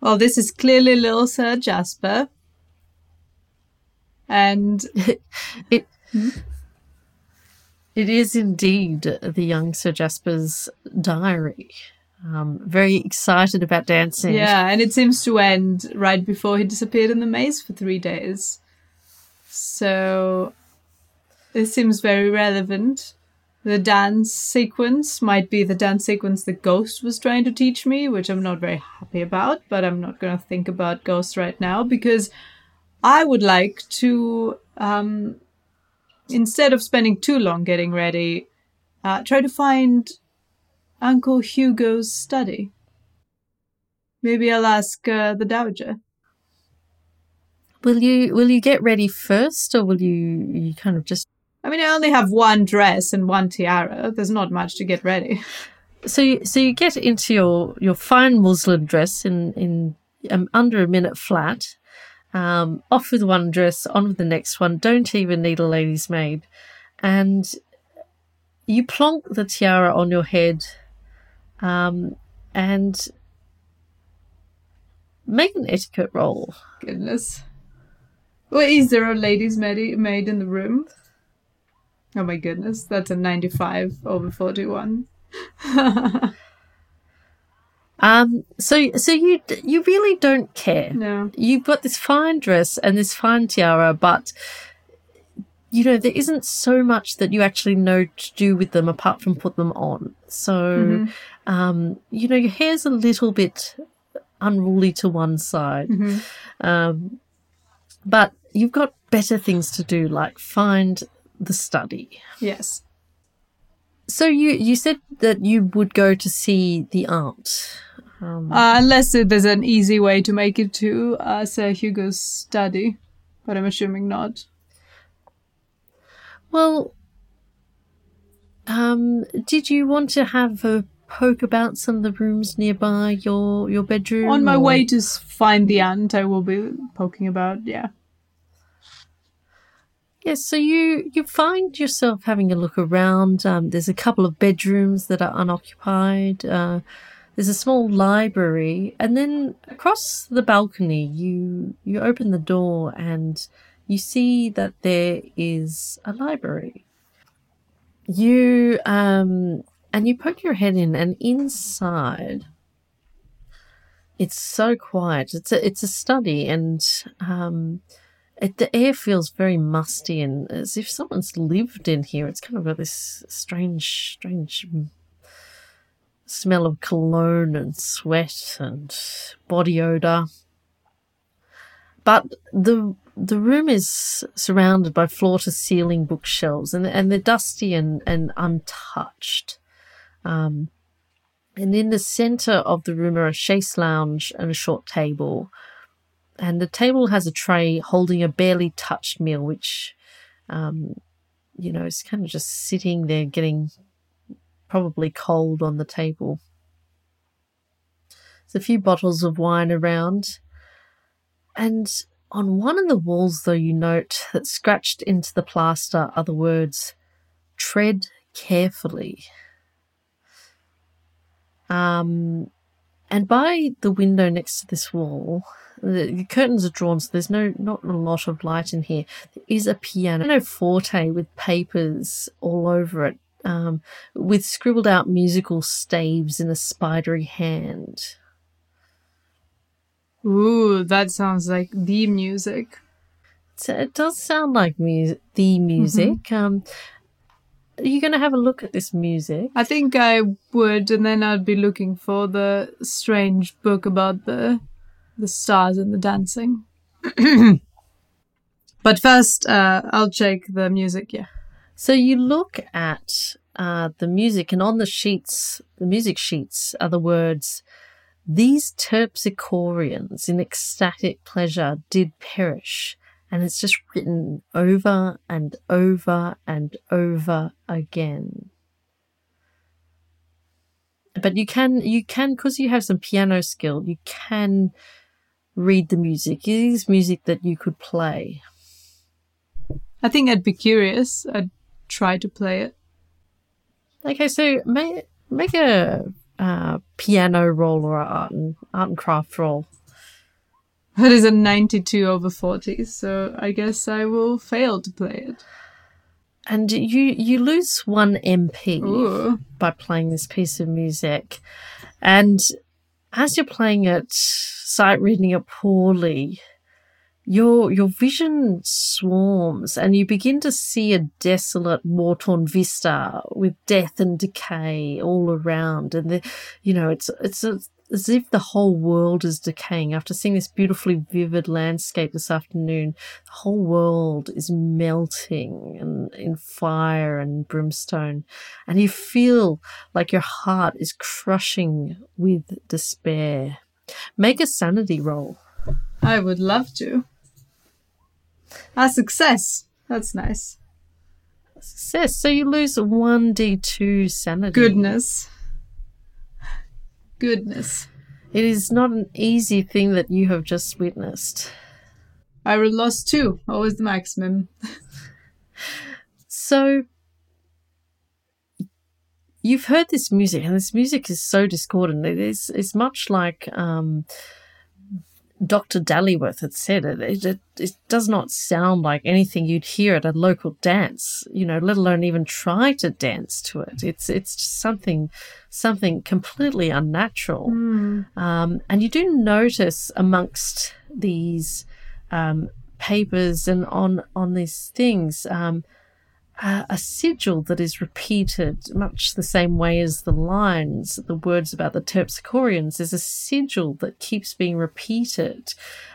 Well, this is clearly little Sir Jasper. And It it is indeed the young Sir Jasper's diary. Um, very excited about dancing. yeah, and it seems to end right before he disappeared in the maze for three days. So this seems very relevant. The dance sequence might be the dance sequence the ghost was trying to teach me, which I'm not very happy about, but I'm not going to think about ghosts right now because I would like to, um, instead of spending too long getting ready, uh, try to find Uncle Hugo's study. Maybe I'll ask uh, the Dowager. Will you will you get ready first, or will you you kind of just I mean, I only have one dress and one tiara. There's not much to get ready. so you, so you get into your your fine muslin dress in in um, under a minute flat. Um, off with one dress, on with the next one. Don't even need a lady's maid, and you plonk the tiara on your head, um, and make an etiquette roll. Goodness. Well, is there a lady's maid maid in the room? Oh my goodness, that's a 95 over 41. Um, so so you you really don't care. No. You've got this fine dress and this fine tiara, but you know there isn't so much that you actually know to do with them apart from put them on. So, um, you know, your hair's a little bit unruly to one side, um, but you've got better things to do, like find the study. Yes. So you you said that you would go to see the aunt. Um, Uh, unless it- there's an easy way to make it to uh, Sir Hugo's study, but I'm assuming not. Well, um, did you want to have a poke about some of the rooms nearby your your bedroom? On my or- way to find the aunt, I will be poking about, yeah. Yes, so you you find yourself having a look around. Um, there's a couple of bedrooms that are unoccupied. Uh, there's a small library, and then across the balcony, you you open the door and you see that there is a library. You um, and you poke your head in, and inside, it's so quiet. It's a it's a study, and um, it, the air feels very musty and as if someone's lived in here. It's kind of got this strange, strange smell of cologne and sweat and body odor. But the the room is surrounded by floor to ceiling bookshelves and and they're dusty and, and untouched. Um, and in the center of the room are a chaise lounge and a short table and the table has a tray holding a barely touched meal, which, um, you know, is kind of just sitting there getting probably cold on the table. There's a few bottles of wine around. And on one of the walls, though, you note that scratched into the plaster are the words, tread carefully. Um, and by the window next to this wall, the curtains are drawn, so there's no not a lot of light in here. There is a piano forte with papers all over it, um, with scribbled out musical staves in a spidery hand. Ooh, that sounds like the music. So it does sound like mu- the music. Mm-hmm. Um, are you going to have a look at this music? I think I would, and then I'd be looking for the strange book about the the stars and the dancing. but first, uh, I'll check the music. Yeah. So you look at uh, the music, and on the sheets, the music sheets, are the words. These terpsichoreans in ecstatic pleasure did perish, and it's just written over and over and over again but you can you can because you have some piano skill you can read the music? Is music that you could play? I think I'd be curious. I'd try to play it. Okay, so make make a uh, piano roll or art and art and craft roll. That is a ninety-two over forty, so I guess I will fail to play it. And you you lose one MP Ooh. by playing this piece of music, and as you're playing it, sight reading it poorly, your your vision swarms and you begin to see a desolate war-torn vista with death and decay all around and the you know it's it's a, as if the whole world is decaying. After seeing this beautifully vivid landscape this afternoon, the whole world is melting and in fire and brimstone. And you feel like your heart is crushing with despair. Make a sanity roll. I would love to. A success. That's nice. Success. So you lose 1d2 sanity. Goodness goodness. It is not an easy thing that you have just witnessed. I lost two, always the maximum. so, you've heard this music, and this music is so discordant. It is it's much like um, Dr. Dallyworth had said it, it, it, it, does not sound like anything you'd hear at a local dance, you know, let alone even try to dance to it. It's, it's just something, something completely unnatural. Mm. Um, and you do notice amongst these, um, papers and on, on these things, um, uh, a sigil that is repeated much the same way as the lines, the words about the Terpsichoreans. There's a sigil that keeps being repeated.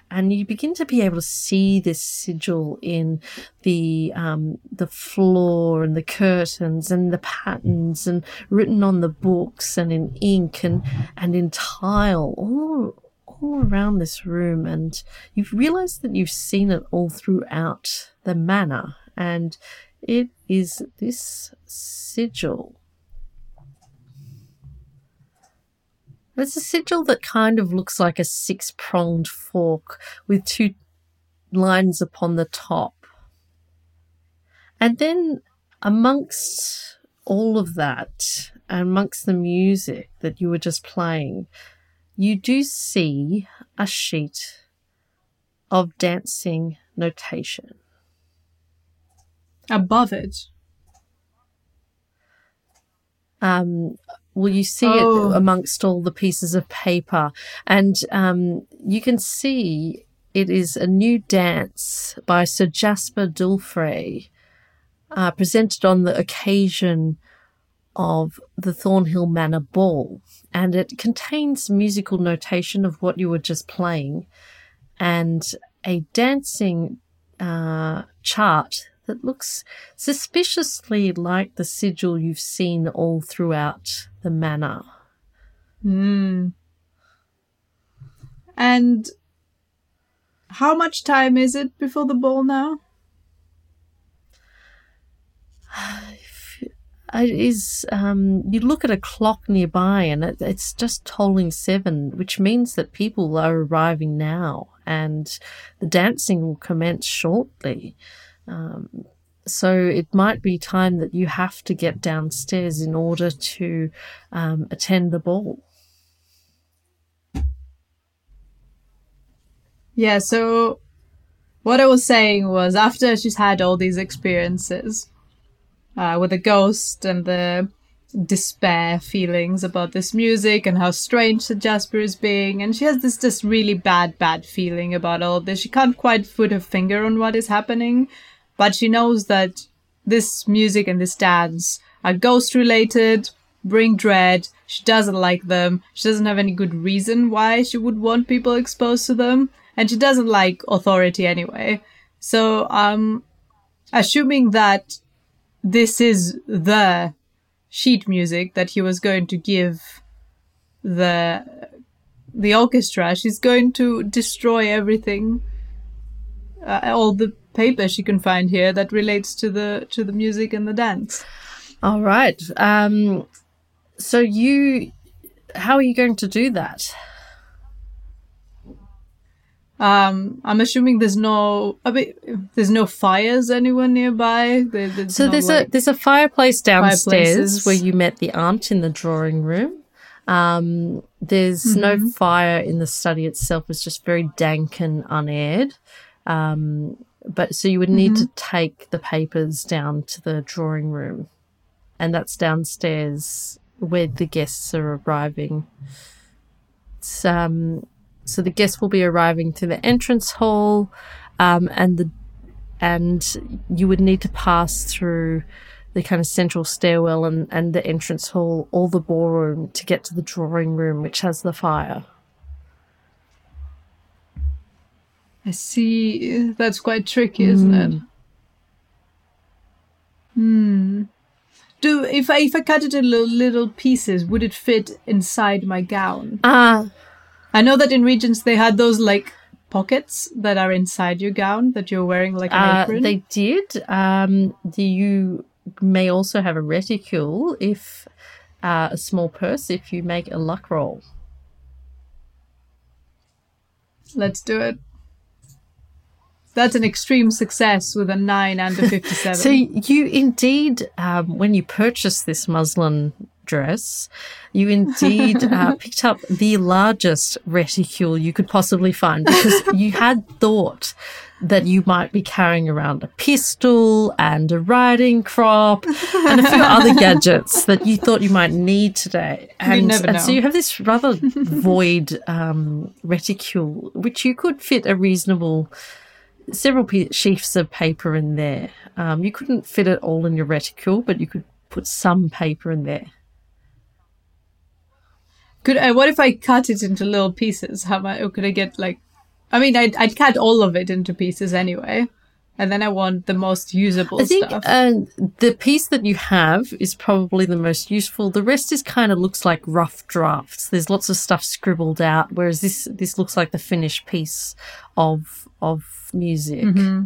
And you begin to be able to see this sigil in the um, the floor and the curtains and the patterns and written on the books and in ink and, and in tile all all around this room and you've realized that you've seen it all throughout the manor and it is this sigil. It's a sigil that kind of looks like a six pronged fork with two lines upon the top. And then amongst all of that, amongst the music that you were just playing, you do see a sheet of dancing notation. Above it. Um, well, you see Oh. it amongst all the pieces of paper, and um, you can see it is a new dance by Sir Jasper d'Ulfrey, uh, presented on the occasion of the Thornhill Manor Ball, and it contains musical notation of what you were just playing, and a dancing uh, chart that looks suspiciously like the sigil you've seen all throughout the manor. Hmm. And how much time is it before the ball now? It is, um, you look at a clock nearby and it, it's just tolling seven, which means that people are arriving now and the dancing will commence shortly. Um, so it might be time that you have to get downstairs in order to um, attend the ball. Yeah, so what I was saying was after she's had all these experiences uh, with the ghost and the despair feelings about this music and how strange Sir Jasper is being, and she has this just really bad, bad feeling about all this. She can't quite put her finger on what is happening, but she knows that this music and this dance are ghost related, bring dread. She doesn't like them. She doesn't have any good reason why she would want people exposed to them. And she doesn't like authority anyway. So, um, assuming that this is the sheet music that he was going to give the the orchestra, she's going to destroy everything, uh, all the paper she can find here that relates to the to the music and the dance. All right. Um, so you, how are you going to do that? Um, I'm assuming there's no, I mean, there's no fires anywhere nearby. There, there's So no, there's like- a there's a fireplace downstairs fireplaces. where you met the aunt in the drawing room. Um, there's no fire in the study itself. It's just very dank and unaired. Um, but so you would need to take the papers down to the drawing room, and that's downstairs where the guests are arriving. It's, um, so the guests will be arriving through the entrance hall, um, and the and you would need to pass through the kind of central stairwell and, and the entrance hall, all the ballroom to get to the drawing room, which has the fire. I see. That's quite tricky, isn't it? Hmm. Do if I if I cut it in little, little pieces, would it fit inside my gown? Ah, I know that in Regents they had those like pockets that are inside your gown that you're wearing like an uh, apron. they did. Um, you may also have a reticule if uh, a small purse if you make a luck roll. Let's do it. That's an extreme success with a nine and a fifty-seven. So you indeed, um, when you purchased this muslin dress, you indeed uh, picked up the largest reticule you could possibly find because you had thought that you might be carrying around a pistol and a riding crop and a few other gadgets that you thought you might need today. And, and so you have this rather void um, reticule, which you could fit a reasonable several pe- sheafs of paper in there. Um, you couldn't fit it all in your reticule, but you could put some paper in there. Could uh, what if I cut it into little pieces? How much could I get like? I mean, I'd I'd cut all of it into pieces anyway, and then I want the most usable I think stuff. uh, the piece that you have is probably the most useful. The rest is kind of looks like rough drafts. There's lots of stuff scribbled out, whereas this this looks like the finished piece of of music. Mm-hmm.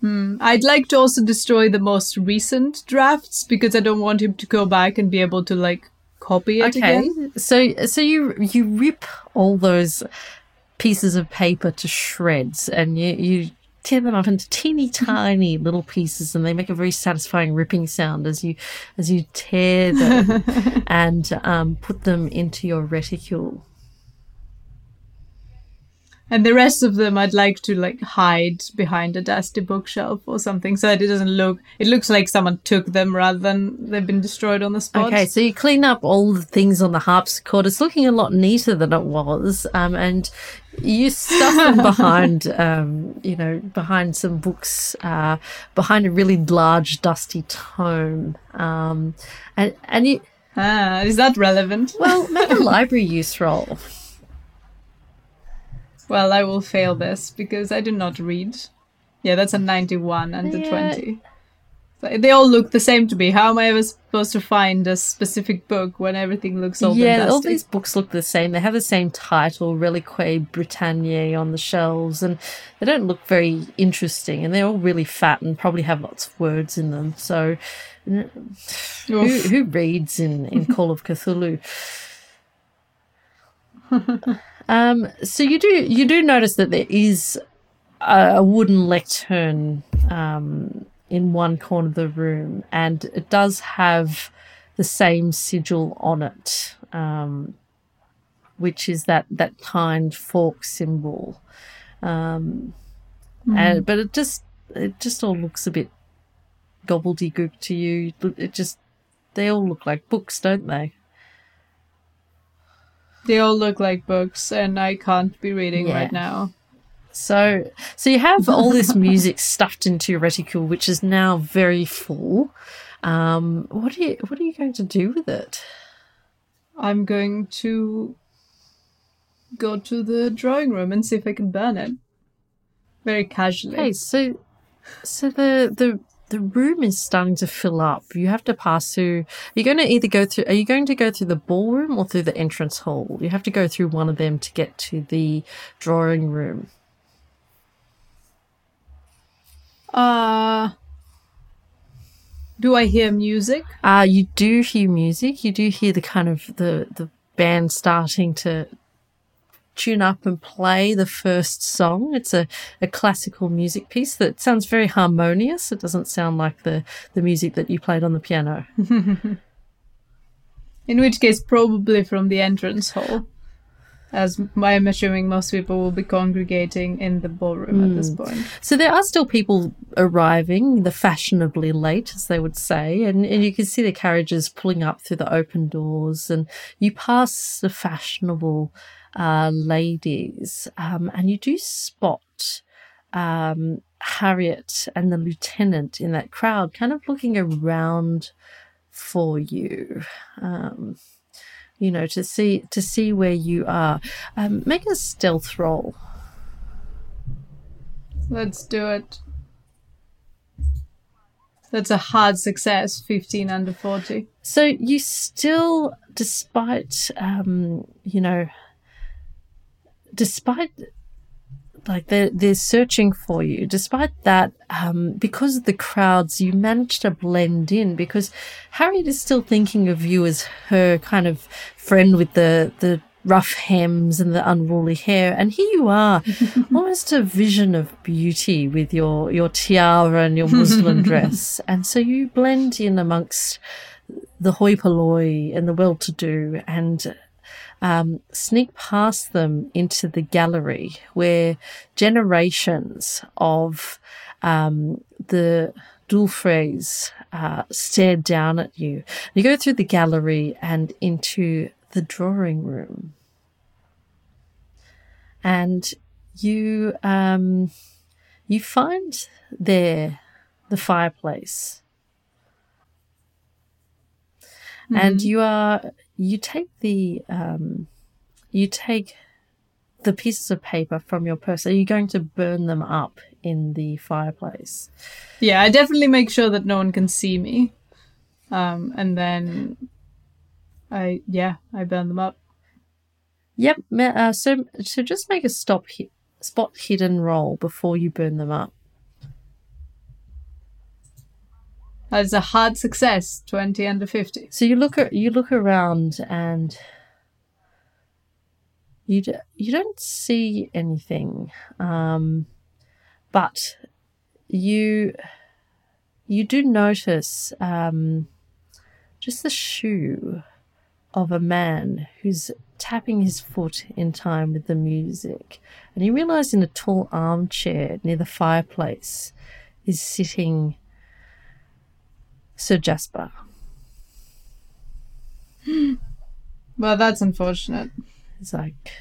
Hmm. I'd like to also destroy the most recent drafts because I don't want him to go back and be able to like copy it Okay, again. so so you you rip all those pieces of paper to shreds, and you you tear them up into teeny mm-hmm. tiny little pieces and they make a very satisfying ripping sound as you as you tear them and um, put them into your reticule and the rest of them I'd like to like hide behind a dusty bookshelf or something so that it doesn't look it looks like someone took them rather than they've been destroyed on the spot. Okay, so you clean up all the things on the harpsichord. It's looking a lot neater than it was. Um, and you stuff them behind um, you know, behind some books, uh, behind a really large dusty tome. Um and and you Ah, is that relevant? well, make a library use roll. Well, I will fail this because I do not read. Yeah, that's a 91 and a Yeah. 20. They all look the same to me. How am I ever supposed to find a specific book when everything looks old yeah, all these books look the same. They have the same title, Relique Britannique, on the shelves, and they don't look very interesting. And they're all really fat and probably have lots of words in them. So, who, who reads in, in Call of Cthulhu? um, so you do you do notice that there is a, a wooden lectern um, in one corner of the room, and it does have the same sigil on it, um, which is that that kind fork symbol. Um, and, but it just it just all looks a bit gobbledygook to you. It just they all look like books, don't they? They all look like books, and I can't be reading Yeah. right now. So, so you have all this music stuffed into your reticule, which is now very full. Um, what are you What are you going to do with it? I'm going to go to the drawing room and see if I can burn it. Very casually. Okay, so, so the the the room is starting to fill up. You have to pass through. You're going to either go through. Are you going to go through the ballroom or through the entrance hall? You have to go through one of them to get to the drawing room. Uh, do I hear music? Uh, you do hear music. You do hear the kind of the the band starting to tune up and play the first song. It's a, a classical music piece that sounds very harmonious. It doesn't sound like the, the music that you played on the piano. In which case, probably from the entrance hall. As I'm assuming most people will be congregating in the ballroom at this hmm. point. So there are still people arriving, the fashionably late, as they would say, and, and you can see the carriages pulling up through the open doors, and you pass the fashionable uh, ladies, um, and you do spot um, Harriet and the lieutenant in that crowd, kind of looking around for you. Um, you know, to see to see where you are. Um, make a stealth roll. Let's do it. That's a hard success, 15 under 40. So you still, despite, um, you know, despite like they're, they're searching for you, despite that, um, because of the crowds, you manage to blend in because Harriet is still thinking of you as her kind of friend with the, the rough hems and the unruly hair. And here you are, almost a vision of beauty with your, your tiara and your muslin dress. And so you blend in amongst the hoi polloi and the well-to-do and um, sneak past them into the gallery where generations of um, the d'Ulfreys uh, stare down at you. You go through the gallery and into the drawing room. And you um, you find there the fireplace and you are you take the um, you take the pieces of paper from your purse. Are you going to burn them up in the fireplace? Yeah, I definitely make sure that no one can see me. Um, and then I, yeah, I burn them up. Yep. Uh, so so just make a stop hi- spot hidden roll before you burn them up. That's a hard success, 20 under 50. So you look at you look around and you d- you don't see anything, um, but you you do notice um, just the shoe of a man who's tapping his foot in time with the music. And you realize in a tall armchair near the fireplace is sitting Sir Jasper. Well, that's unfortunate. He's like,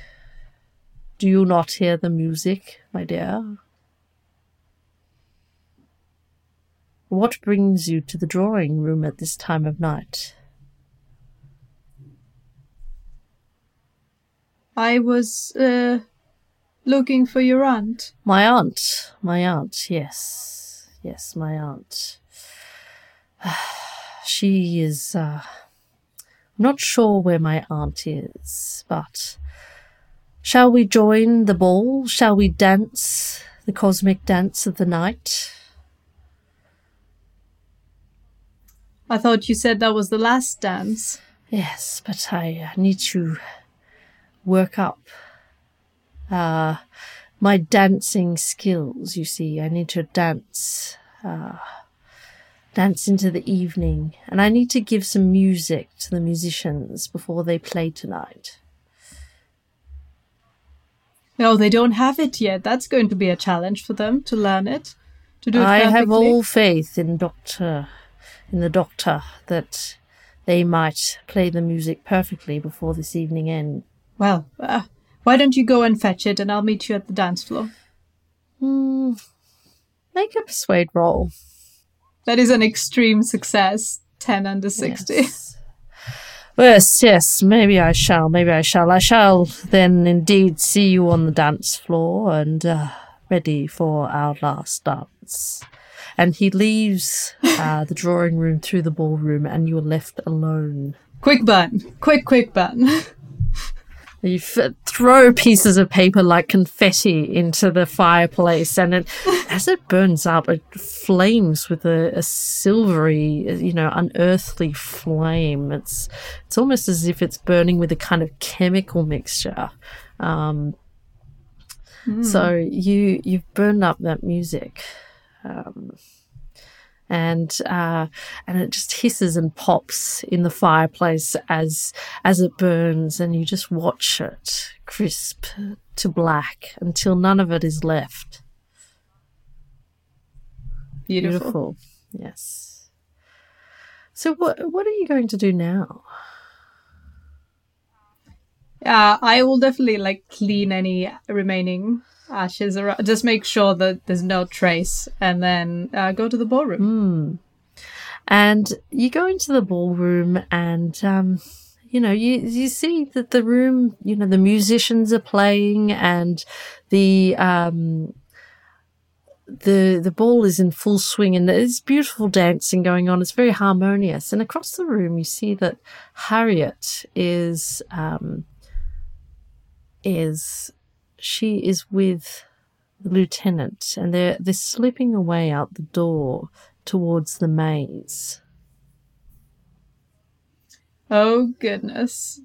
Do you not hear the music, my dear? What brings you to the drawing room at this time of night? I was uh, looking for your aunt. My aunt, my aunt, yes, yes, my aunt. She is, uh, I'm not sure where my aunt is, but shall we join the ball? Shall we dance the cosmic dance of the night? I thought you said that was the last dance. Yes, but I need to work up uh, my dancing skills. You see, I need to dance, uh, dance into the evening, and I need to give some music to the musicians before they play tonight. No, they don't have it yet. That's going to be a challenge for them to learn it, to do it I have all faith in Doctor, in the Doctor, that they might play the music perfectly before this evening ends. Well, uh, why don't you go and fetch it, and I'll meet you at the dance floor. Hmm. Make a persuade roll. That is an extreme success. Ten under sixty. Yes. Yes, yes, maybe I shall, maybe I shall. I shall then indeed see you on the dance floor and uh, ready for our last dance. And he leaves uh, the drawing room through the ballroom, and you are left alone. Quick burn! Quick, quick burn! You f- throw pieces of paper like confetti into the fireplace, and it, as it burns up, it flames with a, a silvery, you know, unearthly flame. It's it's almost as if it's burning with a kind of chemical mixture. Um, So you you've burned up that music. Um, and uh, and it just hisses and pops in the fireplace as as it burns, and you just watch it crisp to black until none of it is left. Beautiful. Beautiful, yes. So what what are you going to do now? Yeah, I will definitely like clean any remaining ashes around. Just make sure that there's no trace, and then uh, go to the ballroom. and you go into the ballroom and um you know you you see that the room you know the musicians are playing and the um the the ball is in full swing and there's beautiful dancing going on it's very harmonious and across the room you see that harriet is um is she is with the lieutenant and they're they're slipping away out the door towards the maze. Oh goodness.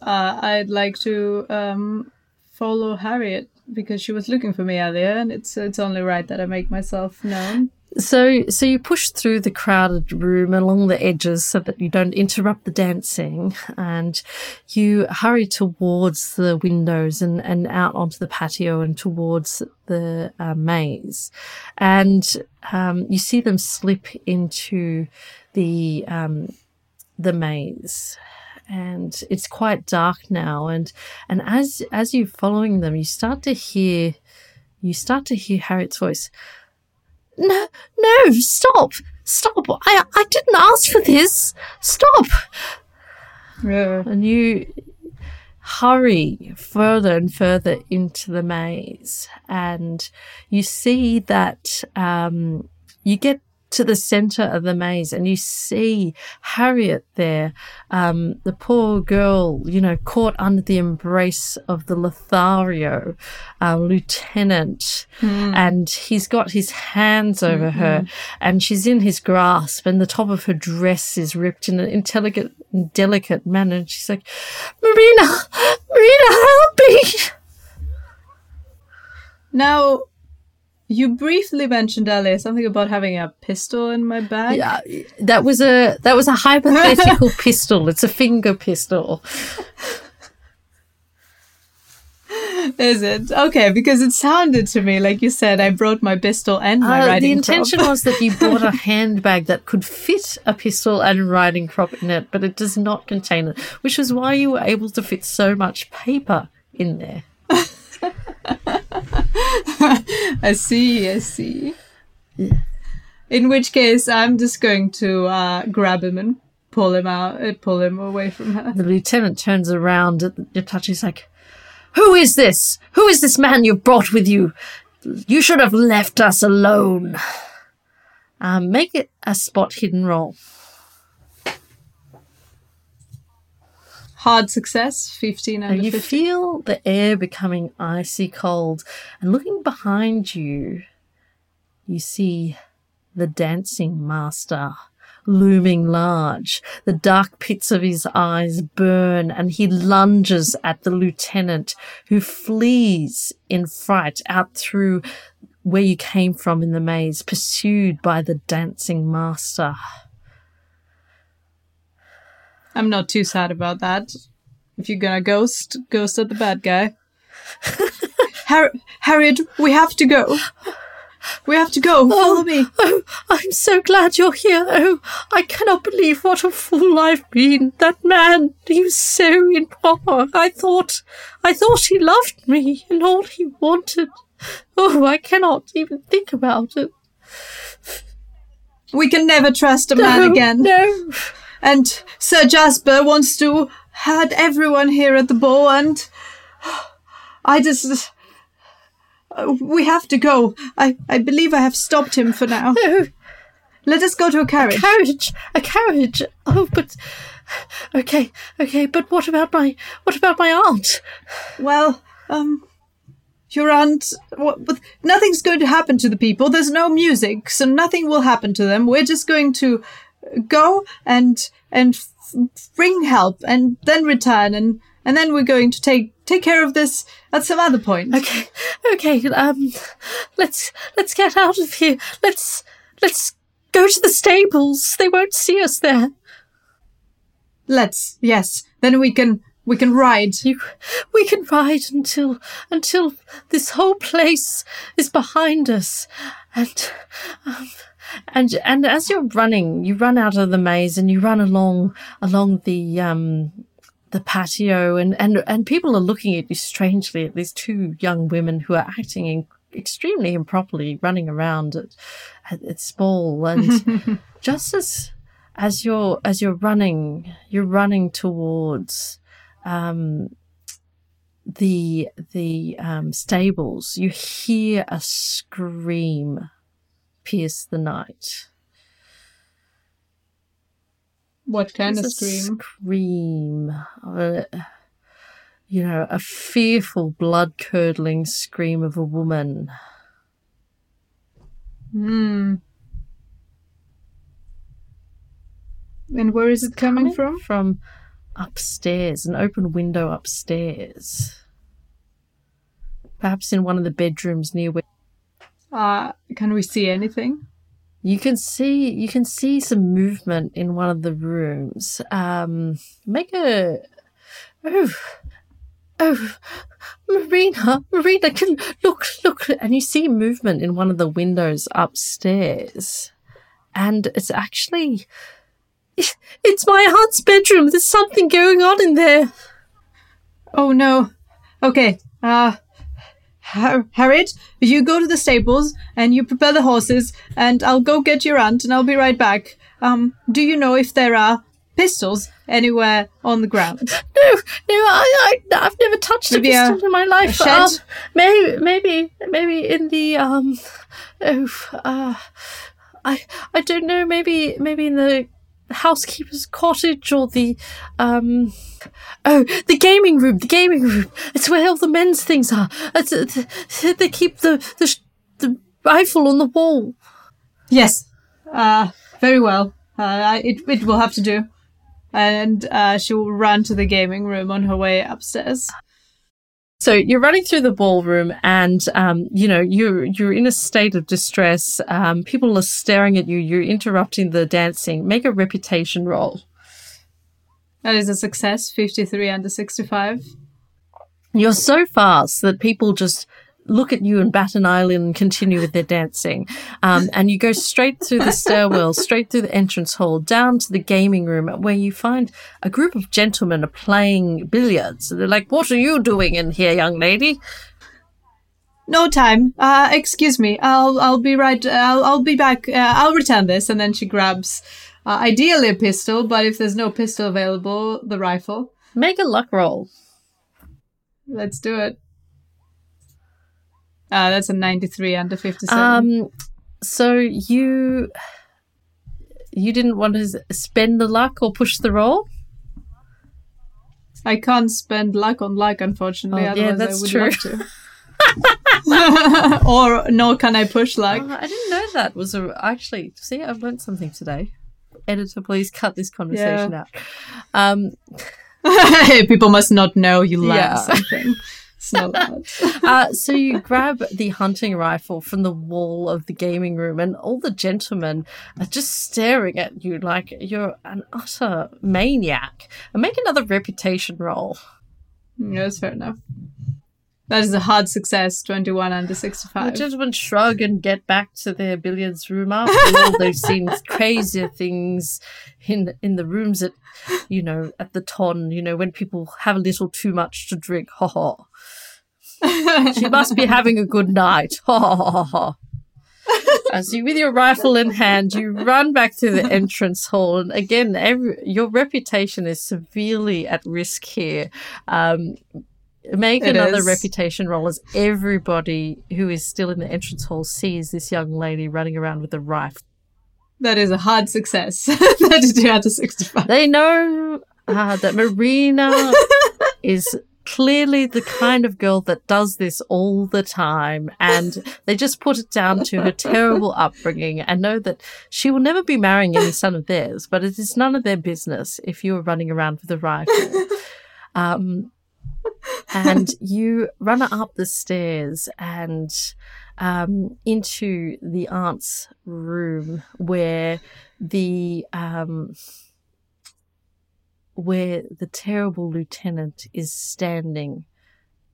Uh, I'd like to um, follow Harriet because she was looking for me earlier, and it's it's only right that I make myself known. So so you push through the crowded room along the edges so that you don't interrupt the dancing and you hurry towards the windows and, and out onto the patio and towards the uh, maze. And um, you see them slip into the um, the maze and it's quite dark now and and as as you're following them you start to hear you start to hear Harriet's voice no no stop stop. I I didn't ask for this. Stop. Yeah. and you hurry further and further into the maze and you see that um, you get to the center of the maze and you see Harriet there, um, the poor girl, you know, caught under the embrace of the Lothario uh, lieutenant. And he's got his hands over her and she's in his grasp and the top of her dress is ripped in an intelligent and delicate manner. And she's like, Marina, Marina, help me. Now, You briefly mentioned earlier something about having a pistol in my bag. Yeah, that was a that was a hypothetical pistol. It's a finger pistol. Is it? Okay, because it sounded to me like you said I brought my pistol and my Uh, riding the intention crop. was that you bought a handbag that could fit a pistol and riding crop in it, but it does not contain it, which is why you were able to fit so much paper in there. I see, I see. In which case, I'm just going to uh, grab him and pull him out, uh, pull him away from her. The lieutenant turns around at Yatachi's like, Who is this? Who is this man you've brought with you? You should have left us alone. Um, make it a spot hidden roll. Hard success, 15 out And you 50. feel the air becoming icy cold, and looking behind you, you see the dancing master looming large. The dark pits of his eyes burn, and he lunges at the lieutenant, who flees in fright out through where you came from in the maze, pursued by the dancing master. I'm not too sad about that. If you're gonna ghost, ghost at the bad guy. Har- Harriet, we have to go. We have to go. Follow me. Oh, oh, I'm so glad you're here. Oh, I cannot believe what a fool I've been. That man, he was so improper. I thought, I thought he loved me and all he wanted. Oh, I cannot even think about it. We can never trust a man No, again. No. And Sir Jasper wants to had everyone here at the ball, and I just. uh, We have to go. I, I believe I have stopped him for now. No. Let us go to a carriage. Carriage, a carriage. Oh, but okay, okay. But what about my, what about my aunt? well, um, your aunt. What, what, nothing's going to happen to the people. There's no music, so nothing will happen to them. We're just going to go and and bring help, and then return, and and then we're going to take take care of this at some other point. Okay, okay. Um, let's let's get out of here. Let's let's go to the stables. They won't see us there. Let's. Yes. Then we can we can ride. You, we can ride until until this whole place is behind us, and um, and and as you're running, you run out of the maze and you run along along the um the patio, and and and people are looking at you strangely at these two young women who are acting in, extremely improperly, running around at at, at Spall, and just as as you're as you're running, you're running towards um, the the um, stables, you hear a scream pierce the night. What kind of a scream? Scream. Uh, you know, a fearful, blood curdling scream of a woman. Hmm. And where is it coming from? From upstairs, an open window upstairs. Perhaps in one of the bedrooms near where Uh, can we see anything? You can see you can see some movement in one of the rooms. Um, make a oh oh Marina Marina can look look and you see movement in one of the windows upstairs, and it's actually it's my aunt's bedroom. There's something going on in there. Oh no. Okay. Uh, Harriet, you go to the stables and you prepare the horses, and I'll go get your aunt, and I'll be right back. Um, do you know if there are pistols anywhere on the ground? No, no, I, I I've never touched Maybe a a- pistol in my life. Um, maybe, maybe, maybe in the um, oh, uh, I I don't know. Maybe, maybe in the housekeeper's cottage or the um, oh, the gaming room. The gaming room. It's where all the men's things are. It's, uh, they keep the the the rifle on the wall. Yes. Uh, very well. Uh, it, it will have to do. And uh, she will run to the gaming room on her way upstairs. So you're running through the ballroom, and um, you know you're you're in a state of distress. Um, people are staring at you. You're interrupting the dancing. Make a reputation roll. That is a success. Fifty-three under sixty-five. You're so fast that people just look at you and bat an eyelid and continue with their dancing. Um, and you go straight through the stairwell, straight through the entrance hall, down to the gaming room where you find a group of gentlemen are playing billiards. They're like, What are you doing in here, young lady? No time. Uh, excuse me. I'll I'll be right. I'll I'll be back. Uh, I'll return this. And then she grabs, uh, ideally a pistol, but if there's no pistol available, the rifle. Make a luck roll. Let's do it. Uh, that's a 93 under 57. Um, so you you didn't want to spend the luck or push the roll? I can't spend luck on luck, unfortunately. Oh, yeah, that's true. or nor can I push luck. Oh, I didn't know that was a actually. See, I've learned something today. Editor, please cut this conversation out. Um, People must not know you learned Yeah. something. It's not that. uh, so you grab the hunting rifle from the wall of the gaming room, and all the gentlemen are just staring at you like you're an utter maniac. And make another reputation roll. Yeah, that's fair enough. That is a hard success, 21 under 65. The 65. gentlemen shrug and get back to their billiards room after all. They've seen crazier things in in the rooms at, you know, at the ton. You know, when people have a little too much to drink. Ha ha. She must be having a good night. As you, with your rifle in hand, you run back to the entrance hall, and again, every, your reputation is severely at risk here. Um, make It another is. reputation roll as everybody who is still in the entrance hall sees this young lady running around with a rifle. That is a hard success. 32 out of 65. They know uh, that Marina is clearly the kind of girl that does this all the time, and they just put it down to her terrible upbringing and know that she will never be marrying any son of theirs, but it is none of their business if you are running around with a rifle. Um, and you run up the stairs and um, into the aunt's room where the um, where the terrible lieutenant is standing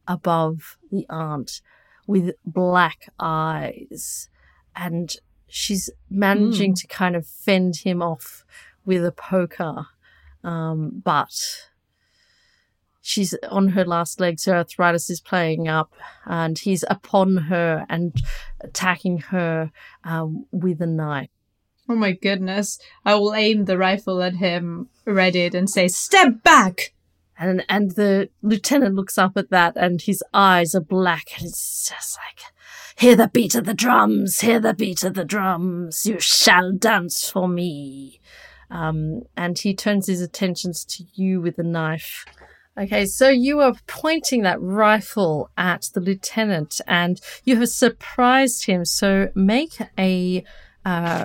above the aunt with black eyes and she's managing to kind of fend him off with a poker um, but she's on her last legs. Her arthritis is playing up and he's upon her and attacking her um, with a knife Oh my goodness. I will aim the rifle at him, ready it, and say, Step back! And and the lieutenant looks up at that, and his eyes are black, and it's just like, "Hear the beat of the drums! Hear the beat of the drums! You shall dance for me!" Um, and he turns his attentions to you with a knife. Okay, so you are pointing that rifle at the lieutenant, and you have surprised him. So make a uh,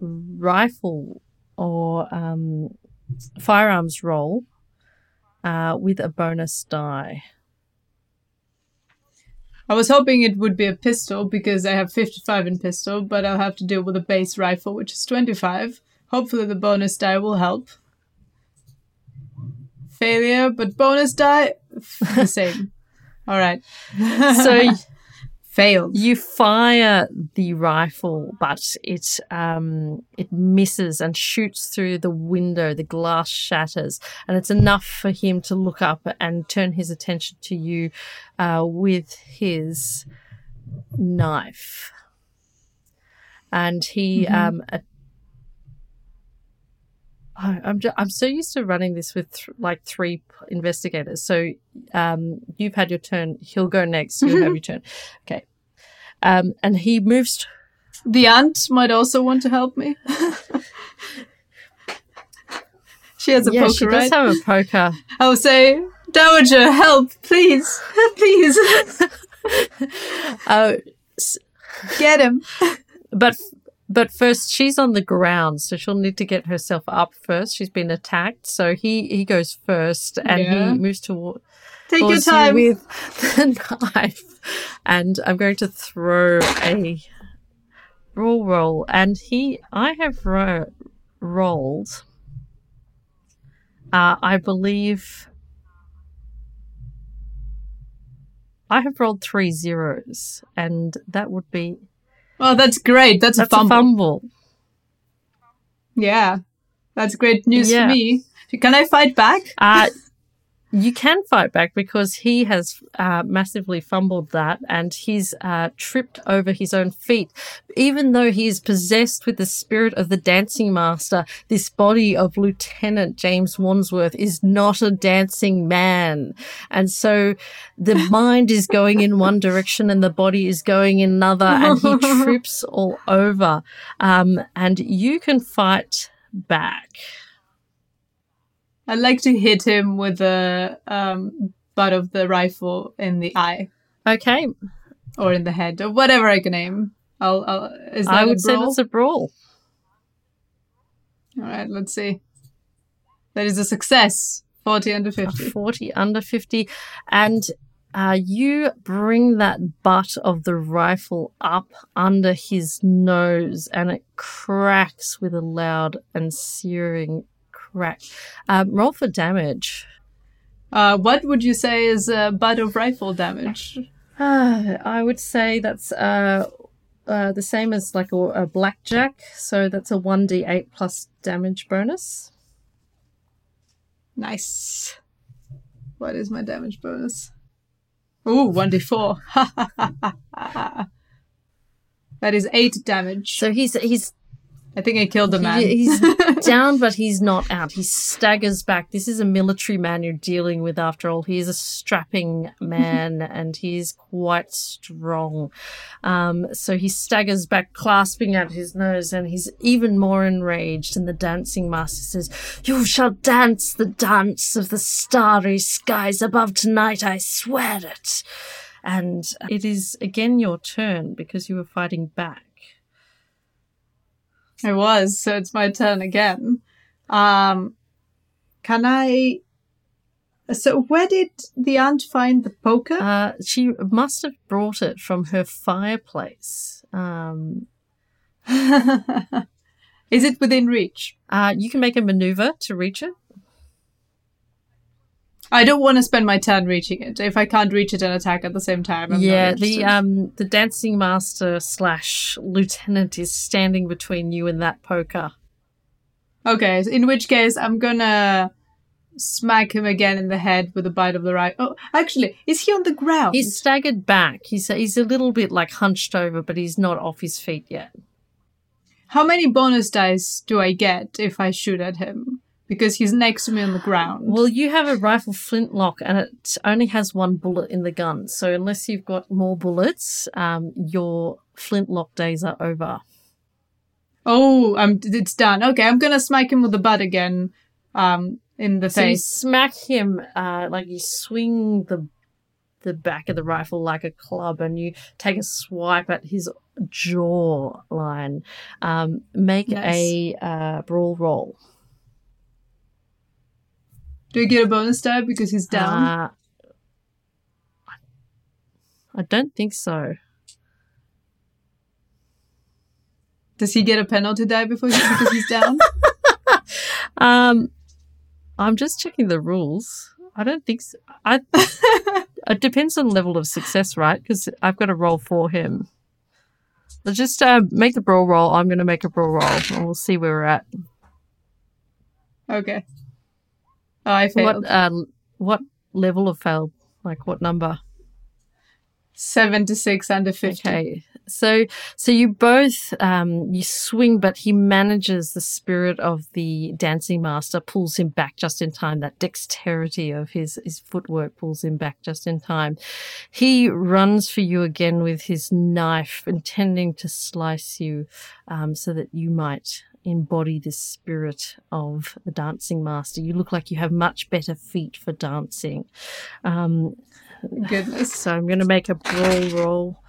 rifle or um, firearms roll uh, with a bonus die. I was hoping it would be a pistol because I have 55 in pistol, but I'll have to deal with a base rifle, which is 25. Hopefully, the bonus die will help. Failure, but bonus die, the same. All right. So Failed. you fire the rifle, but it um, it misses and shoots through the window. The glass shatters, and it's enough for him to look up and turn his attention to you uh, with his knife. And he um, a- I- I'm ju- I'm so used to running this with th- like three p- investigators. So um, you've had your turn. He'll go next. You'll have your turn. Okay. Um, and he moves. t- The aunt might also want to help me. she has a yeah, poker, she right? does have a poker. I'll say, Dowager, help, please, please, Uh, get him. but but first she's on the ground, so she'll need to get herself up first. She's been attacked, so he he goes first, and Yeah. he moves toward. Take your time. with the knife, and I'm going to throw a roll roll. And he, I have ro- rolled. Uh, I believe I have rolled three zeros, and that would be Oh, that's great. That's, that's a fumble. a fumble. Yeah, that's great news Yeah. for me. Can I fight back? Uh, you can fight back because he has uh, massively fumbled that and he's uh, tripped over his own feet. Even though he is possessed with the spirit of the dancing master, this body of Lieutenant James Wandsworth is not a dancing man. And so the mind is going in one direction and the body is going in another and he trips all over. Um, and you can fight back. I'd like to hit him with the um, butt of the rifle in the eye Okay, or in the head or whatever I can aim. I'll. I'll is that I a would say that's a brawl. All right, let's see. That is a success. Forty under A fifty. 40 under 50 and uh, you bring that butt of the rifle up under his nose and it cracks with a loud and searing crack um, roll for damage Uh, what would you say is a butt of rifle damage? Ah, i would say that's uh, uh, the same as like a, a blackjack so that's a 1d8 plus damage bonus Nice. What is my damage bonus? Ooh, 1d4. that is 8 damage. so he's he's I think I killed the man. He- he's down, but he's not out. He staggers back. This is a military man you're dealing with, after all. He is a strapping man and he's quite strong. Um, so he staggers back, clasping at his nose, and he's even more enraged. And the dancing master says, You shall dance the dance of the starry skies above tonight, I swear it. And it is again your turn because you were fighting back. I was, so it's my turn again. Um, can I? So where did the aunt find the poker? Uh, she must have brought it from her fireplace. Um, is it within reach? uh, you can make a maneuver to reach it. I don't want to spend my turn reaching it. If I can't reach it and attack at the same time, I'm yeah, the um the dancing master slash lieutenant is standing between you and that poker. Okay, in which case I'm gonna smack him again in the head with a bite of the right. Oh, actually, is he on the ground? He's staggered back. He's he's a little bit like hunched over, but he's not off his feet yet. How many bonus dice do I get if I shoot at him? Because he's next to me on the ground. Well, you have a rifle flintlock, and it only has one bullet in the gun. So unless you've got more bullets, um, your flintlock days are over. oh, I'm, it's done. Okay, I'm gonna smack him with the butt again, um, in the So you face. smack him, uh, like you swing the the back of the rifle like a club, and you take a swipe at his jaw line. Um, make Nice. a uh, brawl roll. Do we get a bonus die because he's down? Uh, I don't think so. Does he get a penalty die before he, because he's down? Um, I'm just checking the rules. I don't think so. I. it depends on level of success, right? Because I've got to roll for him. Let's just uh, make the brawl roll. I'm going to make a brawl roll, and we'll see where we're at. okay. Oh, I failed. What uh, what level of fail? Like what number? 76 under 50. Okay. So so you both um you swing but he manages the spirit of the dancing master pulls him back just in time that dexterity of his his footwork pulls him back just in time. He runs for you again with his knife intending to slice you um so that you might embody the spirit of the dancing master. You look like you have much better feet for dancing. Um Goodness. so I'm going to make a brawl roll.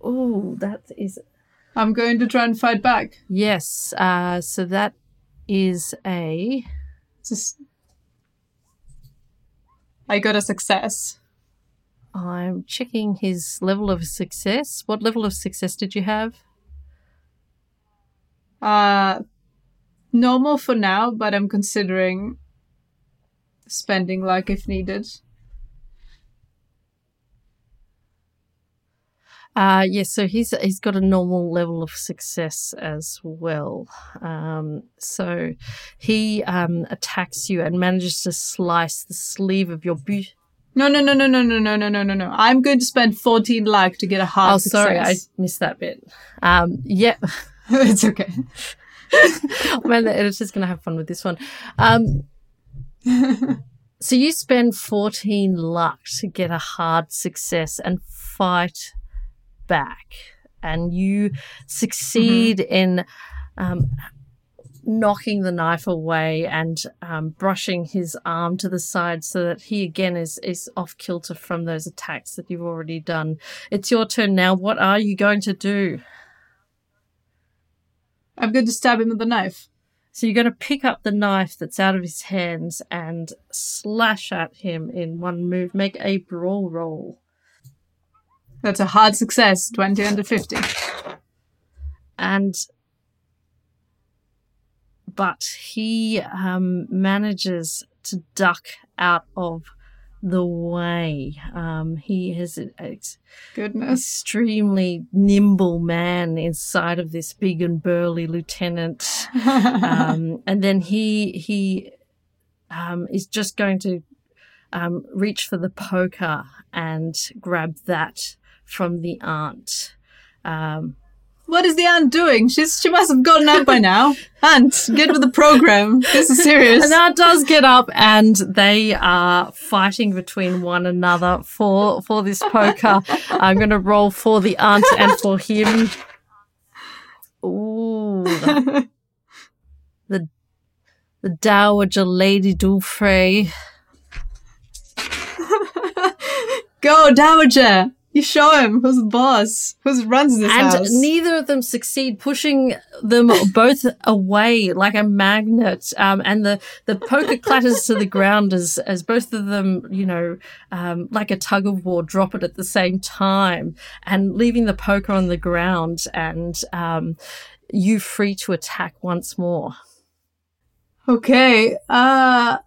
Oh, that is I'm going to try and fight back. yes. Uh, so that is a Just I got a success. I'm checking his level of success. What level of success did you have? Uh, normal for now, but I'm considering spending luck if needed. Uh, yes, so he's he's got a normal level of success as well. Um, so he um, attacks you and manages to slice the sleeve of your boot. No, no, no, no, no, no, no, no, no, no, no. I'm going to spend 14 luck to get a hard Oh, success. sorry, I missed that bit. Um, yeah, it's okay. man, the editor's gonna have fun with this one. Um, so you spend 14 luck to get a hard success and fight back, and you succeed in um, knocking the knife away and um, brushing his arm to the side so that he again is is off kilter from those attacks that you've already done. It's your turn now. What are you going to do? I'm going to stab him with the knife. So you're going to pick up the knife that's out of his hands and slash at him in one move. Make a brawl roll. That's a hard success. 20 under 50. And but he um, manages to duck out of the way. Um, he has a, a Goodness. extremely nimble man inside of this big and burly lieutenant. um, and then he he um, is just going to um, reach for the poker and grab that from the aunt. What is the aunt doing? She's she must have gotten up by now. Aunt, get with the program. This is serious. and that does get up, and they are fighting between one another for for this poker. I'm going to roll for the aunt and for him. Ooh, the the, the Dowager Lady d'Ulfrey. Go, Dowager. You show him who's the boss, who runs this and house. neither of them succeed, pushing them both away like a magnet. Um, and the, the poker clatters to the ground as, as both of them, you know, um, like a tug of war, drop it at the same time and leaving the poker on the ground and um, you free to attack once more. Okay. Uh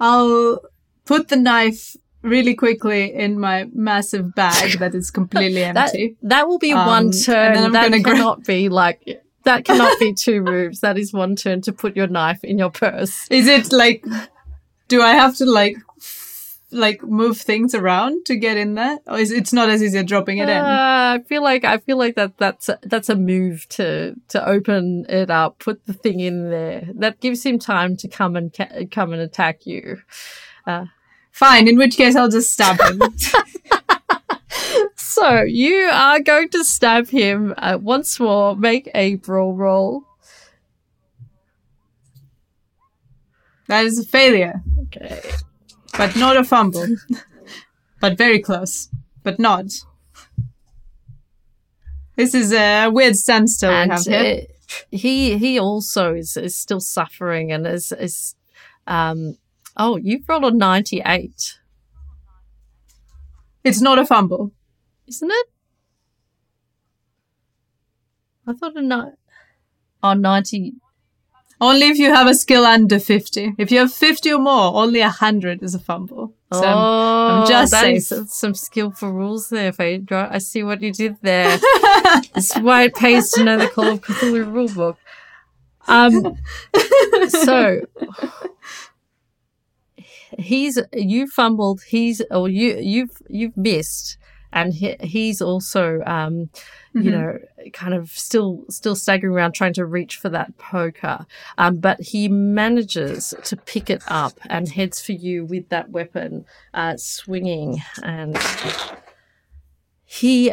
I'll put the knife really quickly in my massive bag that is completely empty. that will be Um, one turn. That gra- cannot be like. That cannot be two moves. That is one turn to put your knife in your purse. Is it like do I have to like f- like move things around to get in there? Or is it's not as easy as dropping it in? Uh, I feel like I feel like that that's a, that's a move to to open it up, put the thing in there. That gives him time to come and ca- come and attack you. Fine, in which case I'll just stab him. So you are going to stab him uh, once more. Make a brawl roll. that is a failure, Okay. but not a fumble. but very close, but not. This is a weird standstill we have here. uh, he he also is, is still suffering and is is um oh you've rolled a ninety eight, It's not a fumble. isn't it? I thought a ni- oh, 90 Only if you have a skill under 50. If you have 50 or more, only 100 is a fumble. So oh, I'm just that safe. is some skillful rules there, Phaedra. I see what you did there. this is why it pays to know the Call of Cthulhu rulebook. Um, so he's you fumbled. He's or you you've you've missed, and he, he's also um, you Mhm. know kind of still still staggering around trying to reach for that poker. Um, but he manages to pick it up and heads for you with that weapon, uh, swinging and he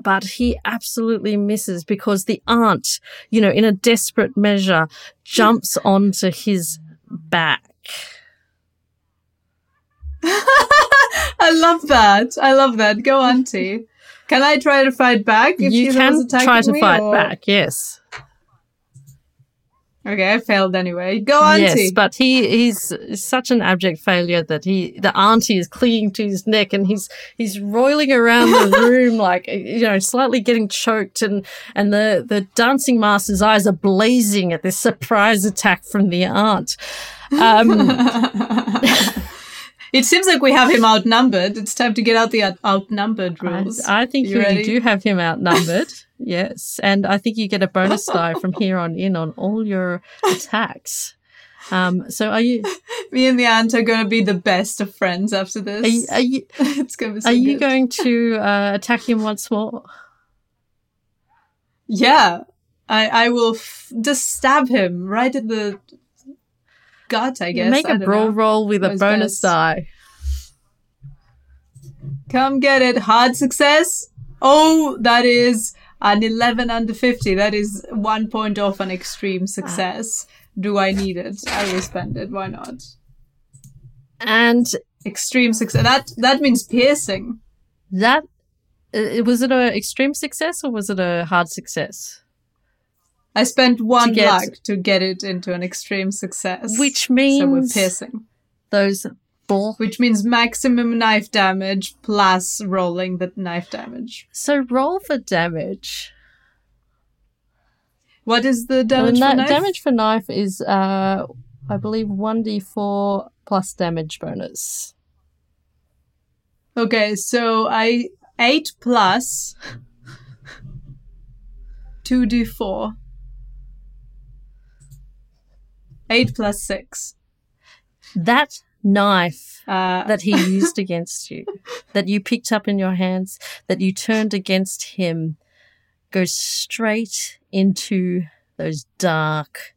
but he absolutely misses because the aunt, you know, in a desperate measure, jumps onto his back. I love that. I love that. Go, Auntie. Can I try to fight back if you can try to me, fight or- back, yes. Okay, I failed anyway. Go on. Yes, but he he's such an abject failure that he the auntie is clinging to his neck and he's he's roiling around the room like you know slightly getting choked and and the the dancing master's eyes are blazing at this surprise attack from the aunt. Um, it seems like we have him outnumbered. It's time to get out the out- outnumbered rules. I, I think You you, do have him outnumbered. yes, and I think you get a bonus die from here on in on all your attacks. Um, so are you Me and the aunt are going to be the best of friends after this. are you, are you it's going to be so Are you good. going to uh, attack him once more? Yeah, I I will f- just stab him right in the gut. I guess. Make a brawl know. roll with a bonus die. Come get it. Hard success. Oh, that is an 11 under 50. That is one point off an extreme success. Do I need it? I will spend it. Why not? And Extreme success. That that means piercing. that uh, was it a extreme success or was it a hard success? I spent one to luck to get it into an extreme success. Which means so we're piercing. Those balls. Which means maximum knife damage plus rolling the knife damage. So roll for damage. What is the damage Well, na- for Damage for knife is uh I believe one D four plus damage bonus. Okay, so I eight plus 2d4 Eight plus six. That knife Uh, that he used against you, that you picked up in your hands, that you turned against him, goes straight into those dark,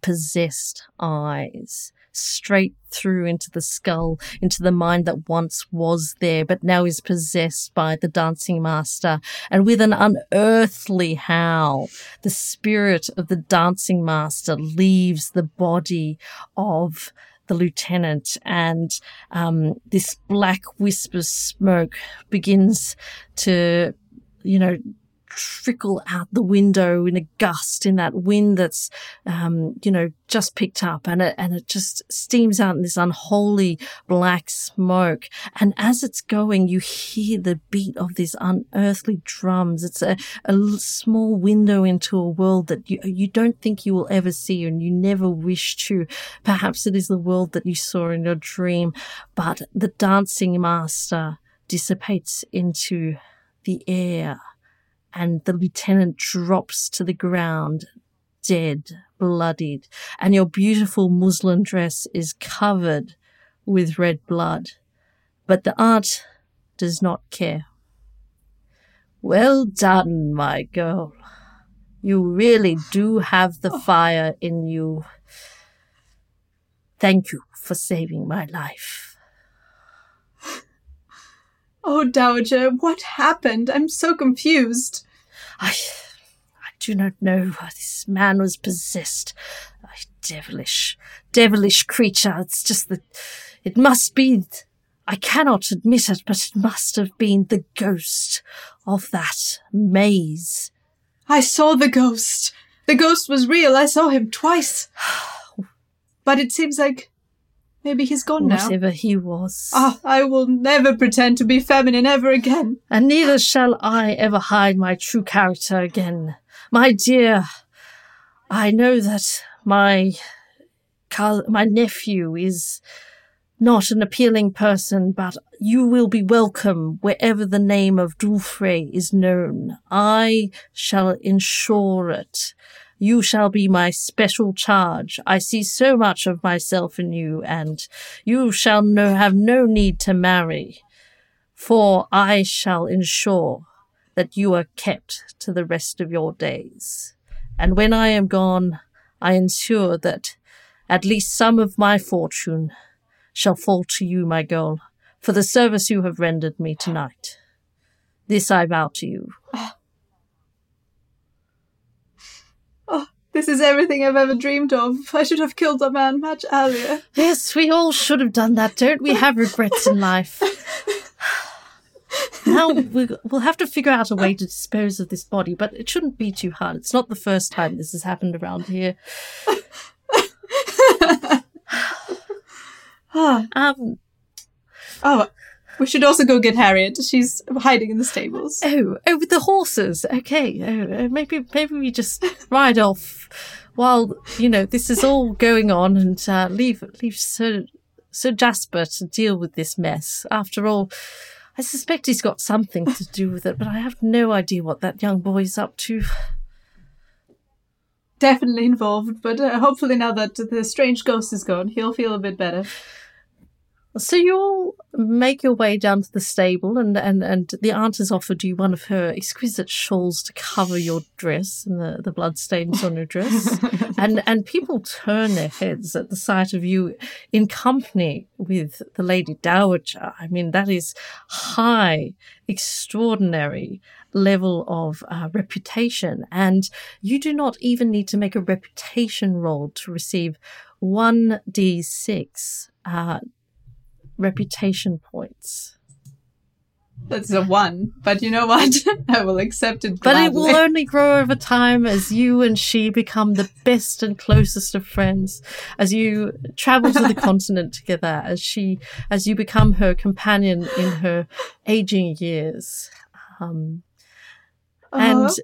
possessed eyes, straight through into the skull, into the mind that once was there, but now is possessed by the dancing master. And with an unearthly howl, the spirit of the dancing master leaves the body of the lieutenant and um, this black wisp of smoke begins to, you know, trickle out the window in a gust in that wind that's, um, you know, just picked up and it, and it just steams out in this unholy black smoke. And as it's going, you hear the beat of these unearthly drums. It's a, a small window into a world that you, you don't think you will ever see and you never wish to. Perhaps it is the world that you saw in your dream, but the dancing master dissipates into the air and the lieutenant drops to the ground, dead, bloodied, and your beautiful muslin dress is covered with red blood. But the aunt does not care. Well done, my girl. You really do have the oh. fire in you. Thank you for saving my life. oh, Dowager, what happened? I'm so confused. I, I do not know. How this man was possessed. A devilish, devilish creature. It's just that it must be. I cannot admit it, but it must have been the ghost of that maze. I saw the ghost. The ghost was real. I saw him twice. But it seems like maybe he's gone now. Whatever he was. Ah, I will never pretend to be feminine ever again. And neither shall I ever hide my true character again. My dear, I know that my my nephew is not an appealing person, but you will be welcome wherever the name of d'Ulfrey is known. I shall ensure it. You shall be my special charge. I see so much of myself in you, and you shall no, have no need to marry for I shall ensure that you are kept to the rest of your days. And when I am gone, I ensure that at least some of my fortune shall fall to you, my girl, for the service you have rendered me tonight. This I vow to you. Ah, This is everything I've ever dreamed of. I should have killed that man much earlier. Yes, we all should have done that. Don't we have regrets in life? now we- we'll have to figure out a way to dispose of this body, but it shouldn't be too hard. It's not the first time this has happened around here. Um, oh, we should also go get Harriet. She's hiding in the stables. oh, oh, with the horses. Okay, oh, uh, maybe maybe we just ride off while you know this is all going on, and uh, leave leave Sir Sir Jasper to deal with this mess. After all. I suspect he's got something to do with it, but I have no idea what that young boy's up to. Definitely involved, but uh, hopefully now that the strange ghost is gone, he'll feel a bit better. So you all make your way down to the stable, and, and, and the aunt has offered you one of her exquisite shawls to cover your dress and the, the blood stains on your dress. and and people turn their heads at the sight of you in company with the Lady Dowager. I mean, that is high, extraordinary level of uh, reputation, and you do not even need to make a reputation roll to receive one d6 uh, reputation points. That's a one, but you know what? I will accept it. But it will only grow over time as you and she become the best and closest of friends, as you travel to the continent together, as she, as you become her companion in her aging years. Um, and Uh-huh.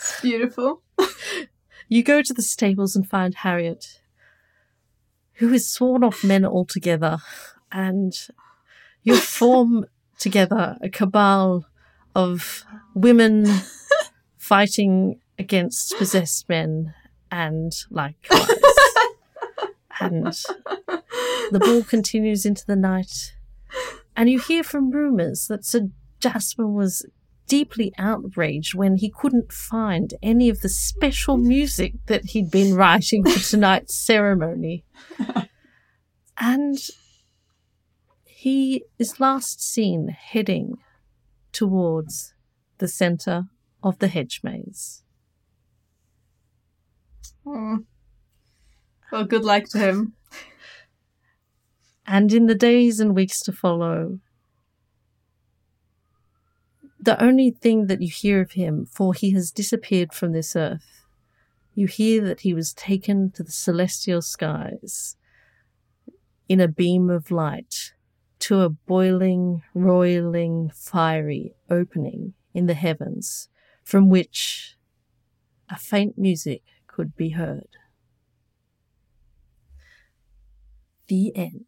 It's beautiful. you go to the stables and find Harriet, who is sworn off men altogether, and you form together a cabal of women fighting against possessed men and likewise. and the ball continues into the night, and you hear from rumours that Sir Jasper was deeply outraged when he couldn't find any of the special music that he'd been writing for tonight's ceremony. And he is last seen heading towards the centre of the hedge maze. Oh. Well, good luck to him. And in the days and weeks to follow, the only thing that you hear of him, for he has disappeared from this earth, you hear that he was taken to the celestial skies in a beam of light to a boiling, roiling, fiery opening in the heavens from which a faint music could be heard. The end.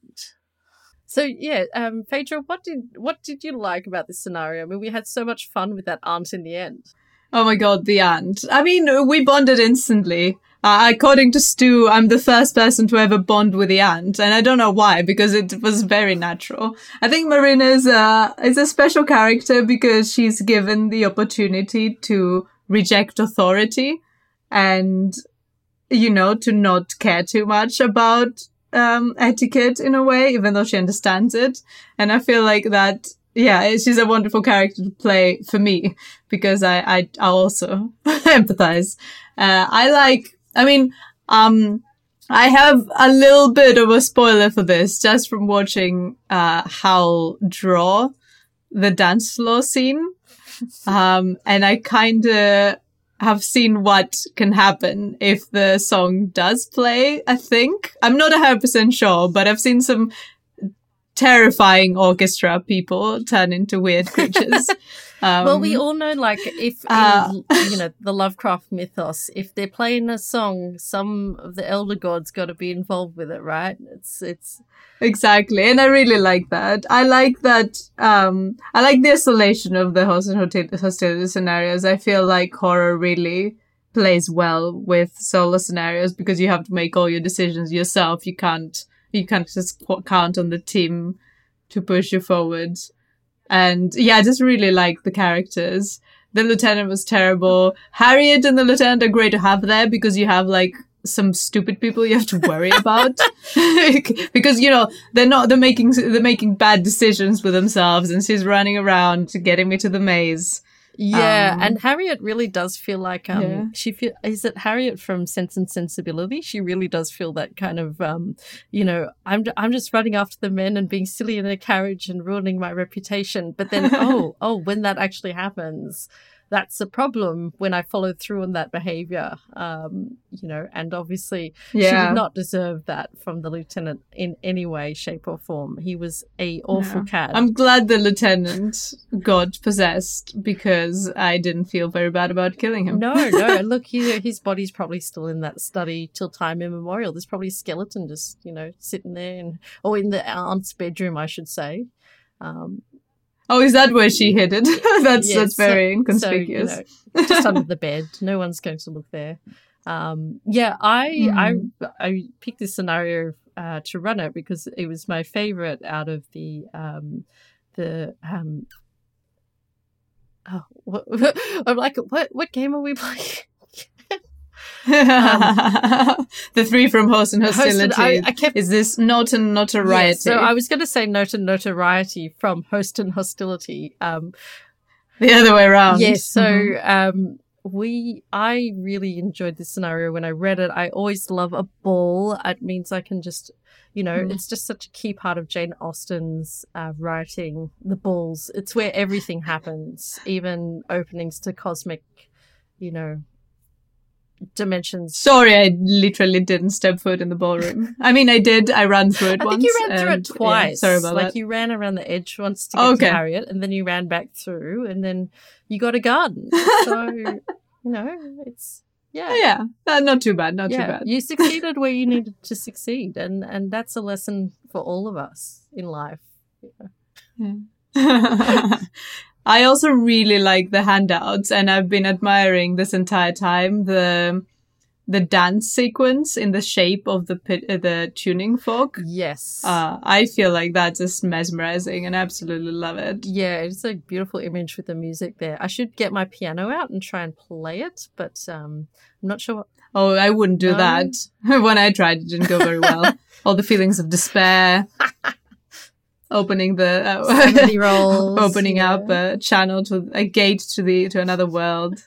So yeah, um, Phaedra, what did what did you like about this scenario? I mean, we had so much fun with that aunt in the end. Oh my god, the aunt. I mean, we bonded instantly. Uh, according to Stu, I'm the first person to ever bond with the aunt, and I don't know why because it was very natural. I think Marina is a is a special character because she's given the opportunity to reject authority, and you know to not care too much about um, etiquette in a way, even though she understands it. And I feel like that. Yeah, she's a wonderful character to play for me because I I, I also empathize. Uh, I like. I mean, um, I have a little bit of a spoiler for this just from watching uh, Hal draw the dance floor scene, um, and I kind of have seen what can happen if the song does play. I think I'm not hundred percent sure, but I've seen some terrifying orchestra people turn into weird creatures. Um, well, we all know, like, if uh, in, you know the Lovecraft mythos, if they're playing a song, some of the elder gods got to be involved with it, right? It's it's Exactly. And I really like that. I like that, um, I like the isolation of the host and hostil- hostility scenarios. I feel like horror really plays well with solo scenarios because you have to make all your decisions yourself. You can't, you can't just count on the team to push you forward. And yeah, I just really like the characters. The lieutenant was terrible. Harriet and the lieutenant are great to have there because you have like some stupid people you have to worry about because you know they're not they're making they're making bad decisions with themselves and she's running around getting me to the maze Yeah, Um, and Harriet really does feel like um Yeah. she feel is it Harriet from Sense and Sensibility? She really does feel that kind of um you know I'm I'm just running after the men and being silly in a carriage and ruining my reputation. But then oh oh when that actually happens, that's a problem when I follow through on that behavior. Um you know, and obviously she did not deserve that from the lieutenant in any way, shape, or form. He was a awful No. cat. I'm glad the lieutenant got possessed because I didn't feel very bad about killing him. No, no. Look, you know, his body's probably still in that study till time immemorial. There's probably a skeleton just, you know, sitting there, and or in the aunt's bedroom, I should say. Um, Oh, is that where she hid it? that's yes, that's very so- so, you inconspicuous. know, just under the bed. No one's going to look there. Um, yeah, I Hmm. I I picked this scenario uh, to run it because it was my favorite out of the um, the um. Oh, what, I'm like, what? What game are we playing? the three from host and Host and- hostility. I, I kept is this not and notoriety? Yes, so I was going to say note and notoriety from host and hostility. Um, the other way around. yes, so Mhm. um, we, I really enjoyed this scenario when I read it. I always love a ball. It means I can just, you know, Mm. it's just such a key part of Jane Austen's uh, writing. The balls. It's where everything happens, even openings to cosmic, you know, dimensions. Sorry, I literally didn't step foot in the ballroom. I mean, I did. I ran through it I once. think you ran through it yeah, twice. sorry about like that. you ran around the edge once to get Okay. to Harriet, and then you ran back through, and then you got a garden. So you know, it's yeah, Oh, yeah, uh, not too bad. Not yeah. too bad. You succeeded where you needed to succeed, and and that's a lesson for all of us in life. I also really like the handouts, and I've been admiring this entire time the the dance sequence in the shape of the pit, uh, the tuning fork. Yes. Uh, I feel like that's just mesmerizing, and I absolutely love it. yeah, it's a beautiful image with the music there. I should get my piano out and try and play it, but um, I'm not sure. What... Oh, I wouldn't do No. that. when I tried, it didn't go very well. All the feelings of despair. Opening the uh, rolls, opening yeah. up a channel to a gate to the to another world.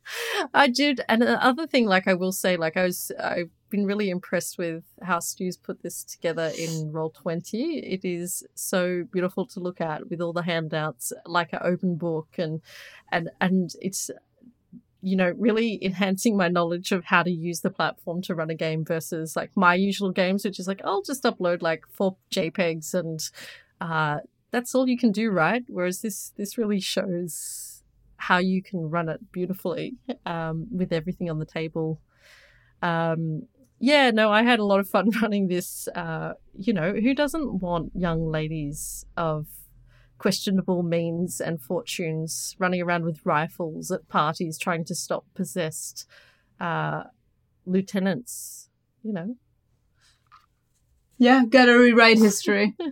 I did, and the other thing, like I will say, like I was, I've been really impressed with how Stu's put this together in Roll20. It is so beautiful to look at with all the handouts, like an open book, and and and it's you know really enhancing my knowledge of how to use the platform to run a game versus like my usual games, which is like I'll just upload like four JPEGs and uh, that's all you can do, right? Whereas this this really shows how you can run it beautifully um, with everything on the table. Um, yeah, no, I had a lot of fun running this. Uh, you know, who doesn't want young ladies of questionable means and fortunes running around with rifles at parties trying to stop possessed uh, lieutenants? You know, Yeah, gotta rewrite history.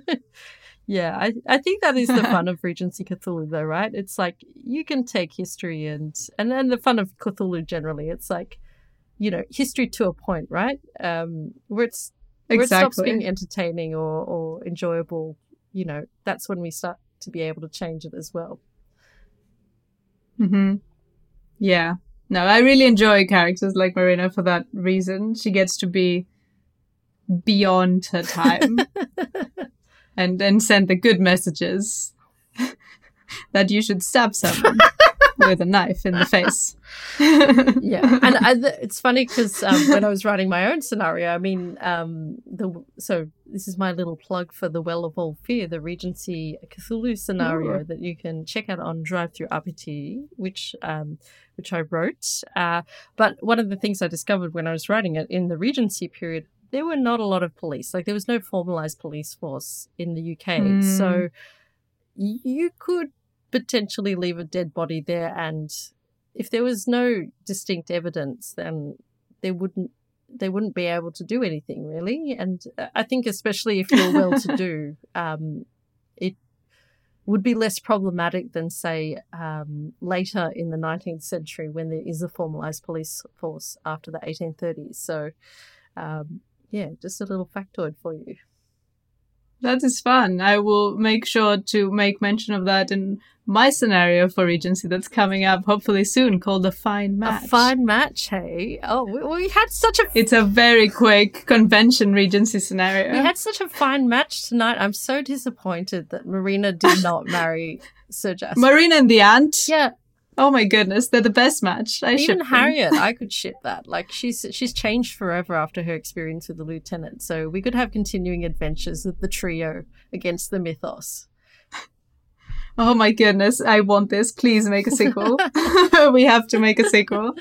Yeah, I, I think that is the fun of Regency Cthulhu, though, right? It's like you can take history and and then the fun of Cthulhu generally. It's like, you know, history to a point, right? Um, where it's where it stops being entertaining or or enjoyable. You know, that's when we start to be able to change it as well. hmm Yeah. No, I really enjoy characters like Marina for that reason. She gets to be beyond her time and and send the good messages that you should stab someone with a knife in the face. yeah, and I, th- it's funny because um, when I was writing my own scenario, I mean, um, the so this is my little plug for the Well of All Fear, the Regency Cthulhu scenario Ooh. that you can check out on DriveThruRPG, which um, which I wrote. Uh, but one of the things I discovered when I was writing it in the Regency period, there were not a lot of police. Like there was no formalized police force in the UK, Mm. so you could potentially leave a dead body there and if there was no distinct evidence then they wouldn't they wouldn't be able to do anything really. And i think especially if you're well to do um it would be less problematic than say um, later in the 19th century when there is a formalized police force after the 1830s so um, yeah just a little factoid for you That is fun. I will make sure to make mention of that in my scenario for Regency that's coming up hopefully soon called a fine match. A fine match, hey? Oh, we, we had such a. It's a very quick convention Regency scenario. We had such a fine match tonight. I'm so disappointed that Marina did not marry Sir Jasper. Marina and the Aunt. Yeah. Oh my goodness, they're the best match. I Even. Harriet, I could ship that. Like she's she's changed forever after her experience with the lieutenant. So we could have continuing adventures with the trio against the mythos. Oh my goodness, I want this. Please make a sequel. we have to make a sequel.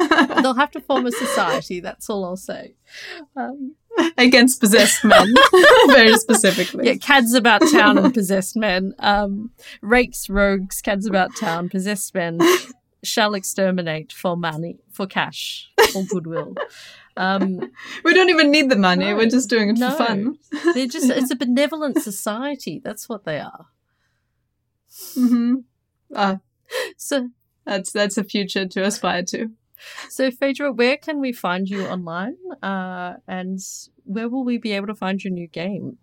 They'll have to form a society. That's all I'll say. Um, Against possessed men, very specifically. yeah, cads about town and possessed men. Um, rakes, rogues, cads about town, possessed men shall exterminate for money, for cash, for goodwill. Um, We don't even need the money. No, We're just doing it no. for fun. they're just, it's a benevolent society. That's what they are. hmm Ah, So, that's that's a future to aspire to. So Phaedra, where can we find you online? Uh, and where will we be able to find your new game?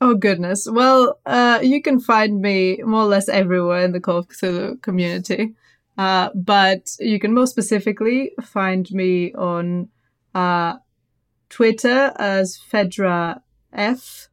Oh goodness. Well, uh, you can find me more or less everywhere in the Call of Cthulhu community. Uh, but you can more specifically find me on uh, Twitter as Fedra F,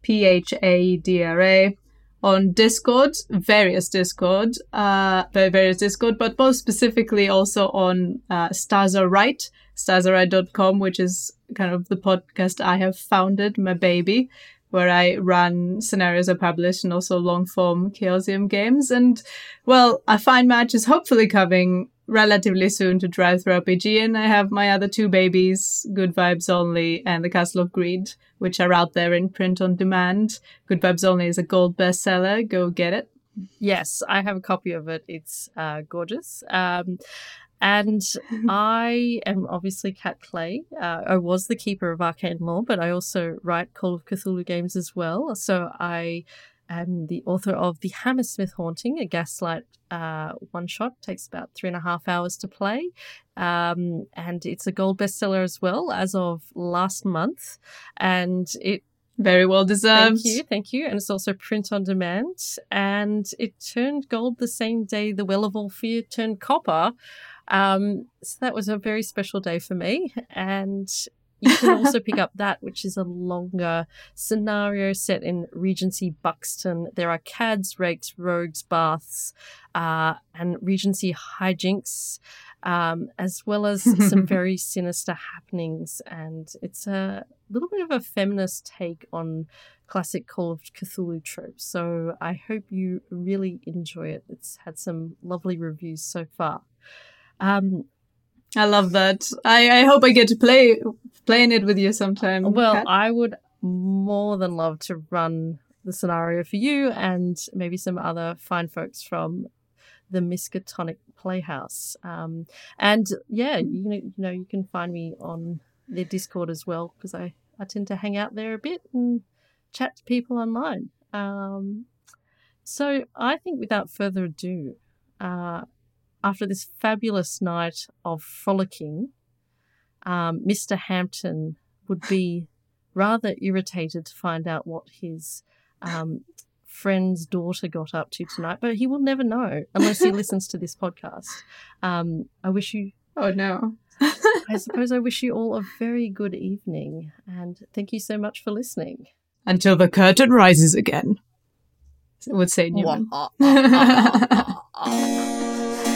P H A D R A, on Discord, various Discord, uh, various Discord, but most specifically also on uh, Stazarite, stazarite.com, which is kind of the podcast I have founded, my baby where I run scenarios I publish and also long form Chaosium games. And well, a fine match is hopefully coming relatively soon to DriveThruRPG. And I have my other two babies, Good Vibes Only and The Castle of Greed, which are out there in print on demand. Good Vibes Only is a gold bestseller. Go get it. Yes, I have a copy of it. It's uh, gorgeous. Um, and I am obviously Kat Clay. Uh, I was the keeper of Arcane Lore, but I also write Call of Cthulhu games as well. So I am the author of The Hammersmith Haunting, a Gaslight uh, one shot. Takes about three and a half hours to play. Um, and it's a gold bestseller as well as of last month. And it Very well deserved. Thank you, thank you. And it's also print on demand. And it turned gold the same day the Well of All Fear turned copper. Um, so that was a very special day for me. And you can also pick up that, which is a longer scenario set in Regency Buxton. There are cads, rakes, rogues, baths, uh, and Regency hijinks, um, as well as some very sinister happenings. And it's a little bit of a feminist take on classic Call of Cthulhu tropes. So I hope you really enjoy it. It's had some lovely reviews so far. Um, I love that. I, I hope I get to play playing it with you sometime. well, Kat. I would more than love to run the scenario for you and maybe some other fine folks from the Miskatonic Playhouse. Um, and yeah, you know, you know, you can find me on their Discord as well because I, I tend to hang out there a bit and chat to people online. Um, so I think without further ado, uh, after this fabulous night of frolicking, um, Mr. Hampton would be rather irritated to find out what his um, friend's daughter got up to tonight, but he will never know unless he listens to this podcast. Um, I wish you, oh no. I suppose I wish you all a very good evening and thank you so much for listening. Until the curtain rises again. I would say Newman.